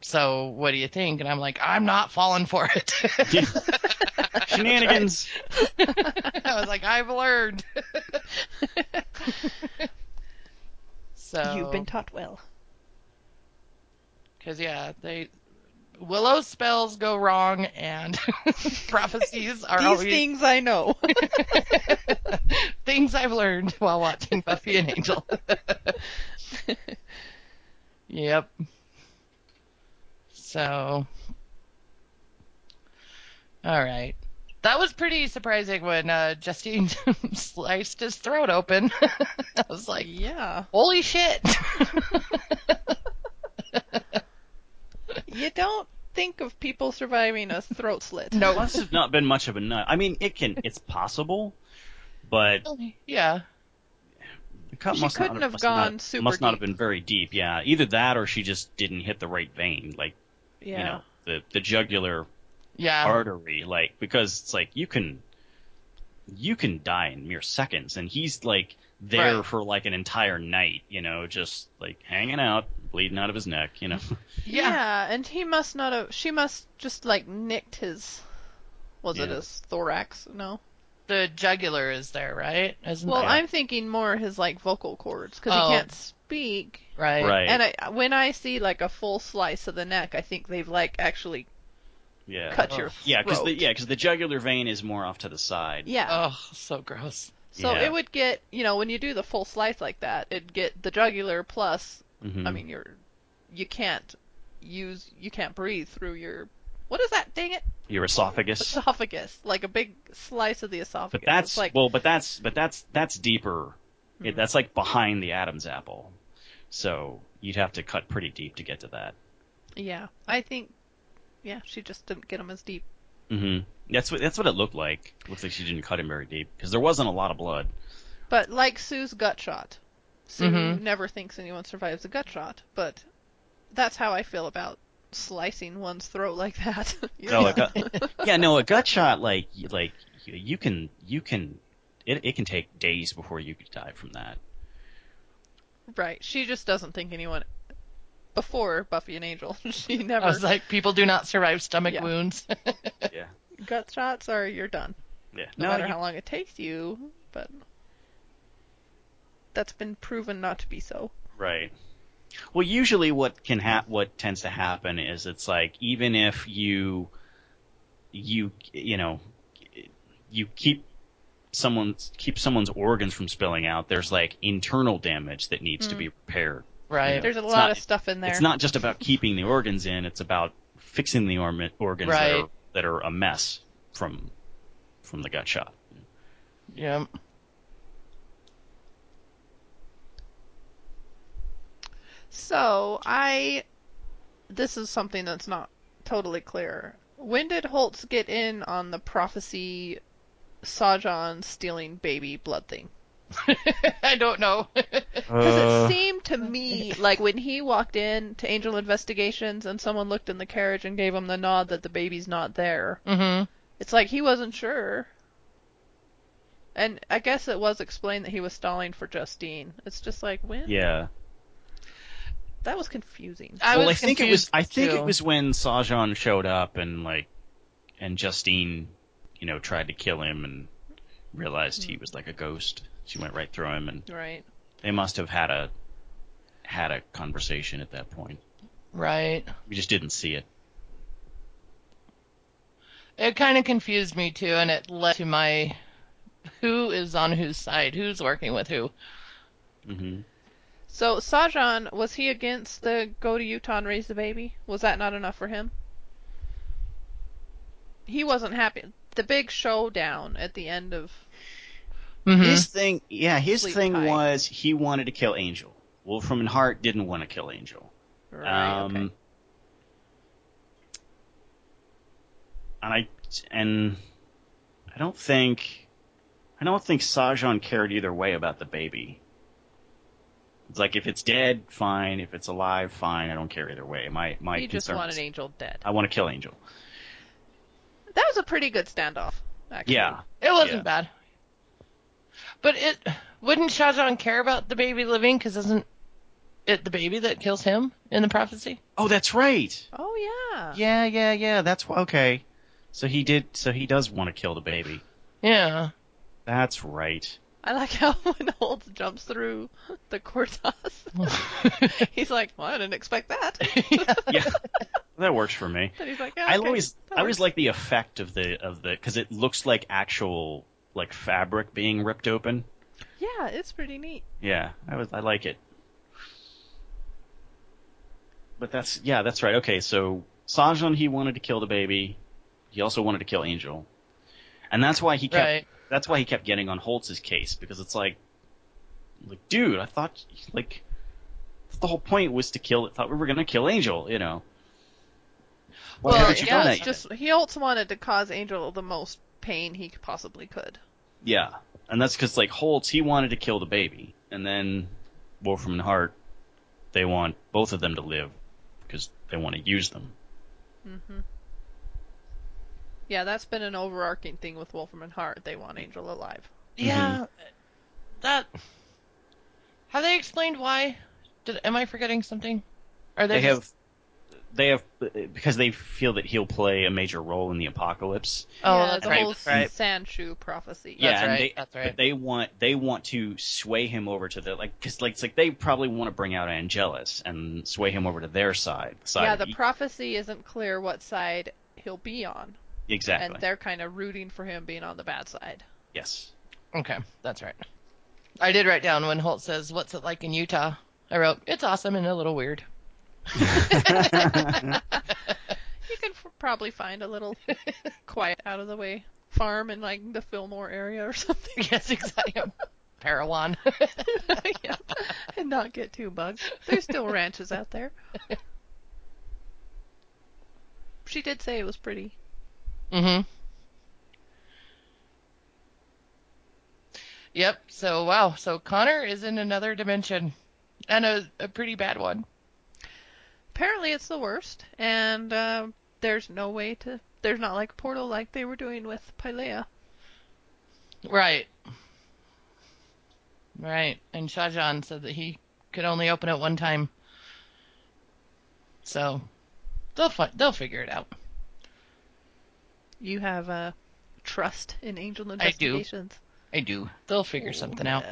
Speaker 4: so what do you think? And I'm like, I'm not falling for it.
Speaker 8: Shenanigans.
Speaker 4: I was like, I've learned. so
Speaker 3: You've been taught well.
Speaker 4: Because yeah, they Willow spells go wrong and prophecies are
Speaker 3: These
Speaker 4: always
Speaker 3: things I know.
Speaker 4: things I've learned while watching Buffy and Angel. yep. So, all right. That was pretty surprising when uh, Justine sliced his throat open. I was like,
Speaker 3: yeah.
Speaker 4: holy shit.
Speaker 3: You don't think of people surviving a throat slit.
Speaker 4: no.
Speaker 8: Must have not been much of a nut. I mean, it can. It's possible, but
Speaker 4: yeah.
Speaker 8: the cut
Speaker 3: She
Speaker 8: must
Speaker 3: couldn't
Speaker 8: not
Speaker 3: have
Speaker 8: must
Speaker 3: gone
Speaker 8: not,
Speaker 3: super
Speaker 8: Must not have been very deep. Yeah, either that or she just didn't hit the right vein, like
Speaker 3: Yeah.
Speaker 8: you know the the jugular
Speaker 4: Yeah.
Speaker 8: artery, like because it's like you can you can die in mere seconds, and he's like there
Speaker 4: Right.
Speaker 8: for like an entire night, you know, just like hanging out, bleeding out of his neck, you know.
Speaker 3: yeah. and he must not have. She must just like nicked his. Was it his thorax? No.
Speaker 4: The jugular is there, right? Isn't
Speaker 3: Well,
Speaker 4: that
Speaker 3: I'm thinking more his like vocal cords because
Speaker 4: Oh.
Speaker 3: he can't speak.
Speaker 4: right?
Speaker 8: right.
Speaker 3: And I, when I see like a full slice of the neck, I think they've like actually
Speaker 8: yeah.
Speaker 3: cut your
Speaker 8: Yeah, because the yeah, because the jugular vein is more off to the side.
Speaker 3: Yeah.
Speaker 4: Oh, so gross.
Speaker 3: So
Speaker 8: yeah.
Speaker 3: it would get, you know, when you do the full slice like that, it'd get the jugular plus.
Speaker 8: Mhm.
Speaker 3: I mean, you're you can't use you can't breathe through your what is that? Dang it,
Speaker 8: your esophagus.
Speaker 3: esophagus, like a big slice of the esophagus.
Speaker 8: But that's
Speaker 3: It's like
Speaker 8: well, but that's but that's that's deeper. It,
Speaker 3: Mhm.
Speaker 8: that's like behind the Adam's apple. So you'd have to cut pretty deep to get to that.
Speaker 3: yeah, I think yeah, she just didn't get them as deep.
Speaker 8: hmm That's what that's what it looked like. Looks like she didn't cut him very deep because there wasn't a lot of blood.
Speaker 3: But like Sue's gut shot, Sue
Speaker 4: Mhm.
Speaker 3: never thinks anyone survives a gut shot, but that's how I feel about slicing one's throat like that. You're
Speaker 8: No, gut, yeah, no, a gut shot like like you- you can you can it it can take days before you could die from that.
Speaker 3: right. She just doesn't think anyone before Buffy and Angel. she never
Speaker 4: I was like, people do not survive stomach
Speaker 3: Yeah.
Speaker 4: wounds.
Speaker 8: Yeah,
Speaker 3: gut shots are you're done.
Speaker 8: yeah.
Speaker 3: No,
Speaker 8: No,
Speaker 3: matter
Speaker 8: you-
Speaker 3: how long it takes you, but that's been proven not to be so.
Speaker 8: Right. Well, usually what can hap- what tends to happen is it's like even if you you you know you keep someone's keep someone's organs from spilling out, there's like internal damage that needs to
Speaker 3: Mm.
Speaker 8: be repaired.
Speaker 4: right.
Speaker 3: There's a lot
Speaker 8: not-
Speaker 3: of stuff in there.
Speaker 8: It's not just about keeping the organs in; it's about fixing the orm- organs that,
Speaker 4: Right.
Speaker 8: are, that are a mess from from the gut shot.
Speaker 4: Yeah.
Speaker 3: So I, this is something that's not totally clear. When did Holtz get in on the prophecy, Sahjhan stealing baby blood thing?
Speaker 4: I don't know.
Speaker 3: Because it seemed to me like when he walked in to Angel Investigations and someone looked in the carriage and gave him the nod that the baby's not there.
Speaker 4: hmm
Speaker 3: It's like he wasn't sure. And I guess it was explained that he was stalling for Justine. It's just like when
Speaker 8: yeah.
Speaker 3: that was confusing.
Speaker 4: I
Speaker 8: well,
Speaker 4: was
Speaker 8: I think it was. I think
Speaker 4: too.
Speaker 8: it was when Sahjhan showed up and like, and Justine, you know, tried to kill him and realized he was like a ghost. She went right through him, and
Speaker 3: Right.
Speaker 8: they must have had a had a conversation at that point.
Speaker 4: Right.
Speaker 8: We just didn't see it.
Speaker 4: It kind of confused me too, and it led to my who is on whose side, who's working with who.
Speaker 8: hmm
Speaker 3: So Sahjhan, was he against the go to Utah and raise the baby? Was that not enough for him? He wasn't happy. The big showdown at the end of
Speaker 4: Mhm.
Speaker 8: His thing, yeah, his
Speaker 3: Sleep
Speaker 8: thing
Speaker 3: tight.
Speaker 8: was he wanted to kill Angel. Wolfram and Hart didn't want to kill Angel.
Speaker 3: right,
Speaker 8: um,
Speaker 3: okay.
Speaker 8: and I and I don't think I don't think Sahjhan cared either way about the baby. It's like if it's dead, fine. If it's alive, fine. I don't care either way. My my
Speaker 3: He just
Speaker 8: concern
Speaker 3: wanted
Speaker 8: is
Speaker 3: Angel dead.
Speaker 8: I want to kill Angel.
Speaker 3: That was a pretty good standoff, actually.
Speaker 8: Yeah,
Speaker 4: It wasn't
Speaker 8: Yeah.
Speaker 4: bad. But it wouldn't Sahjhan care about the baby living? Because isn't it the baby that kills him in the prophecy?
Speaker 8: Oh, that's right.
Speaker 3: Oh yeah.
Speaker 8: Yeah, yeah, yeah. That's wh- okay. So he did. So he does want to kill the baby.
Speaker 4: Yeah.
Speaker 8: That's right.
Speaker 3: I like how when Holtz jumps through the courthouse, he's like, "Well, I didn't expect that."
Speaker 8: Yeah. that works for me.
Speaker 3: Then he's like, yeah,
Speaker 8: I
Speaker 3: okay,
Speaker 8: always I always like the effect of the of the because it looks like actual like fabric being ripped open.
Speaker 3: Yeah, it's pretty neat.
Speaker 8: Yeah, I was I like it. But that's yeah, that's right. Okay, so Sahjhan he wanted to kill the baby. He also wanted to kill Angel. And that's why he kept
Speaker 4: Right.
Speaker 8: that's why he kept getting on Holtz's case because it's like like dude, I thought like the whole point was to kill thought we were going to kill Angel, you know. Why
Speaker 4: Well,
Speaker 8: you
Speaker 4: yeah,
Speaker 8: done that
Speaker 3: It's just he also wanted to cause Angel the most pain he possibly could.
Speaker 8: Yeah, and that's because like Holtz, he wanted to kill the baby, and then Wolfram and Hart, they want both of them to live because they want to use them.
Speaker 3: Mm-hmm. Yeah, that's been an overarching thing with Wolfram and Hart. They want Angel alive.
Speaker 4: Yeah. That. Have they explained why? Did am I forgetting something? Are
Speaker 8: They
Speaker 4: they,
Speaker 8: have, they have because they feel that he'll play a major role in the apocalypse.
Speaker 4: Oh,
Speaker 3: yeah,
Speaker 4: that's
Speaker 3: the
Speaker 4: right.
Speaker 3: whole
Speaker 4: That's right.
Speaker 3: Shanshu prophecy.
Speaker 8: Yeah,
Speaker 4: That's
Speaker 8: and
Speaker 4: right,
Speaker 8: they,
Speaker 4: that's right.
Speaker 8: They want they want to sway him over to the like because like it's like they probably want to bring out Angelus and sway him over to their side. Side
Speaker 3: yeah, the
Speaker 8: E-
Speaker 3: prophecy isn't clear what side he'll be on,
Speaker 8: exactly.
Speaker 3: and they're kind of rooting for him being on the bad side.
Speaker 8: yes.
Speaker 4: Okay, that's right. I did write down when Holt says, "What's it like in Utah?" I wrote, "It's awesome and a little weird."
Speaker 3: You could f- probably find a little quiet, out of the way farm in like the Fillmore area or something.
Speaker 4: yes, exactly. Parowan.
Speaker 3: yeah, and not get too bugged. There's still ranches out there. She did say it was pretty.
Speaker 4: mm-hmm. Yep. So wow. So Connor is in another dimension, and a, a pretty bad one.
Speaker 3: Apparently, it's the worst, and uh, there's no way to. There's not like a portal like they were doing with Pylea.
Speaker 4: Right. Right. And Sahjhan said that he could only open it one time. So they'll fi- they'll figure it out.
Speaker 3: You have uh, trust in Angel
Speaker 4: do.
Speaker 3: Investigations.
Speaker 4: I do. They'll figure something out.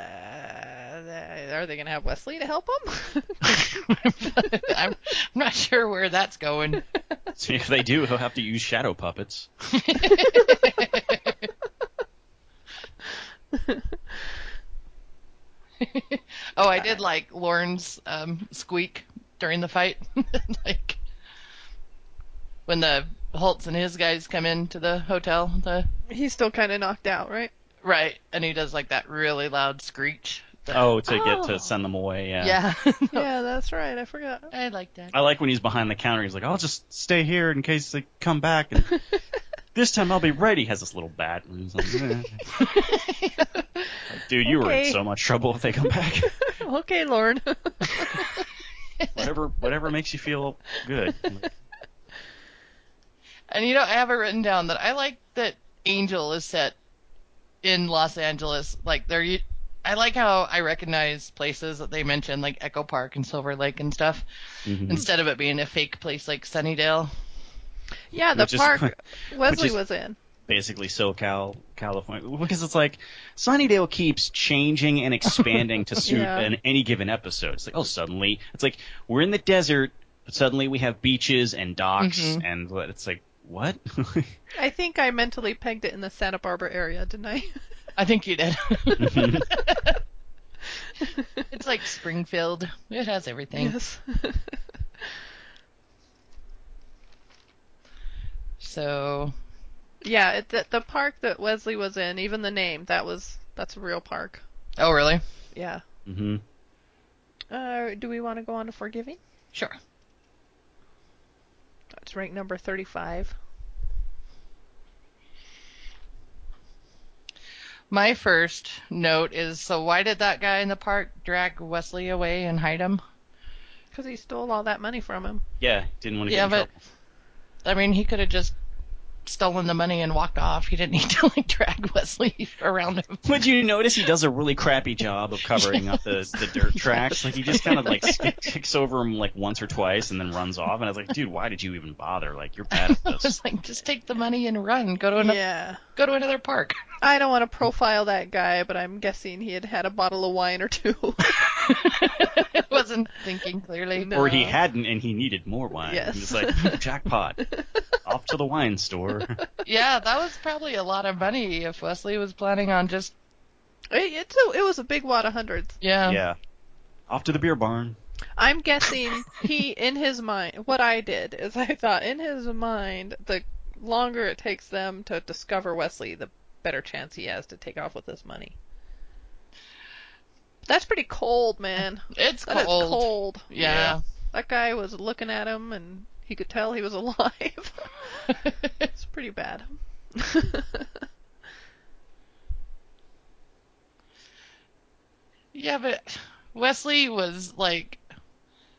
Speaker 3: Uh, are they going to have Wesley to help them?
Speaker 4: I'm not sure where that's going.
Speaker 8: So if they do, he'll have to use shadow puppets.
Speaker 4: oh, I did like Lorne's um, squeak during the fight. like when the Holtz and his guys come into the hotel. The
Speaker 3: He's still kind of knocked out, right?
Speaker 4: right, and he does like that really loud screech. That-
Speaker 8: Oh, to get
Speaker 3: Oh.
Speaker 8: to send them away. Yeah.
Speaker 4: yeah.
Speaker 3: Yeah, that's right. I forgot.
Speaker 4: I like that.
Speaker 8: I like when he's behind the counter. He's like, "I'll just stay here in case they come back, and this time I'll be ready." He has this little bat, and he's like, "Eh." Like, "Dude, you were in so much trouble if they come back.
Speaker 3: okay, Lorne.
Speaker 8: whatever, whatever makes you feel good."
Speaker 4: And you know, I have it written down that I like that Angel is set in Los Angeles. Like they're, u- I like how I recognize places that they mention, like Echo Park and Silver Lake and stuff,
Speaker 8: Mhm.
Speaker 4: instead of it being a fake place like Sunnydale.
Speaker 3: yeah, the
Speaker 8: Which is-
Speaker 3: park Wesley was in.
Speaker 8: Basically, SoCal, California, because it's like Sunnydale keeps changing and expanding to suit
Speaker 3: Yeah.
Speaker 8: an, any given episode. It's like, oh, suddenly it's like we're in the desert, but suddenly we have beaches and docks,
Speaker 4: Mhm.
Speaker 8: and it's like, what?
Speaker 3: I think I mentally pegged it in the Santa Barbara area, didn't I?
Speaker 4: I think you did. it's like Springfield. It has everything.
Speaker 3: yes.
Speaker 4: So
Speaker 3: yeah, it, the, the park that Wesley was in, even the name, that was that's a real park.
Speaker 4: Oh, really?
Speaker 3: Yeah.
Speaker 8: hmm
Speaker 3: Uh, do we want to go on to Forgiving?
Speaker 4: Sure.
Speaker 3: That's ranked number 35.
Speaker 4: My first note is so why did that guy in the park drag Wesley away and hide him?
Speaker 3: Because he stole all that money from him.
Speaker 8: Yeah, didn't want to get
Speaker 4: Yeah,
Speaker 8: in
Speaker 4: but
Speaker 8: trouble.
Speaker 4: I mean, he could have just stolen the money and walked off. He didn't need to like drag Wesley around him.
Speaker 8: Would you notice he does a really crappy job of covering up the, the dirt tracks? Like he just kind of like skick- kicks over him like once or twice and then runs off. And I was like, dude, why did you even bother? Like you're bad at
Speaker 4: I
Speaker 8: this.
Speaker 4: was like, just take the money and run. Go to another
Speaker 3: Yeah.
Speaker 4: go to another park.
Speaker 3: I don't want to profile that guy, but I'm guessing he had had a bottle of wine or two.
Speaker 4: Wasn't thinking clearly.
Speaker 3: No.
Speaker 8: Or he hadn't and he needed more wine.
Speaker 3: Yes.
Speaker 8: He was like, jackpot. Off to the wine store.
Speaker 4: Yeah, that was probably a lot of money if Wesley was planning on just
Speaker 3: it, it's a, it was a big wad of hundreds.
Speaker 4: yeah.
Speaker 8: yeah. Off to the beer barn.
Speaker 3: I'm guessing he, in his mind, what I did is I thought in his mind, the longer it takes them to discover Wesley, the better chance he has to take off with his money. That's pretty cold, man.
Speaker 4: It's
Speaker 3: That is
Speaker 4: cold.
Speaker 3: cold.
Speaker 4: Yeah.
Speaker 3: That guy was looking at him and he could tell he was alive. it's pretty bad.
Speaker 4: Yeah, but Wesley was like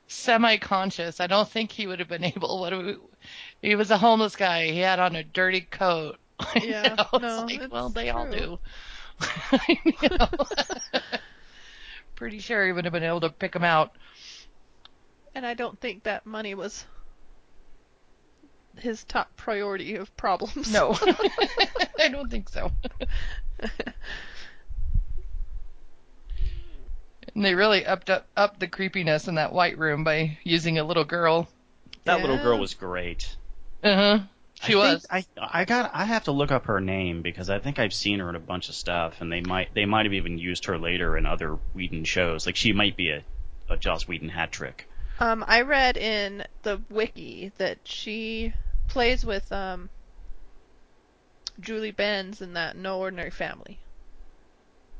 Speaker 4: semi-conscious. I don't think he would have been able. What we, he was a homeless guy. He had on a dirty coat. You
Speaker 3: Yeah,
Speaker 4: know, it's
Speaker 3: no,
Speaker 4: like, well, they all do. You know? Pretty sure he would have been able to pick him out.
Speaker 3: and I don't think that money was his top priority of problems.
Speaker 4: No, I don't think so. And they really upped up, up the creepiness in that white room by using a little girl.
Speaker 8: That little girl was great.
Speaker 4: Uh huh. She
Speaker 8: I
Speaker 4: was.
Speaker 8: think I I got I have to look up her name because I think I've seen her in a bunch of stuff, and they might they might have even used her later in other Whedon shows. Like she might be a, a Joss Whedon hat trick.
Speaker 3: Um, I read in the wiki that she plays with um Julie Benz in that No Ordinary Family.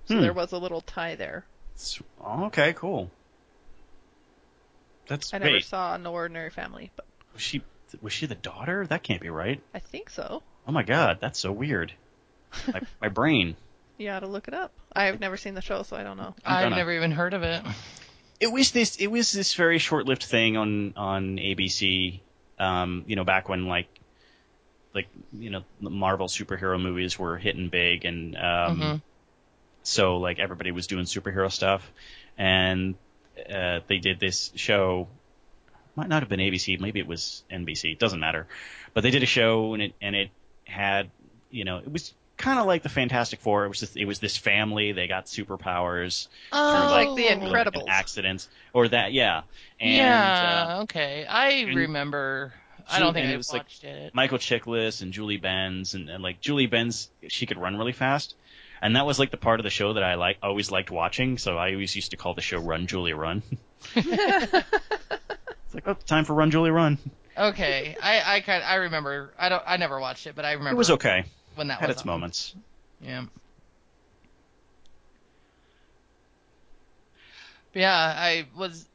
Speaker 3: So
Speaker 8: Hmm.
Speaker 3: there was a little tie there.
Speaker 8: Okay, cool. That's
Speaker 3: I never saw No Ordinary Family, but
Speaker 8: was she was she the daughter? That can't be right.
Speaker 3: I think so.
Speaker 8: Oh my god, that's so weird. My, my brain.
Speaker 3: You ought to look it up. I've never seen the show, so I don't know.
Speaker 8: I'm
Speaker 4: I've never even heard of it.
Speaker 8: it was this it was this very short lived thing on on ABC. Um, you know, back when like like you know the Marvel superhero movies were hitting big, and um,
Speaker 4: Mhm.
Speaker 8: so like everybody was doing superhero stuff, and uh, they did this show. Might not have been ABC, maybe it was NBC. It doesn't matter, but they did a show and it and it had you know it was kind of like the Fantastic Four. It was just, it was this family. They got superpowers
Speaker 4: Oh,
Speaker 3: like the
Speaker 8: through, like, an
Speaker 3: Incredibles.
Speaker 8: accident or that yeah and
Speaker 4: yeah.
Speaker 8: uh,
Speaker 4: okay. I
Speaker 8: and-
Speaker 4: remember. I don't think I
Speaker 8: it was like-
Speaker 4: watched it.
Speaker 8: Michael Chiklis and Julie Benz and, and like Julie Benz she could run really fast and that was like the part of the show that I like always liked watching so I always used to call the show Run Julie Run it's like oh time for Run Julie Run
Speaker 4: Okay. I I kind I remember. I don't. I never watched it, but I remember.
Speaker 8: it was okay
Speaker 4: when that
Speaker 8: had
Speaker 4: was
Speaker 8: its
Speaker 4: on.
Speaker 8: moments
Speaker 4: Yeah. But yeah, I was.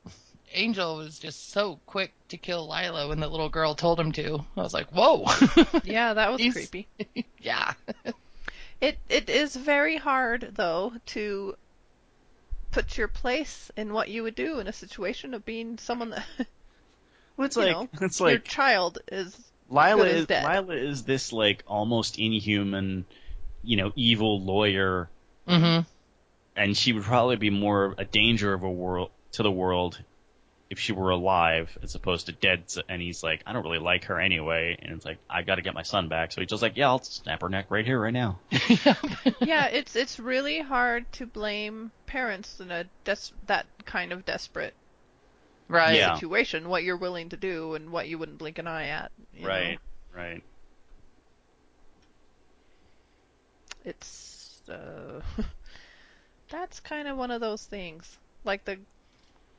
Speaker 4: Angel was just so quick to kill Lilah when the little girl told him to. I was like, whoa.
Speaker 3: Yeah, that was creepy.
Speaker 4: yeah.
Speaker 3: It it is very hard though to put your place in what you would do in a situation of being someone that
Speaker 8: well, it's
Speaker 3: you
Speaker 8: like
Speaker 3: know,
Speaker 8: it's
Speaker 3: your
Speaker 8: like
Speaker 3: child is
Speaker 8: Lilah
Speaker 3: good
Speaker 8: is
Speaker 3: dead.
Speaker 8: Lilah is this like almost inhuman you know evil lawyer
Speaker 4: Mm-hmm.
Speaker 8: and she would probably be more a danger of a world to the world if she were alive as opposed to dead. And he's like, I don't really like her anyway. And it's like, I got to get my son back. So he's just like, Yeah, I'll snap her neck right here, right now.
Speaker 3: yeah, it's it's really hard to blame parents in a des- that kind of desperate
Speaker 4: Right.
Speaker 8: Yeah.
Speaker 3: situation. What you're willing to do and what you wouldn't blink an eye at. you know?
Speaker 8: right, right.
Speaker 3: It's uh, that's kind of one of those things. Like the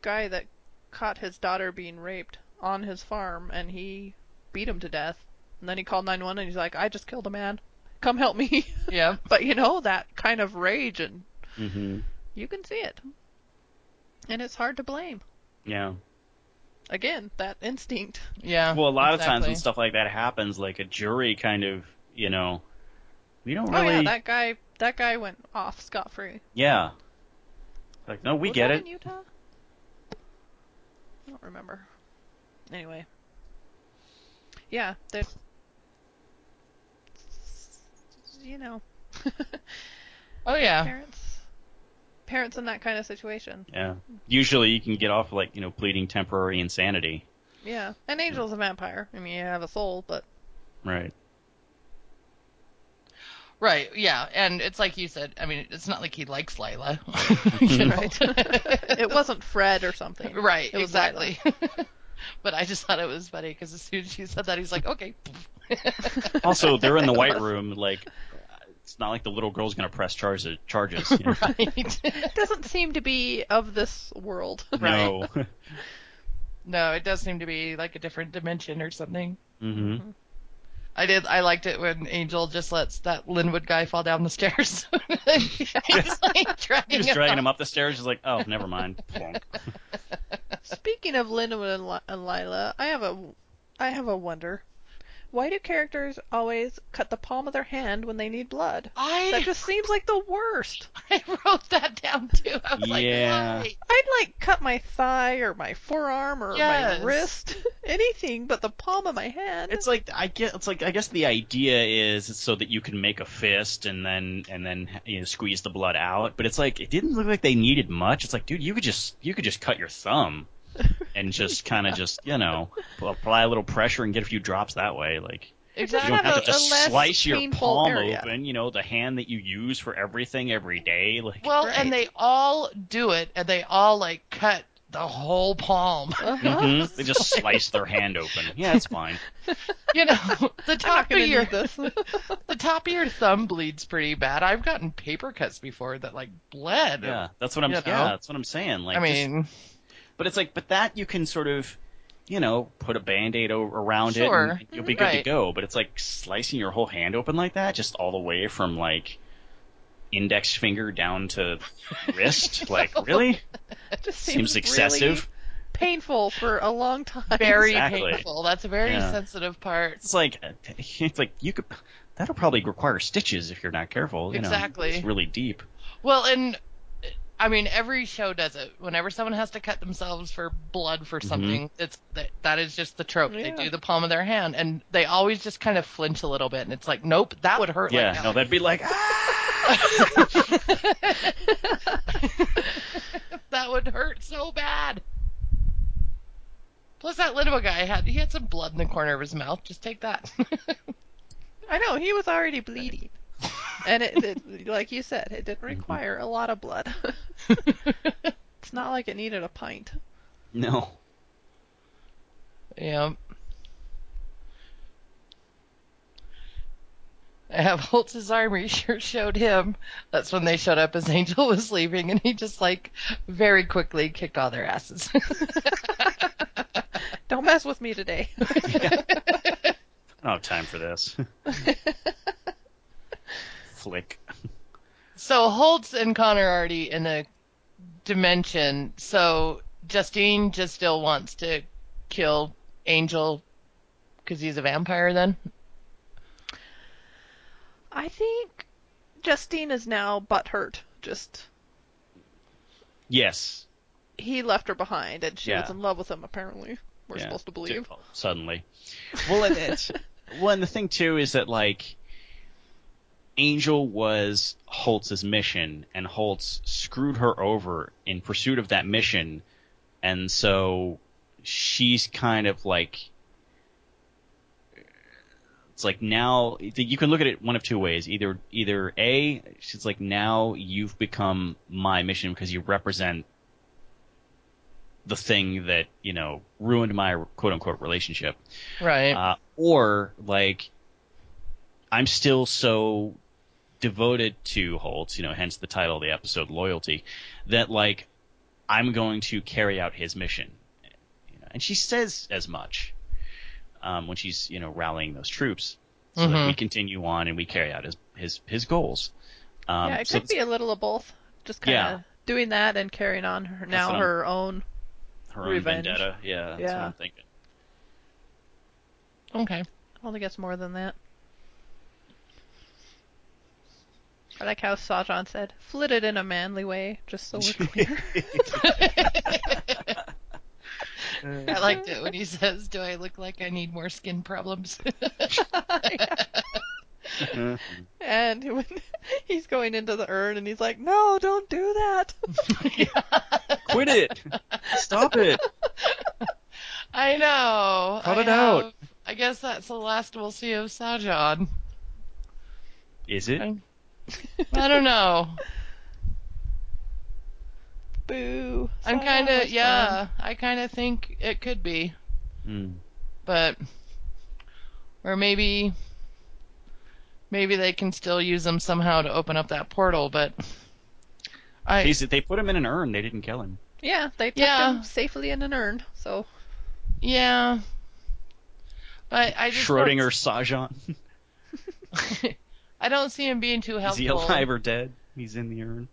Speaker 3: guy that caught his daughter being raped on his farm and he beat him to death. And then he called 911 and he's like, "I just killed a man. Come help me."
Speaker 4: Yeah.
Speaker 3: but you know that kind of rage and
Speaker 8: hmm
Speaker 3: you can see it. And it's hard to blame.
Speaker 8: Yeah.
Speaker 3: Again, that instinct.
Speaker 4: Yeah.
Speaker 8: Well, a lot of times when stuff like that happens, like a jury kind of, you know, we don't really.
Speaker 3: Oh yeah, that guy that guy went off scot free.
Speaker 8: Yeah. Like, no, we
Speaker 3: Was
Speaker 8: get
Speaker 3: that
Speaker 8: it.
Speaker 3: in Utah? I don't remember. Anyway. Yeah, that you know,
Speaker 4: Oh yeah.
Speaker 3: parents, parents in that kind of situation.
Speaker 8: Yeah. Usually you can get off like you know pleading temporary insanity.
Speaker 3: Yeah, and Angel's a vampire. I mean, you have a soul, but
Speaker 8: Right.
Speaker 4: Right, yeah, and it's like you said. I mean, it's not like he likes Lilah. you know?
Speaker 3: it wasn't Fred or something.
Speaker 4: right,
Speaker 3: It was
Speaker 4: exactly. but I just thought it was funny because as soon as she said that, he's like, okay.
Speaker 8: Also, they're in the white room. Like, it's not like the little girl's gonna press charges. Charges. You know?
Speaker 4: right.
Speaker 3: Doesn't seem to be of this world.
Speaker 8: No.
Speaker 4: no, it does seem to be like a different dimension or something.
Speaker 8: hmm
Speaker 4: I did. I liked it when Angel just lets that Linwood guy fall down the stairs. He's like dragging
Speaker 8: Just dragging
Speaker 4: him
Speaker 8: him up the stairs. He's like, oh, never mind.
Speaker 3: Speaking of Linwood and, Li- and Lilah, I have a, I have a wonder. Why do characters always cut the palm of their hand when they need blood?
Speaker 4: I
Speaker 3: That just seems like the worst.
Speaker 4: I wrote that down too. I was
Speaker 8: Yeah.
Speaker 4: like, why?
Speaker 3: I'd like cut my thigh or my forearm or
Speaker 4: Yes.
Speaker 3: my wrist, anything but the palm of my hand.
Speaker 8: It's like I get. It's like I guess the idea is so that you can make a fist and then and then you know squeeze the blood out. But it's like it didn't look like they needed much. It's like, dude, you could just you could just cut your thumb and just kind of just you know apply a little pressure and get a few drops that way. Like you don't
Speaker 3: have
Speaker 8: have to just slice your palm
Speaker 3: area.
Speaker 8: open. You know, the hand that you use for everything every day. Like
Speaker 4: Well,
Speaker 3: Right.
Speaker 4: and they all do it, and they all like cut the whole palm.
Speaker 3: Uh-huh.
Speaker 8: mhm, they just slice their hand open. Yeah, it's fine.
Speaker 4: You know, the top of your
Speaker 3: this.
Speaker 4: the top of your thumb bleeds pretty bad. I've gotten paper cuts before that like bled.
Speaker 8: Yeah, that's what I'm.
Speaker 4: You
Speaker 8: Yeah,
Speaker 4: know?
Speaker 8: that's what I'm saying. Like,
Speaker 4: I
Speaker 8: just-
Speaker 4: mean,
Speaker 8: But it's like, but that you can sort of, you know, put a band-aid o- around
Speaker 4: Sure.
Speaker 8: it and you'll be mm-hmm. good to go. But it's like slicing your whole hand open like that, just all the way from like index finger down to wrist. like, really?
Speaker 3: It just
Speaker 8: Seems
Speaker 3: seems,
Speaker 8: excessive.
Speaker 3: really painful for a long time.
Speaker 4: very
Speaker 8: Exactly.
Speaker 4: painful. That's a very
Speaker 8: Yeah.
Speaker 4: sensitive part.
Speaker 8: It's like, uh, it's like you could. That'll probably require stitches if you're not careful. You know.
Speaker 4: Exactly.
Speaker 8: It's really deep.
Speaker 4: Well, and I mean, every show does it. Whenever someone has to cut themselves for blood for something, it's that, that is just the trope. They do the palm of their hand, and they always just kind of flinch a little bit, and it's like, nope, that would hurt.
Speaker 8: Yeah.
Speaker 4: like
Speaker 8: no, that'd be like. "Ah!"
Speaker 4: that would hurt so bad. Plus, that little guy had he had some blood in the corner of his mouth. Just take that.
Speaker 3: I know he was already bleeding, and it, it, like you said, it didn't mm-hmm. require a lot of blood. it's not like it needed a pint.
Speaker 8: no.
Speaker 4: yeah. I have Holtz's army sure showed him. That's when they showed up as Angel was leaving, and he just like very quickly kicked all their asses.
Speaker 3: Don't mess with me today.
Speaker 8: I don't have time for this. Flick.
Speaker 4: So Holtz and Connor are already in a dimension. So Justine just still wants to kill Angel because he's a vampire. Then
Speaker 3: I think Justine is now butthurt. Just
Speaker 8: Yes.
Speaker 3: he left her behind, and she
Speaker 8: Yeah.
Speaker 3: was in love with him. Apparently, we're
Speaker 8: Yeah,
Speaker 3: supposed to believe.
Speaker 8: suddenly. Well, and it's well, and the thing too is that like Angel was Holtz's mission, and Holtz screwed her over in pursuit of that mission, and so she's kind of like. It's like now you can look at it one of two ways. Either either a, she's like now you've become my mission because you represent the thing that you know ruined my quote unquote relationship
Speaker 4: right,
Speaker 8: uh, or like i'm still so devoted to holtz you know hence the title of the episode loyalty that like i'm going to carry out his mission you know, and she says as much um, when she's you know rallying those troops so that
Speaker 4: Mhm.
Speaker 8: we continue on and we carry out his his his goals um,
Speaker 3: yeah, it
Speaker 8: so
Speaker 3: could be a little of both. Just kind of
Speaker 8: Yeah.
Speaker 3: doing that and carrying on her, now her own.
Speaker 8: her own
Speaker 3: revenge.
Speaker 8: vendetta yeah that's what
Speaker 3: Yeah.
Speaker 8: i'm thinking
Speaker 4: okay.
Speaker 3: I don't think it's more than that. I like how Sahjhan said, "Flit it in a manly way," just so we're clear.
Speaker 4: I liked it when he says, "Do I look like I need more skin problems?"
Speaker 3: And when he's going into the urn and he's like, no, don't do that.
Speaker 8: Quit it. Stop it.
Speaker 4: I know.
Speaker 8: Cut
Speaker 4: I
Speaker 8: it out.
Speaker 4: I guess that's the last we'll see of Sahjhan.
Speaker 8: Is it?
Speaker 4: I don't know.
Speaker 3: Boo.
Speaker 4: I'm kind of yeah.
Speaker 3: fun.
Speaker 4: I kind of think it could be,
Speaker 8: Hmm.
Speaker 4: but or maybe maybe they can still use them somehow to open up that portal. But I
Speaker 8: Jeez, they put him in an urn. They didn't kill him.
Speaker 3: Yeah, they tucked
Speaker 4: Yeah.
Speaker 3: him safely in an urn. So
Speaker 4: yeah. But I just
Speaker 8: Schrodinger Sahjhan.
Speaker 4: Don't, I don't see him being too helpful.
Speaker 8: Is he alive or dead? He's in the urn.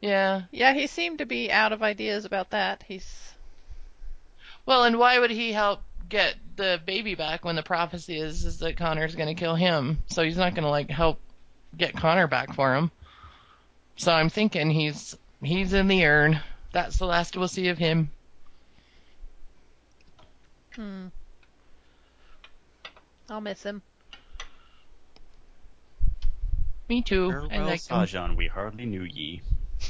Speaker 4: Yeah.
Speaker 3: yeah, he seemed to be out of ideas about that. He's
Speaker 4: Well, and why would he help get the baby back when the prophecy is is that Connor's going to kill him? So he's not going to like help get Connor back for him. So I'm thinking he's he's in the urn. That's the last we'll see of him.
Speaker 3: hmm. I'll miss him.
Speaker 4: Me too. I
Speaker 8: Farewell,
Speaker 4: like him.
Speaker 8: Sahjhan. We hardly knew ye.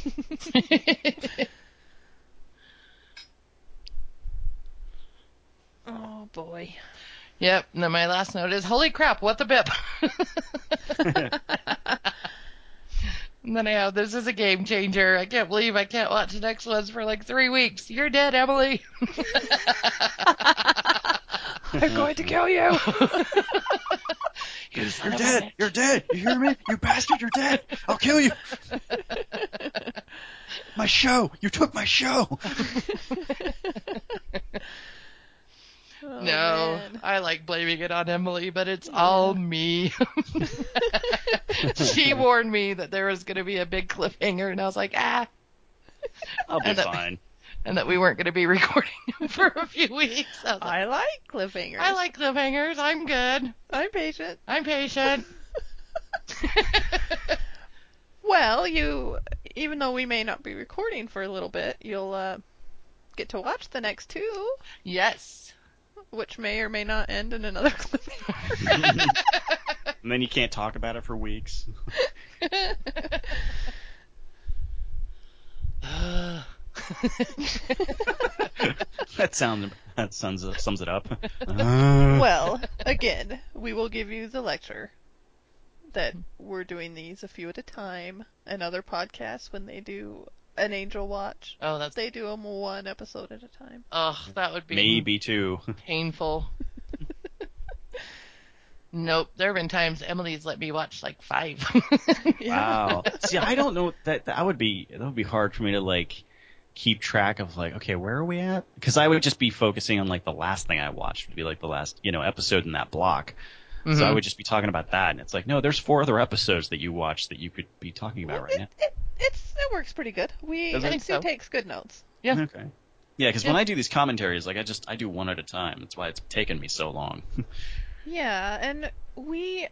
Speaker 3: Oh boy.
Speaker 4: yep. Now my last note is, "Holy crap! What the bip." and then I have, "This is a game changer. I can't believe I can't watch the next ones for like three weeks. You're dead, Emily."
Speaker 3: I'm going to kill you.
Speaker 4: you
Speaker 1: you're dead.
Speaker 4: bitch.
Speaker 1: You're dead. You hear me? You bastard. You're dead. I'll kill you. My show. You took my show.
Speaker 3: Oh,
Speaker 4: No,
Speaker 3: man.
Speaker 4: I like blaming it on Emily, but it's all me. she warned me that there was going to be a big cliffhanger, and I was like, ah,
Speaker 8: I'll be
Speaker 4: And that-
Speaker 8: fine.
Speaker 4: and that we weren't going to be recording for a few weeks. I, like,
Speaker 3: I like cliffhangers.
Speaker 4: I like cliffhangers. I'm good.
Speaker 3: I'm patient.
Speaker 4: I'm patient.
Speaker 3: Well, you, even though we may not be recording for a little bit, you'll uh, get to watch the next two,
Speaker 4: yes.
Speaker 3: Which may or may not end in another cliffhanger.
Speaker 8: And then you can't talk about it for weeks. that sounds that sums sums it up.
Speaker 3: well, again, we will give you the lecture that we're doing these a few at a time, and other podcasts when they do an Angel Watch,
Speaker 4: oh, that's
Speaker 3: they do them one episode at a time.
Speaker 4: oh, that would be
Speaker 8: Maybe two.
Speaker 4: painful. nope. There have been times Emily's let me watch like five.
Speaker 8: Wow. See, I don't know that that would be that would be hard for me to like keep track of like okay where are we at because I would just be focusing on like the last thing I watched would be like the last you know episode in that block. So I
Speaker 4: Mhm.
Speaker 8: would just be talking about that, and it's like, no, there's four other episodes that you watched that you could be talking about right
Speaker 3: it,
Speaker 8: now.
Speaker 3: it, it's, it works pretty good. We,
Speaker 8: Does it?
Speaker 3: and
Speaker 4: think
Speaker 3: Sue
Speaker 4: so.
Speaker 3: takes good notes.
Speaker 4: Yeah.
Speaker 8: Okay. Yeah, because when
Speaker 4: Yeah.
Speaker 8: I do these commentaries, like I just I do one at a time. That's why it's taken me so long.
Speaker 3: Yeah, and we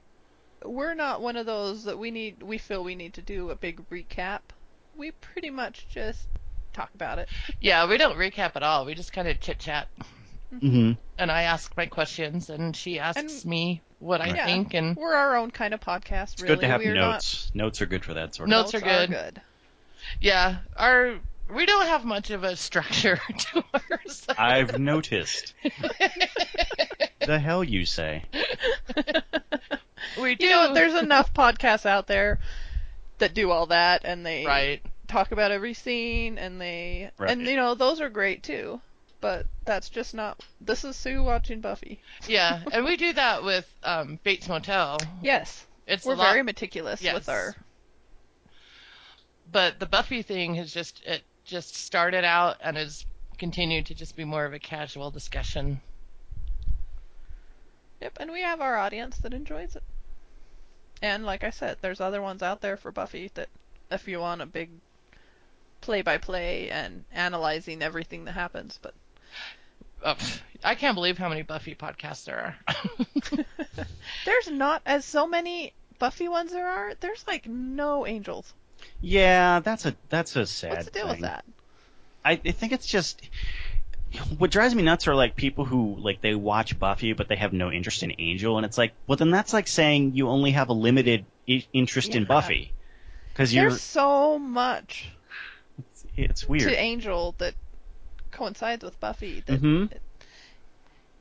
Speaker 3: we're not one of those that we need we feel we need to do a big recap. We pretty much just talk about it.
Speaker 4: Yeah, we don't recap at all. We just kind of chit chat,
Speaker 8: mm-hmm.
Speaker 4: and I ask my questions, and she asks
Speaker 3: And-
Speaker 4: me what I
Speaker 3: Yeah.
Speaker 4: think, and
Speaker 3: We're our own kind of podcast,
Speaker 8: It's
Speaker 3: really.
Speaker 8: good to have
Speaker 3: We're
Speaker 8: notes. Notes are good for that sort of.
Speaker 4: No-
Speaker 3: Not,
Speaker 4: Notes are good. Yeah, our we don't have much of a structure to ours.
Speaker 8: I've noticed. the hell you say?
Speaker 4: we do.
Speaker 3: You know? There's enough podcasts out there that do all that, and they
Speaker 4: right.
Speaker 3: talk about every scene, and they
Speaker 8: Right.
Speaker 3: and you know those are great too. But that's just not. This is Sue watching Buffy.
Speaker 4: Yeah, and we do that with um, Bates Motel.
Speaker 3: Yes,
Speaker 4: It's
Speaker 3: we're
Speaker 4: a lot,
Speaker 3: very meticulous
Speaker 4: Yes.
Speaker 3: with our.
Speaker 4: But the Buffy thing has just it just started out and has continued to just be more of a casual discussion.
Speaker 3: Yep, and we have our audience that enjoys it. And like I said, there's other ones out there for Buffy that if you want a big play by play and analyzing everything that happens, but
Speaker 4: Oh, I can't believe how many Buffy podcasts there are.
Speaker 3: there's not as so many Buffy ones there are. There's like no angels.
Speaker 8: Yeah, that's a that's a sad.
Speaker 3: What's the deal with that?
Speaker 8: I, I think it's just what drives me nuts are like people who like they watch Buffy but they have no interest in Angel, and it's like, well, then that's like saying you only have a limited I- interest in Buffy because you're.
Speaker 3: There's so much
Speaker 8: It's weird.
Speaker 3: to Angel that coincides with Buffy that
Speaker 8: hmm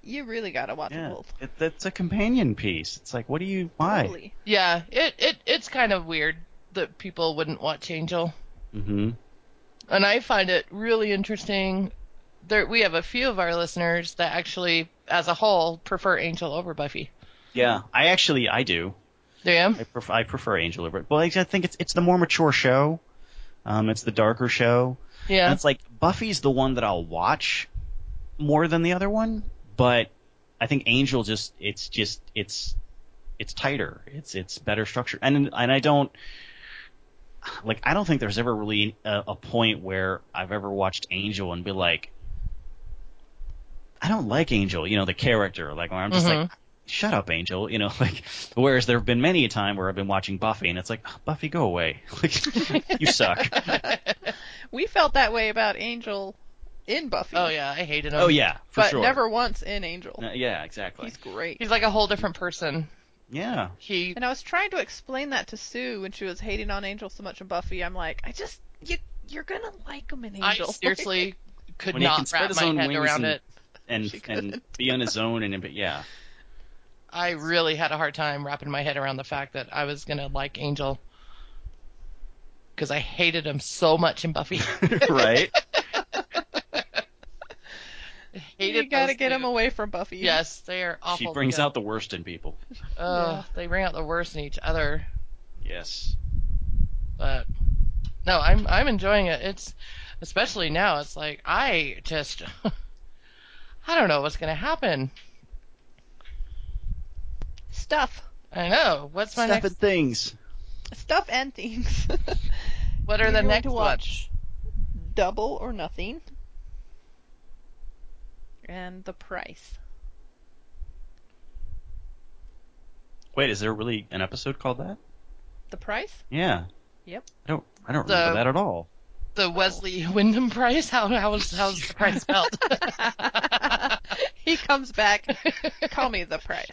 Speaker 3: you really gotta watch
Speaker 8: Yeah,
Speaker 3: both.
Speaker 8: it, it's a companion piece. It's like, what do you? Why?
Speaker 3: Totally.
Speaker 4: Yeah, it, it it's kind of weird that people wouldn't watch Angel.
Speaker 8: hmm
Speaker 4: And I find it really interesting. There, we have a few of our listeners that actually, as a whole, prefer Angel over Buffy.
Speaker 8: Yeah, I actually I do.
Speaker 4: Do you?
Speaker 8: I prefer I prefer Angel over. But I think it's it's the more mature show. Um, it's the darker show. And
Speaker 4: Yeah.
Speaker 8: it's like Buffy's the one that I'll watch more than the other one, but I think Angel just it's just it's it's tighter. It's it's better structured. And and I don't like I don't think there's ever really a, a point where I've ever watched Angel and be like I don't like Angel, you know, the character. Like where I'm just like shut up, Angel. You know, like whereas there have been many a time where I've been watching Buffy and it's like, "Oh, Buffy, go away. Like you suck.
Speaker 3: We felt that way about Angel in Buffy.
Speaker 4: Oh yeah, I hated him.
Speaker 8: Oh yeah, for
Speaker 3: but
Speaker 8: sure.
Speaker 3: never once in Angel.
Speaker 8: Uh, yeah, exactly.
Speaker 3: He's great.
Speaker 4: He's like a whole different person.
Speaker 8: Yeah.
Speaker 4: He
Speaker 3: And I was trying to explain that to Sue when she was hating on Angel so much in Buffy. I'm like, I just you you're gonna like him in Angel.
Speaker 4: I
Speaker 3: Angel.
Speaker 4: seriously could
Speaker 8: When
Speaker 4: not
Speaker 8: spread
Speaker 4: wrap
Speaker 8: his
Speaker 4: my
Speaker 8: own
Speaker 4: head around
Speaker 8: and-
Speaker 4: it.
Speaker 8: And and be on his own and but yeah.
Speaker 4: I really had a hard time wrapping my head around the fact that I was gonna like Angel because I hated him so much in Buffy.
Speaker 8: right?
Speaker 4: hated
Speaker 3: you gotta
Speaker 4: those
Speaker 3: get him
Speaker 4: two.
Speaker 3: away from Buffy.
Speaker 4: Yes, they are awful.
Speaker 8: She brings out the worst in people.
Speaker 4: Ugh, They bring out the worst in each other.
Speaker 8: Yes.
Speaker 4: But no, I'm I'm enjoying it. It's especially now. It's like I just I don't know what's gonna happen.
Speaker 3: Stuff.
Speaker 4: I know. What's my
Speaker 8: Stuff
Speaker 4: next?
Speaker 8: and things.
Speaker 3: Stuff and things.
Speaker 4: What are
Speaker 3: You're
Speaker 4: the next
Speaker 3: to
Speaker 4: ones?
Speaker 3: watch Double or Nothing. And The Price.
Speaker 8: Wait, is there really an episode called that?
Speaker 3: The Price?
Speaker 8: Yeah.
Speaker 3: Yep.
Speaker 8: I don't I don't
Speaker 4: The-
Speaker 8: remember that at all.
Speaker 4: The Wesley Wyndam-Pryce? How how's how's the price spelled?
Speaker 3: he comes back. Call me The Price.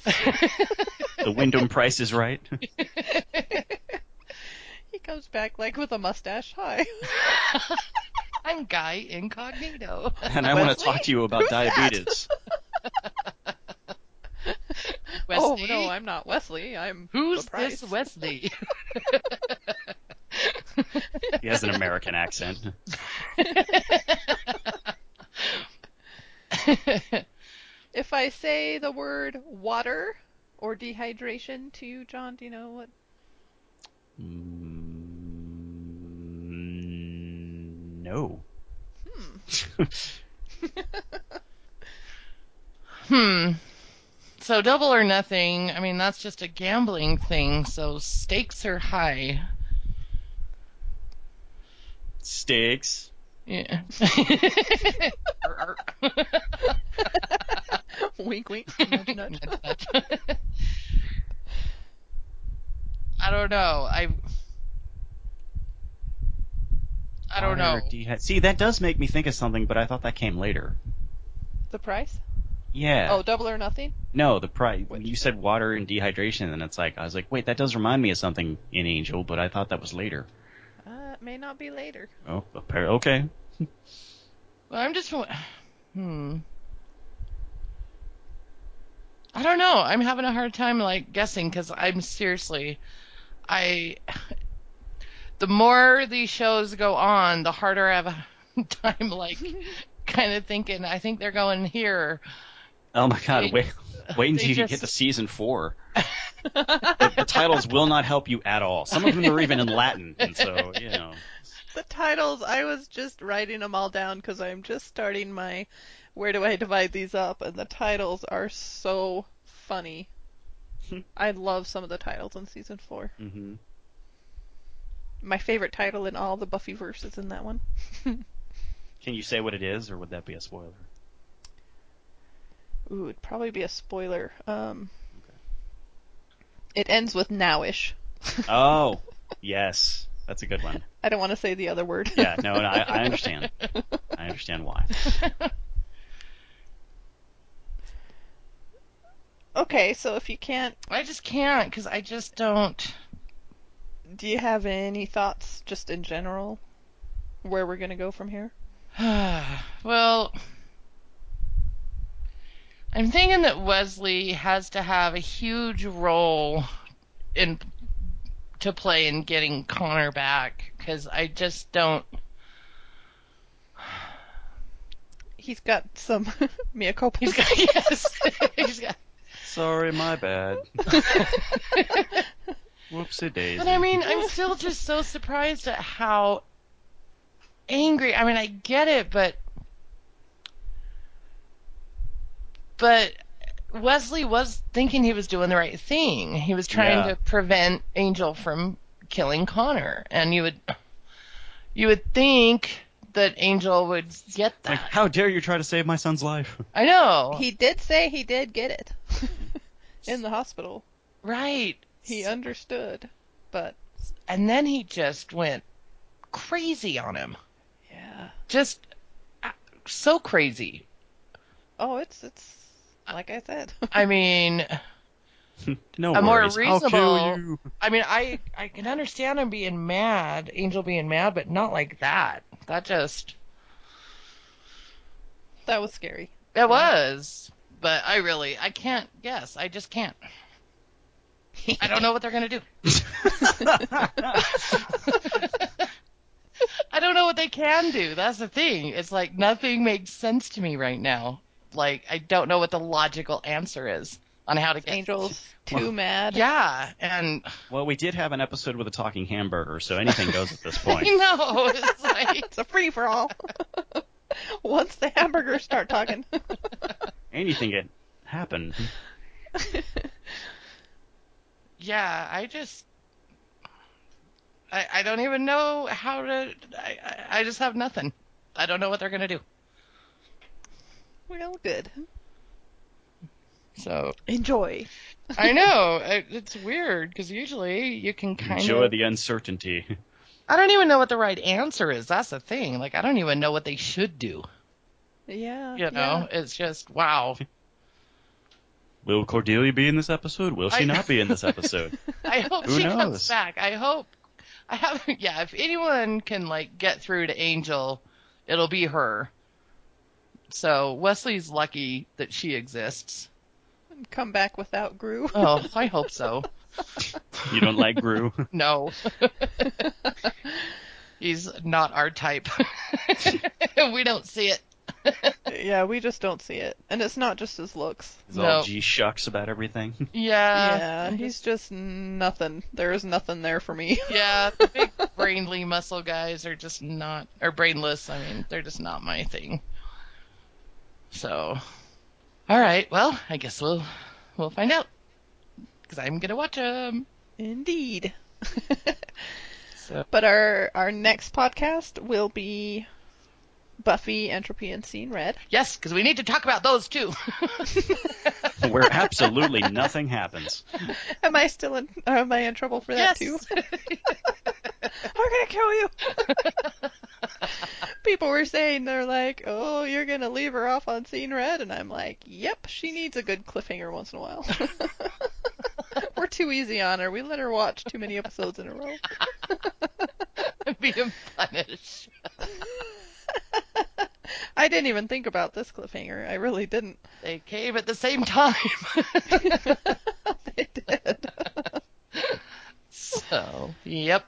Speaker 8: The Wyndam price is right.
Speaker 3: he comes back like with a mustache. Hi.
Speaker 4: I'm Guy Incognito.
Speaker 8: and I want to talk to you about
Speaker 3: Who's that?
Speaker 8: diabetes.
Speaker 3: Oh no, I'm not Wesley. I'm
Speaker 4: Who's
Speaker 3: the Price.
Speaker 4: this Wesley?
Speaker 8: He has an American accent.
Speaker 3: If I say the word water or dehydration to you, John, do you know what?
Speaker 8: Mm, no.
Speaker 4: hmm. So double or nothing. I mean, that's just a gambling thing. So stakes are high.
Speaker 8: Stakes.
Speaker 4: Yeah.
Speaker 3: wink, wink. Nudge, nudge.
Speaker 4: I don't know. I I don't know.
Speaker 8: See, that does make me think of something, but I thought that came later.
Speaker 3: The price?
Speaker 8: Yeah.
Speaker 3: Oh, double or nothing?
Speaker 8: No, the price.
Speaker 3: Which?
Speaker 8: You said water and dehydration, and it's like I was like, wait, that does remind me of something in Angel, but I thought that was later.
Speaker 3: Uh, it may not be later.
Speaker 8: Oh, appar- okay.
Speaker 4: Well, I'm just hmm. I don't know. I'm having a hard time like guessing because I'm seriously, I. The more these shows go on, the harder I have a time like kind of thinking. I think they're going here.
Speaker 8: Oh my God!
Speaker 4: They-
Speaker 8: wait, wait until you
Speaker 4: just-
Speaker 8: get to season four. the, the titles will not help you at all. Some of them are even in Latin, and so you know.
Speaker 3: The titles, I was just writing them all down because I'm just starting my where do I divide these up, and the titles are so funny. I love some of the titles in season four.
Speaker 8: hmm
Speaker 3: my favorite title in all the Buffyverses in that one.
Speaker 8: Can you say what it is, or would that be a spoiler?
Speaker 3: Ooh, it'd probably be a spoiler. Um, okay. It ends with nowish.
Speaker 8: oh, yes, that's a good one.
Speaker 3: I don't want to say the other word.
Speaker 8: yeah, no, no I, I understand. I understand why.
Speaker 3: okay, so if you can't,
Speaker 4: I just can't because I just don't
Speaker 3: do you have any thoughts just in general where we're gonna go from here?
Speaker 4: well, I'm thinking that Wesley has to have a huge role in to play in getting Connor back because I just don't.
Speaker 3: He's got some mea culpa.
Speaker 4: He's got yes. He's got.
Speaker 8: Sorry, my bad. Whoopsie daisy.
Speaker 4: But I mean, I'm still just so surprised at how angry. I mean, I get it, but but Wesley was thinking he was doing the right thing. He was trying
Speaker 8: Yeah.
Speaker 4: to prevent Angel from killing Connor, and you would you would think that Angel would get that.
Speaker 8: like, how dare you try to save my son's life?
Speaker 4: I know,
Speaker 3: He did say he did get it in the hospital.
Speaker 4: right?
Speaker 3: He understood, but
Speaker 4: And then he just went crazy on him,
Speaker 3: yeah.
Speaker 4: just uh, so crazy.
Speaker 3: Oh, it's it's like I said.
Speaker 4: I mean.
Speaker 8: no
Speaker 4: A more
Speaker 8: worries. I'll
Speaker 4: reasonable-
Speaker 8: kill you.
Speaker 4: I mean, I I can understand him being mad, Angel being mad, but not like that. That just
Speaker 3: that was scary.
Speaker 4: it was. But I really I can't guess. I just can't. I don't know what they're gonna do. I don't know what they can do. That's the thing. It's like nothing makes sense to me right now. Like I don't know what the logical answer is on how to get
Speaker 3: Angels too
Speaker 8: Well,
Speaker 3: mad.
Speaker 4: Yeah, and
Speaker 8: Well, we did have an episode with a talking hamburger, so anything goes at this
Speaker 4: I
Speaker 8: point.
Speaker 4: know it's like
Speaker 3: It's a free for all. Once the hamburgers start talking.
Speaker 8: Anything can happen.
Speaker 4: Yeah, I just I I don't even know how to I I- I just have nothing. I don't know what they're gonna do.
Speaker 3: well, good.
Speaker 4: So
Speaker 3: Enjoy.
Speaker 4: I know it's weird because usually you can kind
Speaker 8: Enjoy
Speaker 4: of.
Speaker 8: Enjoy the uncertainty.
Speaker 4: I don't even know what the right answer is. That's the thing. Like I don't even know what they should do.
Speaker 3: Yeah.
Speaker 4: You know, it's just wow.
Speaker 8: Will Cordelia be in this episode? Will she
Speaker 4: I-
Speaker 8: not be in this episode?
Speaker 4: I hope
Speaker 8: Who
Speaker 4: she comes
Speaker 8: knows?
Speaker 4: back. I hope. I have. Yeah, if anyone can like get through to Angel, it'll be her. So Wesley's lucky that she exists.
Speaker 3: Yeah. Come back without Groo.
Speaker 4: Oh, I hope so.
Speaker 8: You don't like Groo?
Speaker 4: No. He's not our type. we don't see it.
Speaker 3: yeah, we just don't see it. And it's not just his looks.
Speaker 8: He's
Speaker 4: No.
Speaker 8: all G shucks about everything.
Speaker 4: Yeah.
Speaker 3: yeah, he's just nothing. There is nothing there for me.
Speaker 4: Yeah, the big brainly muscle guys are just not, or brainless. I mean, they're just not my thing. So, all right. Well, I guess we'll we'll find out because I'm gonna watch them.
Speaker 3: Indeed.
Speaker 4: So
Speaker 3: But our our next podcast will be Buffy, Entropy, and Seeing Red.
Speaker 4: yes, because we need to talk about those too.
Speaker 8: Where absolutely nothing happens.
Speaker 3: Am I still in? Am I in trouble for that
Speaker 4: yes.
Speaker 3: too? We're gonna kill you. People were saying they're like, "Oh, you're gonna leave her off on Seeing Red," and I'm like, "Yep, she needs a good cliffhanger once in a while." We're too easy on her. We let her watch too many episodes in a row.
Speaker 4: Being punished.
Speaker 3: I didn't even think about this cliffhanger. I really didn't.
Speaker 4: They came at the same time.
Speaker 3: they did.
Speaker 4: so, yep.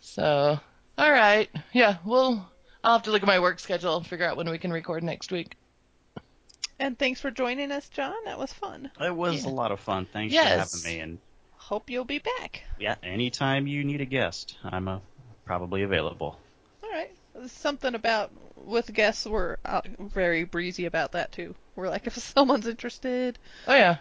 Speaker 4: So, all right. Yeah, we'll. I'll have to look at my work schedule and figure out when we can record next week.
Speaker 3: And thanks for joining us, John. That was fun.
Speaker 8: It was
Speaker 4: Yeah.
Speaker 8: a lot of fun. Thanks
Speaker 4: Yes.
Speaker 8: for having me. And
Speaker 3: Hope you'll be back.
Speaker 8: yeah, anytime you need a guest, I'm uh, probably available.
Speaker 3: All right. Something about with guests, we're uh, very breezy about that too. We're like, if someone's interested,
Speaker 4: Oh yeah.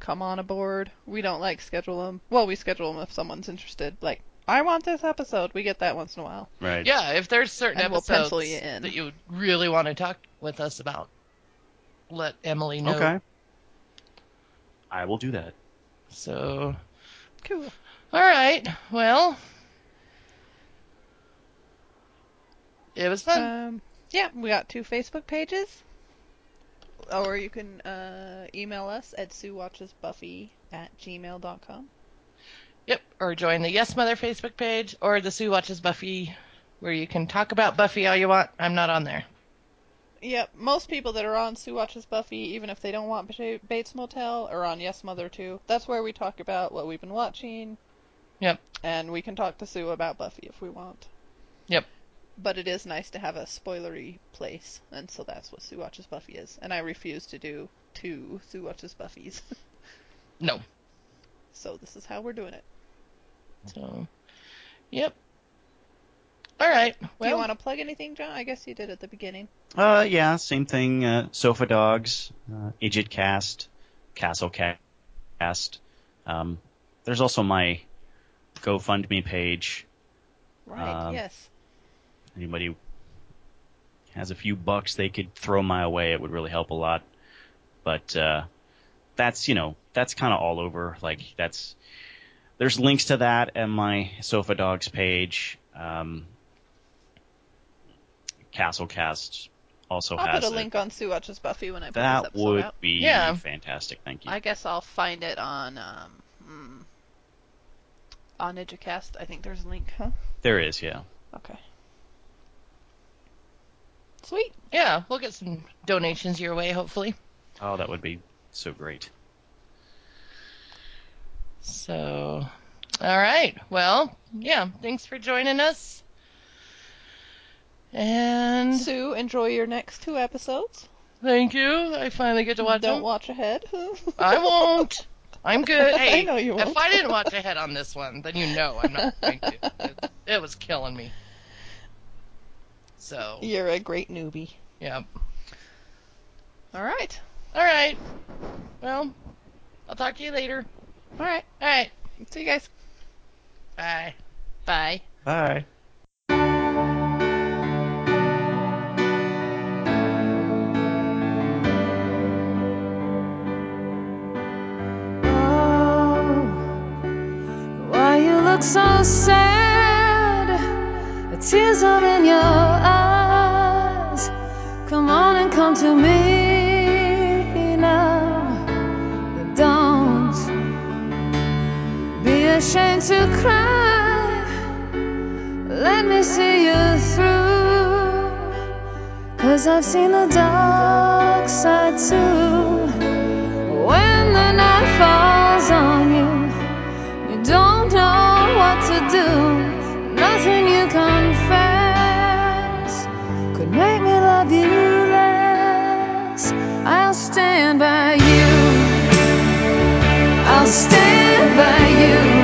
Speaker 3: come on aboard. We don't like schedule them. Well, we schedule them if someone's interested. Like, I want this episode. We get that once in a while.
Speaker 8: Right.
Speaker 4: Yeah, if there's certain
Speaker 3: And we'll
Speaker 4: episodes
Speaker 3: pencil you in.
Speaker 4: that you really want to talk with us about, let Emily know.
Speaker 8: Okay. I will do that.
Speaker 4: So,
Speaker 3: Cool.
Speaker 4: all right. Well, it was fun.
Speaker 3: Um, yeah, we got two Facebook pages. Or you can uh, email us at SueWatchesBuffy at gmail.com.
Speaker 4: Yep. Or join the Yes Mother Facebook page or the Sue Watches Buffy, where you can talk about Buffy all you want. I'm not on there.
Speaker 3: Yep, most people that are on Sue Watches Buffy, even if they don't want Ba- Bates Motel, are on Yes Mother too. That's where we talk about what we've been watching,
Speaker 4: Yep.
Speaker 3: and we can talk to Sue about Buffy if we want.
Speaker 4: Yep.
Speaker 3: But it is nice to have a spoilery place, and so that's what Sue Watches Buffy is. And I refuse to do two Sue Watches Buffys,
Speaker 4: No.
Speaker 3: so this is how we're doing it.
Speaker 4: So, yep. All right.
Speaker 3: do you want to plug anything, John? I guess you did at the beginning.
Speaker 8: Uh, yeah, same thing. Uh, Sofa Dogs, uh, Idjit Cast, Castle Cast. Um, there's also my GoFundMe page.
Speaker 3: Right.
Speaker 8: Um,
Speaker 3: yes.
Speaker 8: Anybody has a few bucks they could throw my way, it would really help a lot. But uh, that's you know that's kind of all over. Like that's there's links to that at my Sofa Dogs page. Um, Castlecast also
Speaker 3: I'll
Speaker 8: has
Speaker 3: put a
Speaker 8: it.
Speaker 3: link on Sue Watches Buffy when I put that this
Speaker 8: That
Speaker 3: episode
Speaker 8: would
Speaker 3: out.
Speaker 8: be
Speaker 4: Yeah.
Speaker 8: fantastic. Thank you.
Speaker 3: I guess I'll find it on um hmm, on Idjitcast. I think there's a link, huh?
Speaker 8: There is, yeah.
Speaker 3: Okay. Sweet.
Speaker 4: yeah, we'll get some donations your way, hopefully.
Speaker 8: Oh, that would be so great.
Speaker 4: So, all right. Well, yeah. Thanks for joining us. And
Speaker 3: Sue, enjoy your next two episodes.
Speaker 4: thank you. I finally get to watch
Speaker 3: Don't
Speaker 4: them.
Speaker 3: watch ahead.
Speaker 4: I won't. I'm good. Hey,
Speaker 3: I know you
Speaker 4: if
Speaker 3: won't.
Speaker 4: I didn't watch ahead on this one, then you know I'm not going to. It, it was killing me. So,
Speaker 3: You're a great newbie.
Speaker 4: Yep.
Speaker 3: All right.
Speaker 4: All right. Well, I'll talk to you later.
Speaker 3: All right.
Speaker 4: All right.
Speaker 3: See you guys.
Speaker 4: Bye.
Speaker 3: Bye.
Speaker 8: Bye. Oh.
Speaker 9: Why you look so sad? Tears are in your eyes. Come on and come to me now. Don't be ashamed to cry. Let me see you through. Cause I've seen the dark side too. When the night falls on you. You don't know what to do. Less. I'll stand by you. I'll stand by you.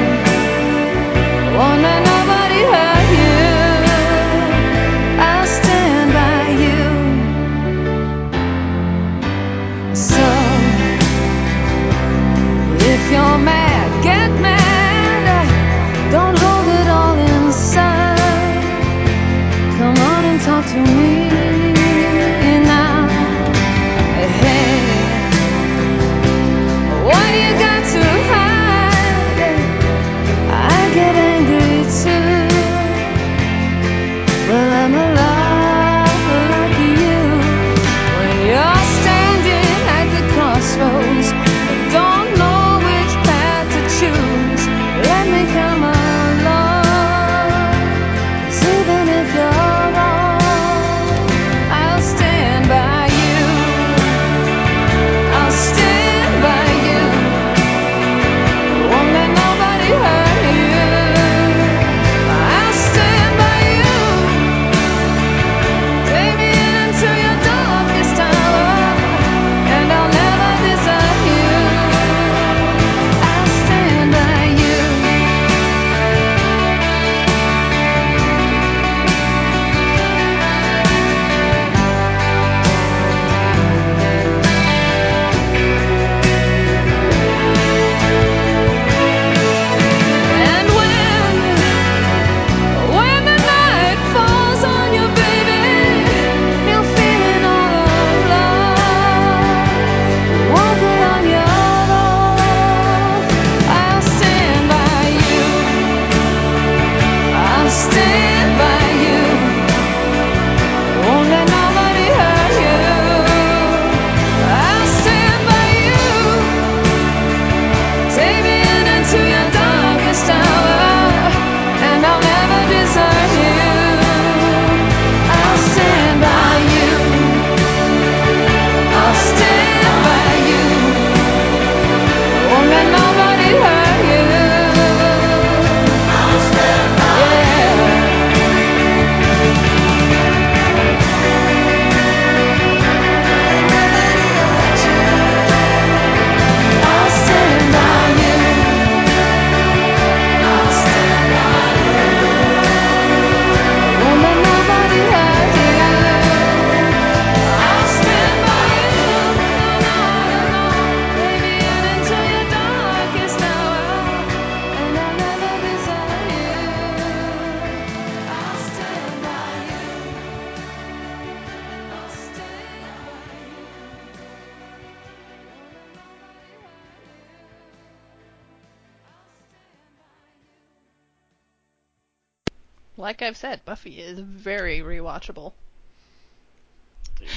Speaker 3: Said, Buffy is very rewatchable.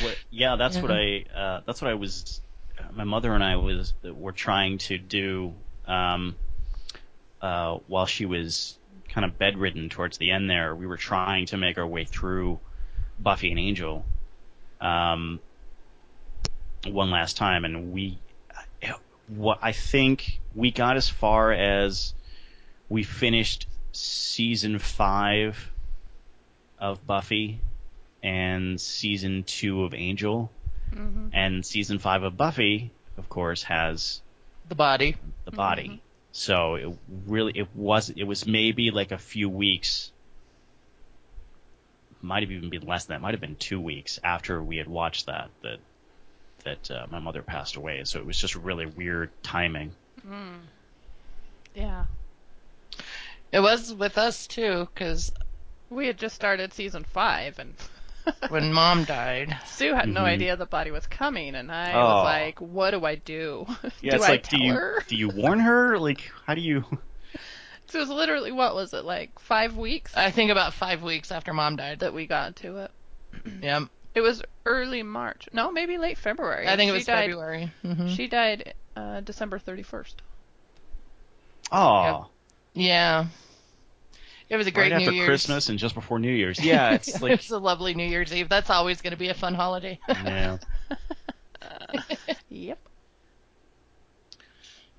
Speaker 8: What, yeah, that's what I. Uh, that's what I was. Uh, my mother and I was were trying to do um, uh, while she was kind of bedridden towards the end. There, we were trying to make our way through Buffy and Angel um, one last time, and we. What I think we got as far as we finished season five of Buffy and season two of Angel.
Speaker 3: hmm
Speaker 8: And season five of Buffy, of course, has
Speaker 4: The body.
Speaker 8: the body. So it really it was it was maybe like a few weeks. Might have even been less than that. Might have been two weeks after we had watched that that that uh, my mother passed away. So it was just really weird timing.
Speaker 3: Mm. Yeah.
Speaker 4: It was with us too, because
Speaker 3: We had just started season five, and
Speaker 4: when mom died,
Speaker 3: Sue had no
Speaker 8: Mhm.
Speaker 3: idea the body was coming, and I
Speaker 8: Oh.
Speaker 3: was like, "What do I do?
Speaker 8: Yeah,
Speaker 3: do
Speaker 8: it's
Speaker 3: I
Speaker 8: like
Speaker 3: tell
Speaker 8: do you
Speaker 3: her?"
Speaker 8: do you warn her? Like how do you?
Speaker 3: So it was literally what was it like five weeks
Speaker 4: I think about five weeks after mom died.
Speaker 3: that we got to it.
Speaker 4: Yep.
Speaker 3: It was early March. No, maybe late February.
Speaker 4: I think it
Speaker 3: She
Speaker 4: was
Speaker 3: died,
Speaker 4: February. hmm
Speaker 3: She died uh, December 31st.
Speaker 8: Oh,
Speaker 4: Yeah. It was a great
Speaker 8: right
Speaker 4: New
Speaker 8: after
Speaker 4: Year's.
Speaker 8: Christmas and just before New Year's. Yeah, it's like
Speaker 4: was a lovely New Year's Eve. That's always going to be a fun holiday.
Speaker 8: yeah.
Speaker 3: Yep.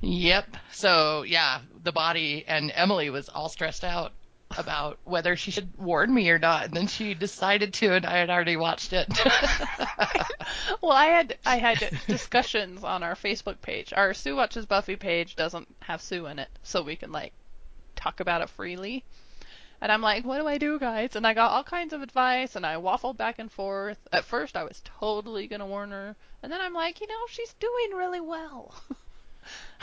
Speaker 4: Yep. So yeah, the body and Emily was all stressed out about whether she should warn me or not, and then she decided to, and I had already watched it.
Speaker 3: Well, I had I had discussions on our Facebook page. Our Sue watches Buffy page doesn't have Sue in it, so we can like talk about it freely. And I'm like, what do I do, guys? And I got all kinds of advice, and I waffled back and forth. At first, I was totally gonna warn her, and then I'm like, you know, she's doing really well.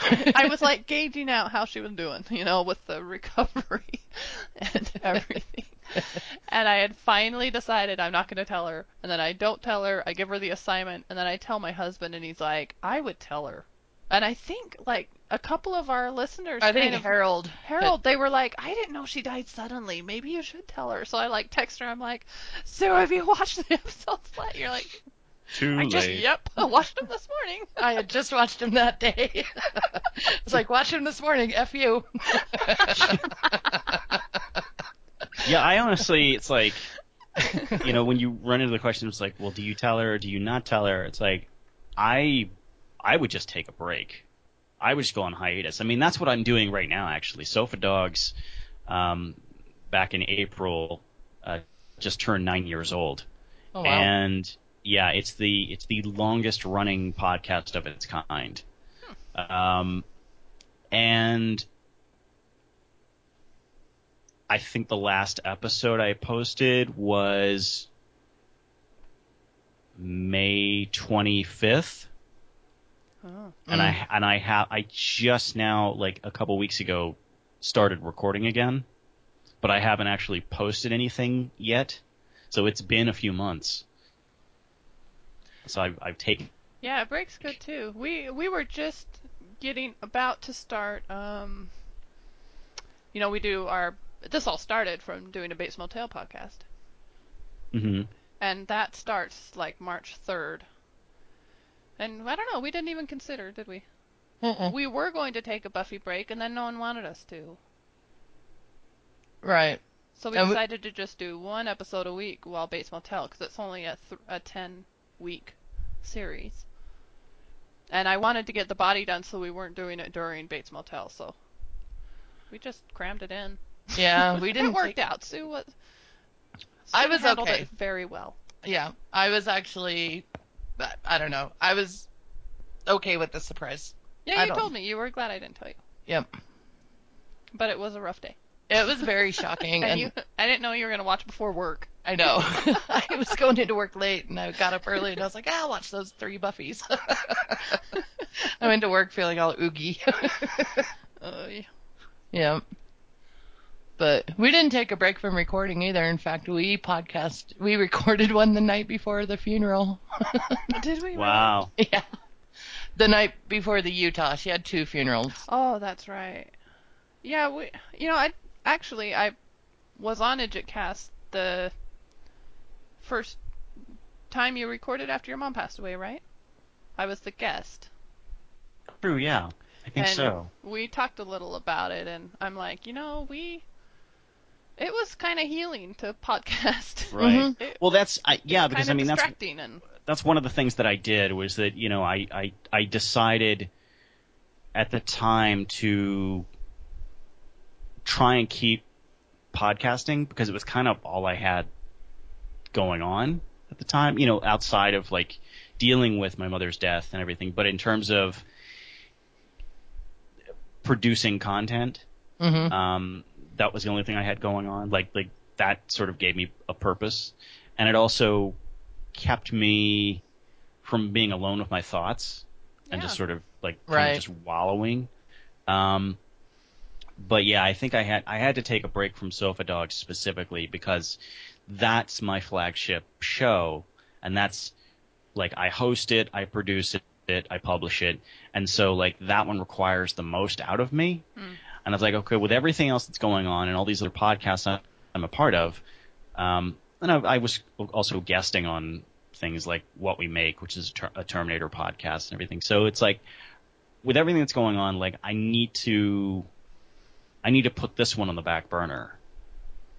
Speaker 3: I was like gauging out how she was doing, you know, with the recovery and everything. and I had finally decided I'm not going to tell her. And then I don't tell her. I give her the assignment, and then I tell my husband, and he's like, I would tell her. And I think like a couple of our listeners,
Speaker 4: I think
Speaker 3: of,
Speaker 4: Harold.
Speaker 3: Harold, they were like, I didn't know she died suddenly. Maybe you should tell her. So I like text her. I'm like, Sue, have you watched the episodes yet? You're like,
Speaker 8: Too
Speaker 3: I just,
Speaker 8: late.
Speaker 3: yep, I watched them this morning.
Speaker 4: I had just watched him that day. I was like, watch him this morning. F you.
Speaker 8: Yeah, I honestly, it's like, you know, when you run into the question, it's like, well, do you tell her or do you not tell her? It's like, I, I would just take a break. I just go on hiatus. I mean, that's what I'm doing right now, actually. Sofa Dogs, um, back in April, uh, just turned nine years old.
Speaker 4: Oh wow.
Speaker 8: and yeah, it's the it's the longest running podcast of its kind. Um, and I think the last episode I posted was May 25th,
Speaker 3: Oh.
Speaker 8: and I and I have I just now like a couple weeks ago started recording again, but I haven't actually posted anything yet. So it's been a few months. So I've, I've taken.
Speaker 3: Yeah, break's good too. We we were just getting about to start. Um, you know, we do our. This all started from doing a Bates Motel podcast,
Speaker 8: hmm
Speaker 3: and that starts like March third. And I don't know, we didn't even consider, did we?
Speaker 4: Mm-mm.
Speaker 3: We were going to take a Buffy break, and then no one wanted us to.
Speaker 4: Right.
Speaker 3: So we
Speaker 4: And we-
Speaker 3: decided to just do one episode a week while Bates Motel, because it's only a, th- a 10 week series. And I wanted to get the body done so we weren't doing it during Bates Motel, so we just crammed it in.
Speaker 4: Yeah, we didn't
Speaker 3: it worked
Speaker 4: take-
Speaker 3: out. Sue was.
Speaker 4: I was okay.
Speaker 3: it very well.
Speaker 4: Yeah, I was actually. I- I don't know. I was okay with the surprise.
Speaker 3: Yeah,
Speaker 4: I
Speaker 3: you
Speaker 4: don't-
Speaker 3: told me. You were glad I didn't tell you.
Speaker 4: Yep.
Speaker 3: But it was a rough day.
Speaker 4: It was very shocking,
Speaker 3: And,
Speaker 4: and
Speaker 3: you, I didn't know you were going to watch before work.
Speaker 4: I know. I was going into work late and I got up early and I was like, ah, I'll watch those three Buffies." I went to work feeling all oogie.
Speaker 3: Uh, yeah.
Speaker 4: yeah. But we didn't take a break from recording either. In fact, we podcast, we recorded one the night before the funeral.
Speaker 3: Did we?
Speaker 8: Wow.
Speaker 4: yeah. The night before the Utah. She had two funerals.
Speaker 3: Oh, that's right. Yeah, we. You know, I actually I was on IdjitCast the first time you recorded after your mom passed away, right? I was the guest.
Speaker 8: True, yeah. I think
Speaker 3: and
Speaker 8: so.
Speaker 3: we talked a little about it, and I'm like, you know, we. It was kind of healing to podcast.
Speaker 8: Right.
Speaker 3: It
Speaker 8: Well, that's I, yeah, because I mean that's
Speaker 3: and
Speaker 8: that's one of the things that I did was that you know I I I decided at the time to try and keep podcasting because it was kind of all I had going on at the time, you know, outside of like dealing with my mother's death and everything, but in terms of producing content,
Speaker 4: hmm
Speaker 8: um, that was the only thing I had going on. Like like that sort of gave me a purpose, and it also kept me from being alone with my thoughts and
Speaker 3: Yeah.
Speaker 8: just sort of like
Speaker 4: Right.
Speaker 8: of just wallowing. Um, but yeah, I think I had I had to take a break from Sofa Dogs specifically because that's my flagship show, and that's like I host it, I produce it, I publish it, and so like that one requires the most out of me. And I was like, okay, with everything else that's going on and all these other podcasts I'm a part of, um, and I, I was also guesting on things like What We Make, which is a, ter- a Terminator podcast and everything. So it's like, with everything that's going on, like I need to, I need to put this one on the back burner.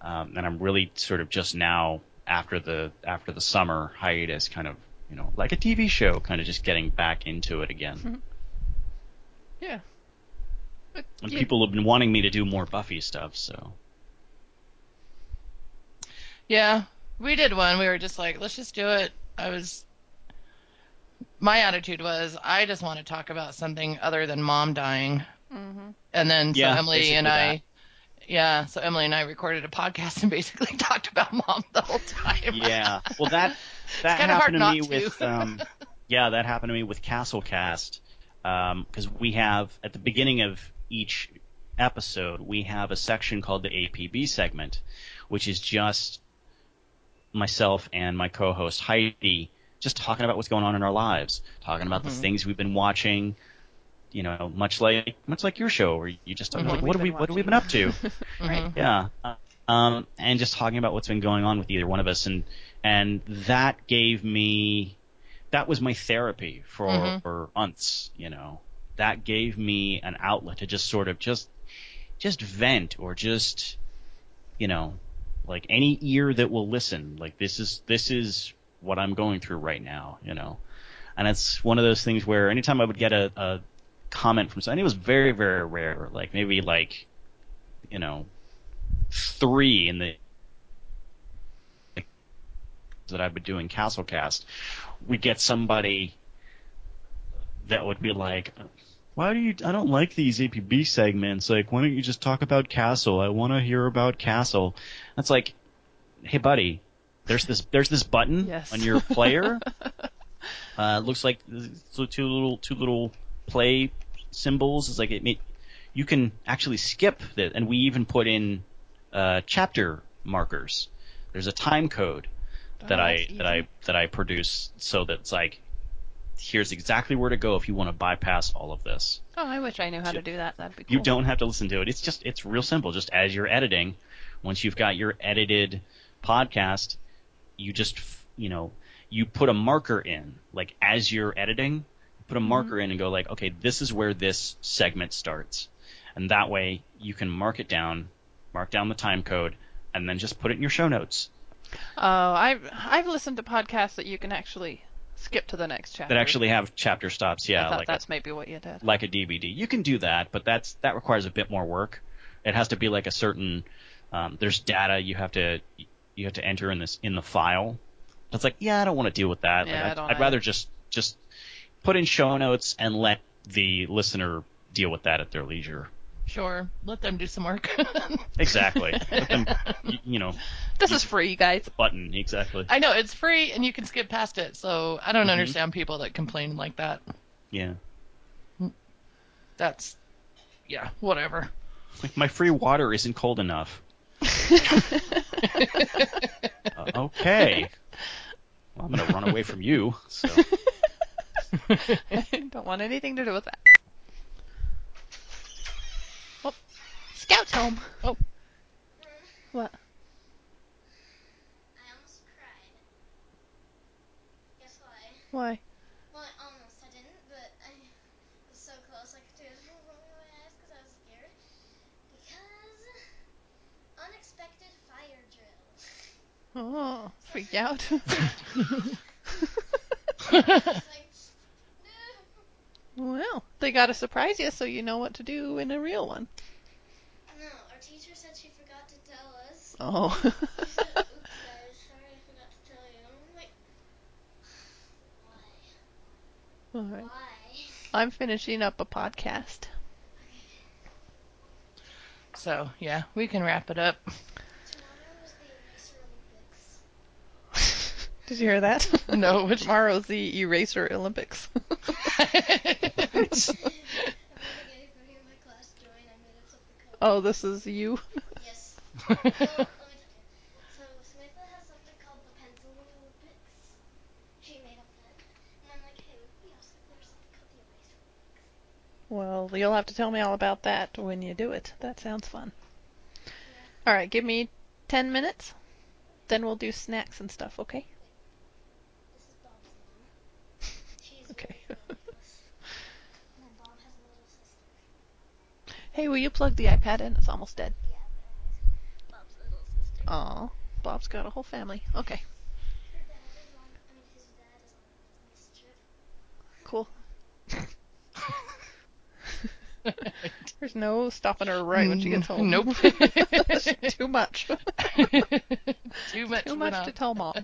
Speaker 8: Um, and I'm really sort of just now after the after the summer hiatus, kind of you know like a TV show, kind of just getting back into it again.
Speaker 3: yeah. But
Speaker 8: And
Speaker 3: you-
Speaker 8: people have been wanting me to do more Buffy stuff, so
Speaker 4: Yeah, we did one. We were just like, let's just do it. I was. My attitude was, I just want to talk about something other than mom dying.
Speaker 3: Mhm.
Speaker 4: And then so
Speaker 8: Yeah,
Speaker 4: Emily and I,
Speaker 8: that.
Speaker 4: yeah, so Emily and I recorded a podcast and basically talked about mom the whole time.
Speaker 8: yeah. Well, that that
Speaker 4: kinda hard
Speaker 8: happened to
Speaker 4: not
Speaker 8: me
Speaker 4: to.
Speaker 8: with um, yeah, that happened to me with Castlecast because we have at the beginning of each episode we have a section called the APB segment, which is just myself and my co-host Heidi just talking about what's going on in our lives, talking about the
Speaker 4: Mhm.
Speaker 8: things we've been watching. You know, much like much like your show, where you just talk
Speaker 3: Mhm.
Speaker 8: like, what have we
Speaker 3: been
Speaker 8: what have we been up to?
Speaker 4: Mhm.
Speaker 8: Yeah. Um, and just talking about what's been going on with either one of us, and and that gave me, that was my therapy for
Speaker 4: Mhm.
Speaker 8: for months. You know, that gave me an outlet to just sort of just just vent or just, you know, like any ear that will listen. Like this is this is what I'm going through right now. You know, and it's one of those things where anytime I would get a, a comment from someone, it was very very rare. Like maybe like, you know, three in the that I've been doing Castlecast, we get somebody that would be like, "Why do you? I don't like these APB segments. Like, why don't you just talk about Castle? I want to hear about Castle." That's like, hey, buddy, there's this there's this button
Speaker 3: Yes.
Speaker 8: on your player. uh, looks like so two little two little play symbols. It's like it may, you can actually skip that, and we even put in uh, chapter markers. There's a time code that
Speaker 3: Oh,
Speaker 8: I
Speaker 3: that's
Speaker 8: that I that I produce so that it's like here's exactly where to go if you want to bypass all of this.
Speaker 3: Oh, I wish I knew how to do that. That'd be cool.
Speaker 8: You don't have to listen to it. It's just it's real simple. Just as you're editing, once you've got your edited podcast, you just you know you put a marker in like as you're editing, put a marker mm-hmm. in and go like okay this is where this segment starts, and that way you can mark it down, mark down the time code, and then just put it in your show notes.
Speaker 3: Oh, I've I've listened to podcasts that you can actually skip to the next chapter.
Speaker 8: that actually have chapter stops. Yeah,
Speaker 3: I thought
Speaker 8: like
Speaker 3: that's maybe what you did.
Speaker 8: like a DVD. You can do that, but that's that requires a bit more work. It has to be like a certain. Um, there's data you have to you have to enter in this in the file. It's like yeah, I don't want to deal with that.
Speaker 3: Yeah,
Speaker 8: like,
Speaker 3: I don't
Speaker 8: I'd rather just just put in show notes and let the listener deal with that at their leisure.
Speaker 4: Sure, let them do some work.
Speaker 8: Exactly. Let them, you, you know,
Speaker 3: This is free, you guys.
Speaker 8: button exactly.
Speaker 4: I know it's free and you can skip past it, so I don't
Speaker 8: Mhm.
Speaker 4: understand people that complain like that.
Speaker 8: Yeah.
Speaker 4: That's, yeah, whatever.
Speaker 8: Like my free water isn't cold enough. Uh, okay. Well, I'm gonna run away from you. So.
Speaker 3: I Don't want anything to do with that. Scout's home.
Speaker 4: Oh.
Speaker 3: What? Why?
Speaker 10: Well, I almost. I didn't, but I was so close. I could my eyes because I was scared. Because unexpected fire drill.
Speaker 3: Oh, so out. Well, they got to surprise you so you know what to do in a real one. Oh.
Speaker 10: She said, oops, guys, sorry I forgot to tell you. I'm like, why?
Speaker 3: All right.
Speaker 10: Why?
Speaker 3: I'm finishing up a podcast.
Speaker 4: So, yeah, we can wrap it up.
Speaker 10: Tomorrow is the Eraser Olympics.
Speaker 3: Did you hear that?
Speaker 4: No, which-
Speaker 3: Tomorrow's the Eraser Olympics.
Speaker 10: I made a gay buddy in my class join. I made up something called.
Speaker 3: oh, this is you?
Speaker 10: Well, let me tell you. So Samantha has something called the Pencil Olympics. She made up that. And I'm like, hey, we also there's something called the Eraser Olympics.
Speaker 3: Well, you'll have to tell me all about that when you do it. That sounds fun. All right, give me 10 minutes. Then we'll do snacks and stuff, okay?
Speaker 10: This is Bob's mom. She's
Speaker 3: Okay.
Speaker 10: really friendly with us. And then Bob has a little sister.
Speaker 3: Hey, will you plug the iPad in? It's almost dead.
Speaker 10: Yeah, but anyways, Bob's
Speaker 3: Aw, Bob's got a whole family. Okay,
Speaker 10: Her dad is on. I mean, his dad is on a business trip.
Speaker 3: cool. There's no stopping her right when she gets home.
Speaker 4: Nope.
Speaker 3: Too much.
Speaker 4: Too much.
Speaker 3: Too much to tell mom.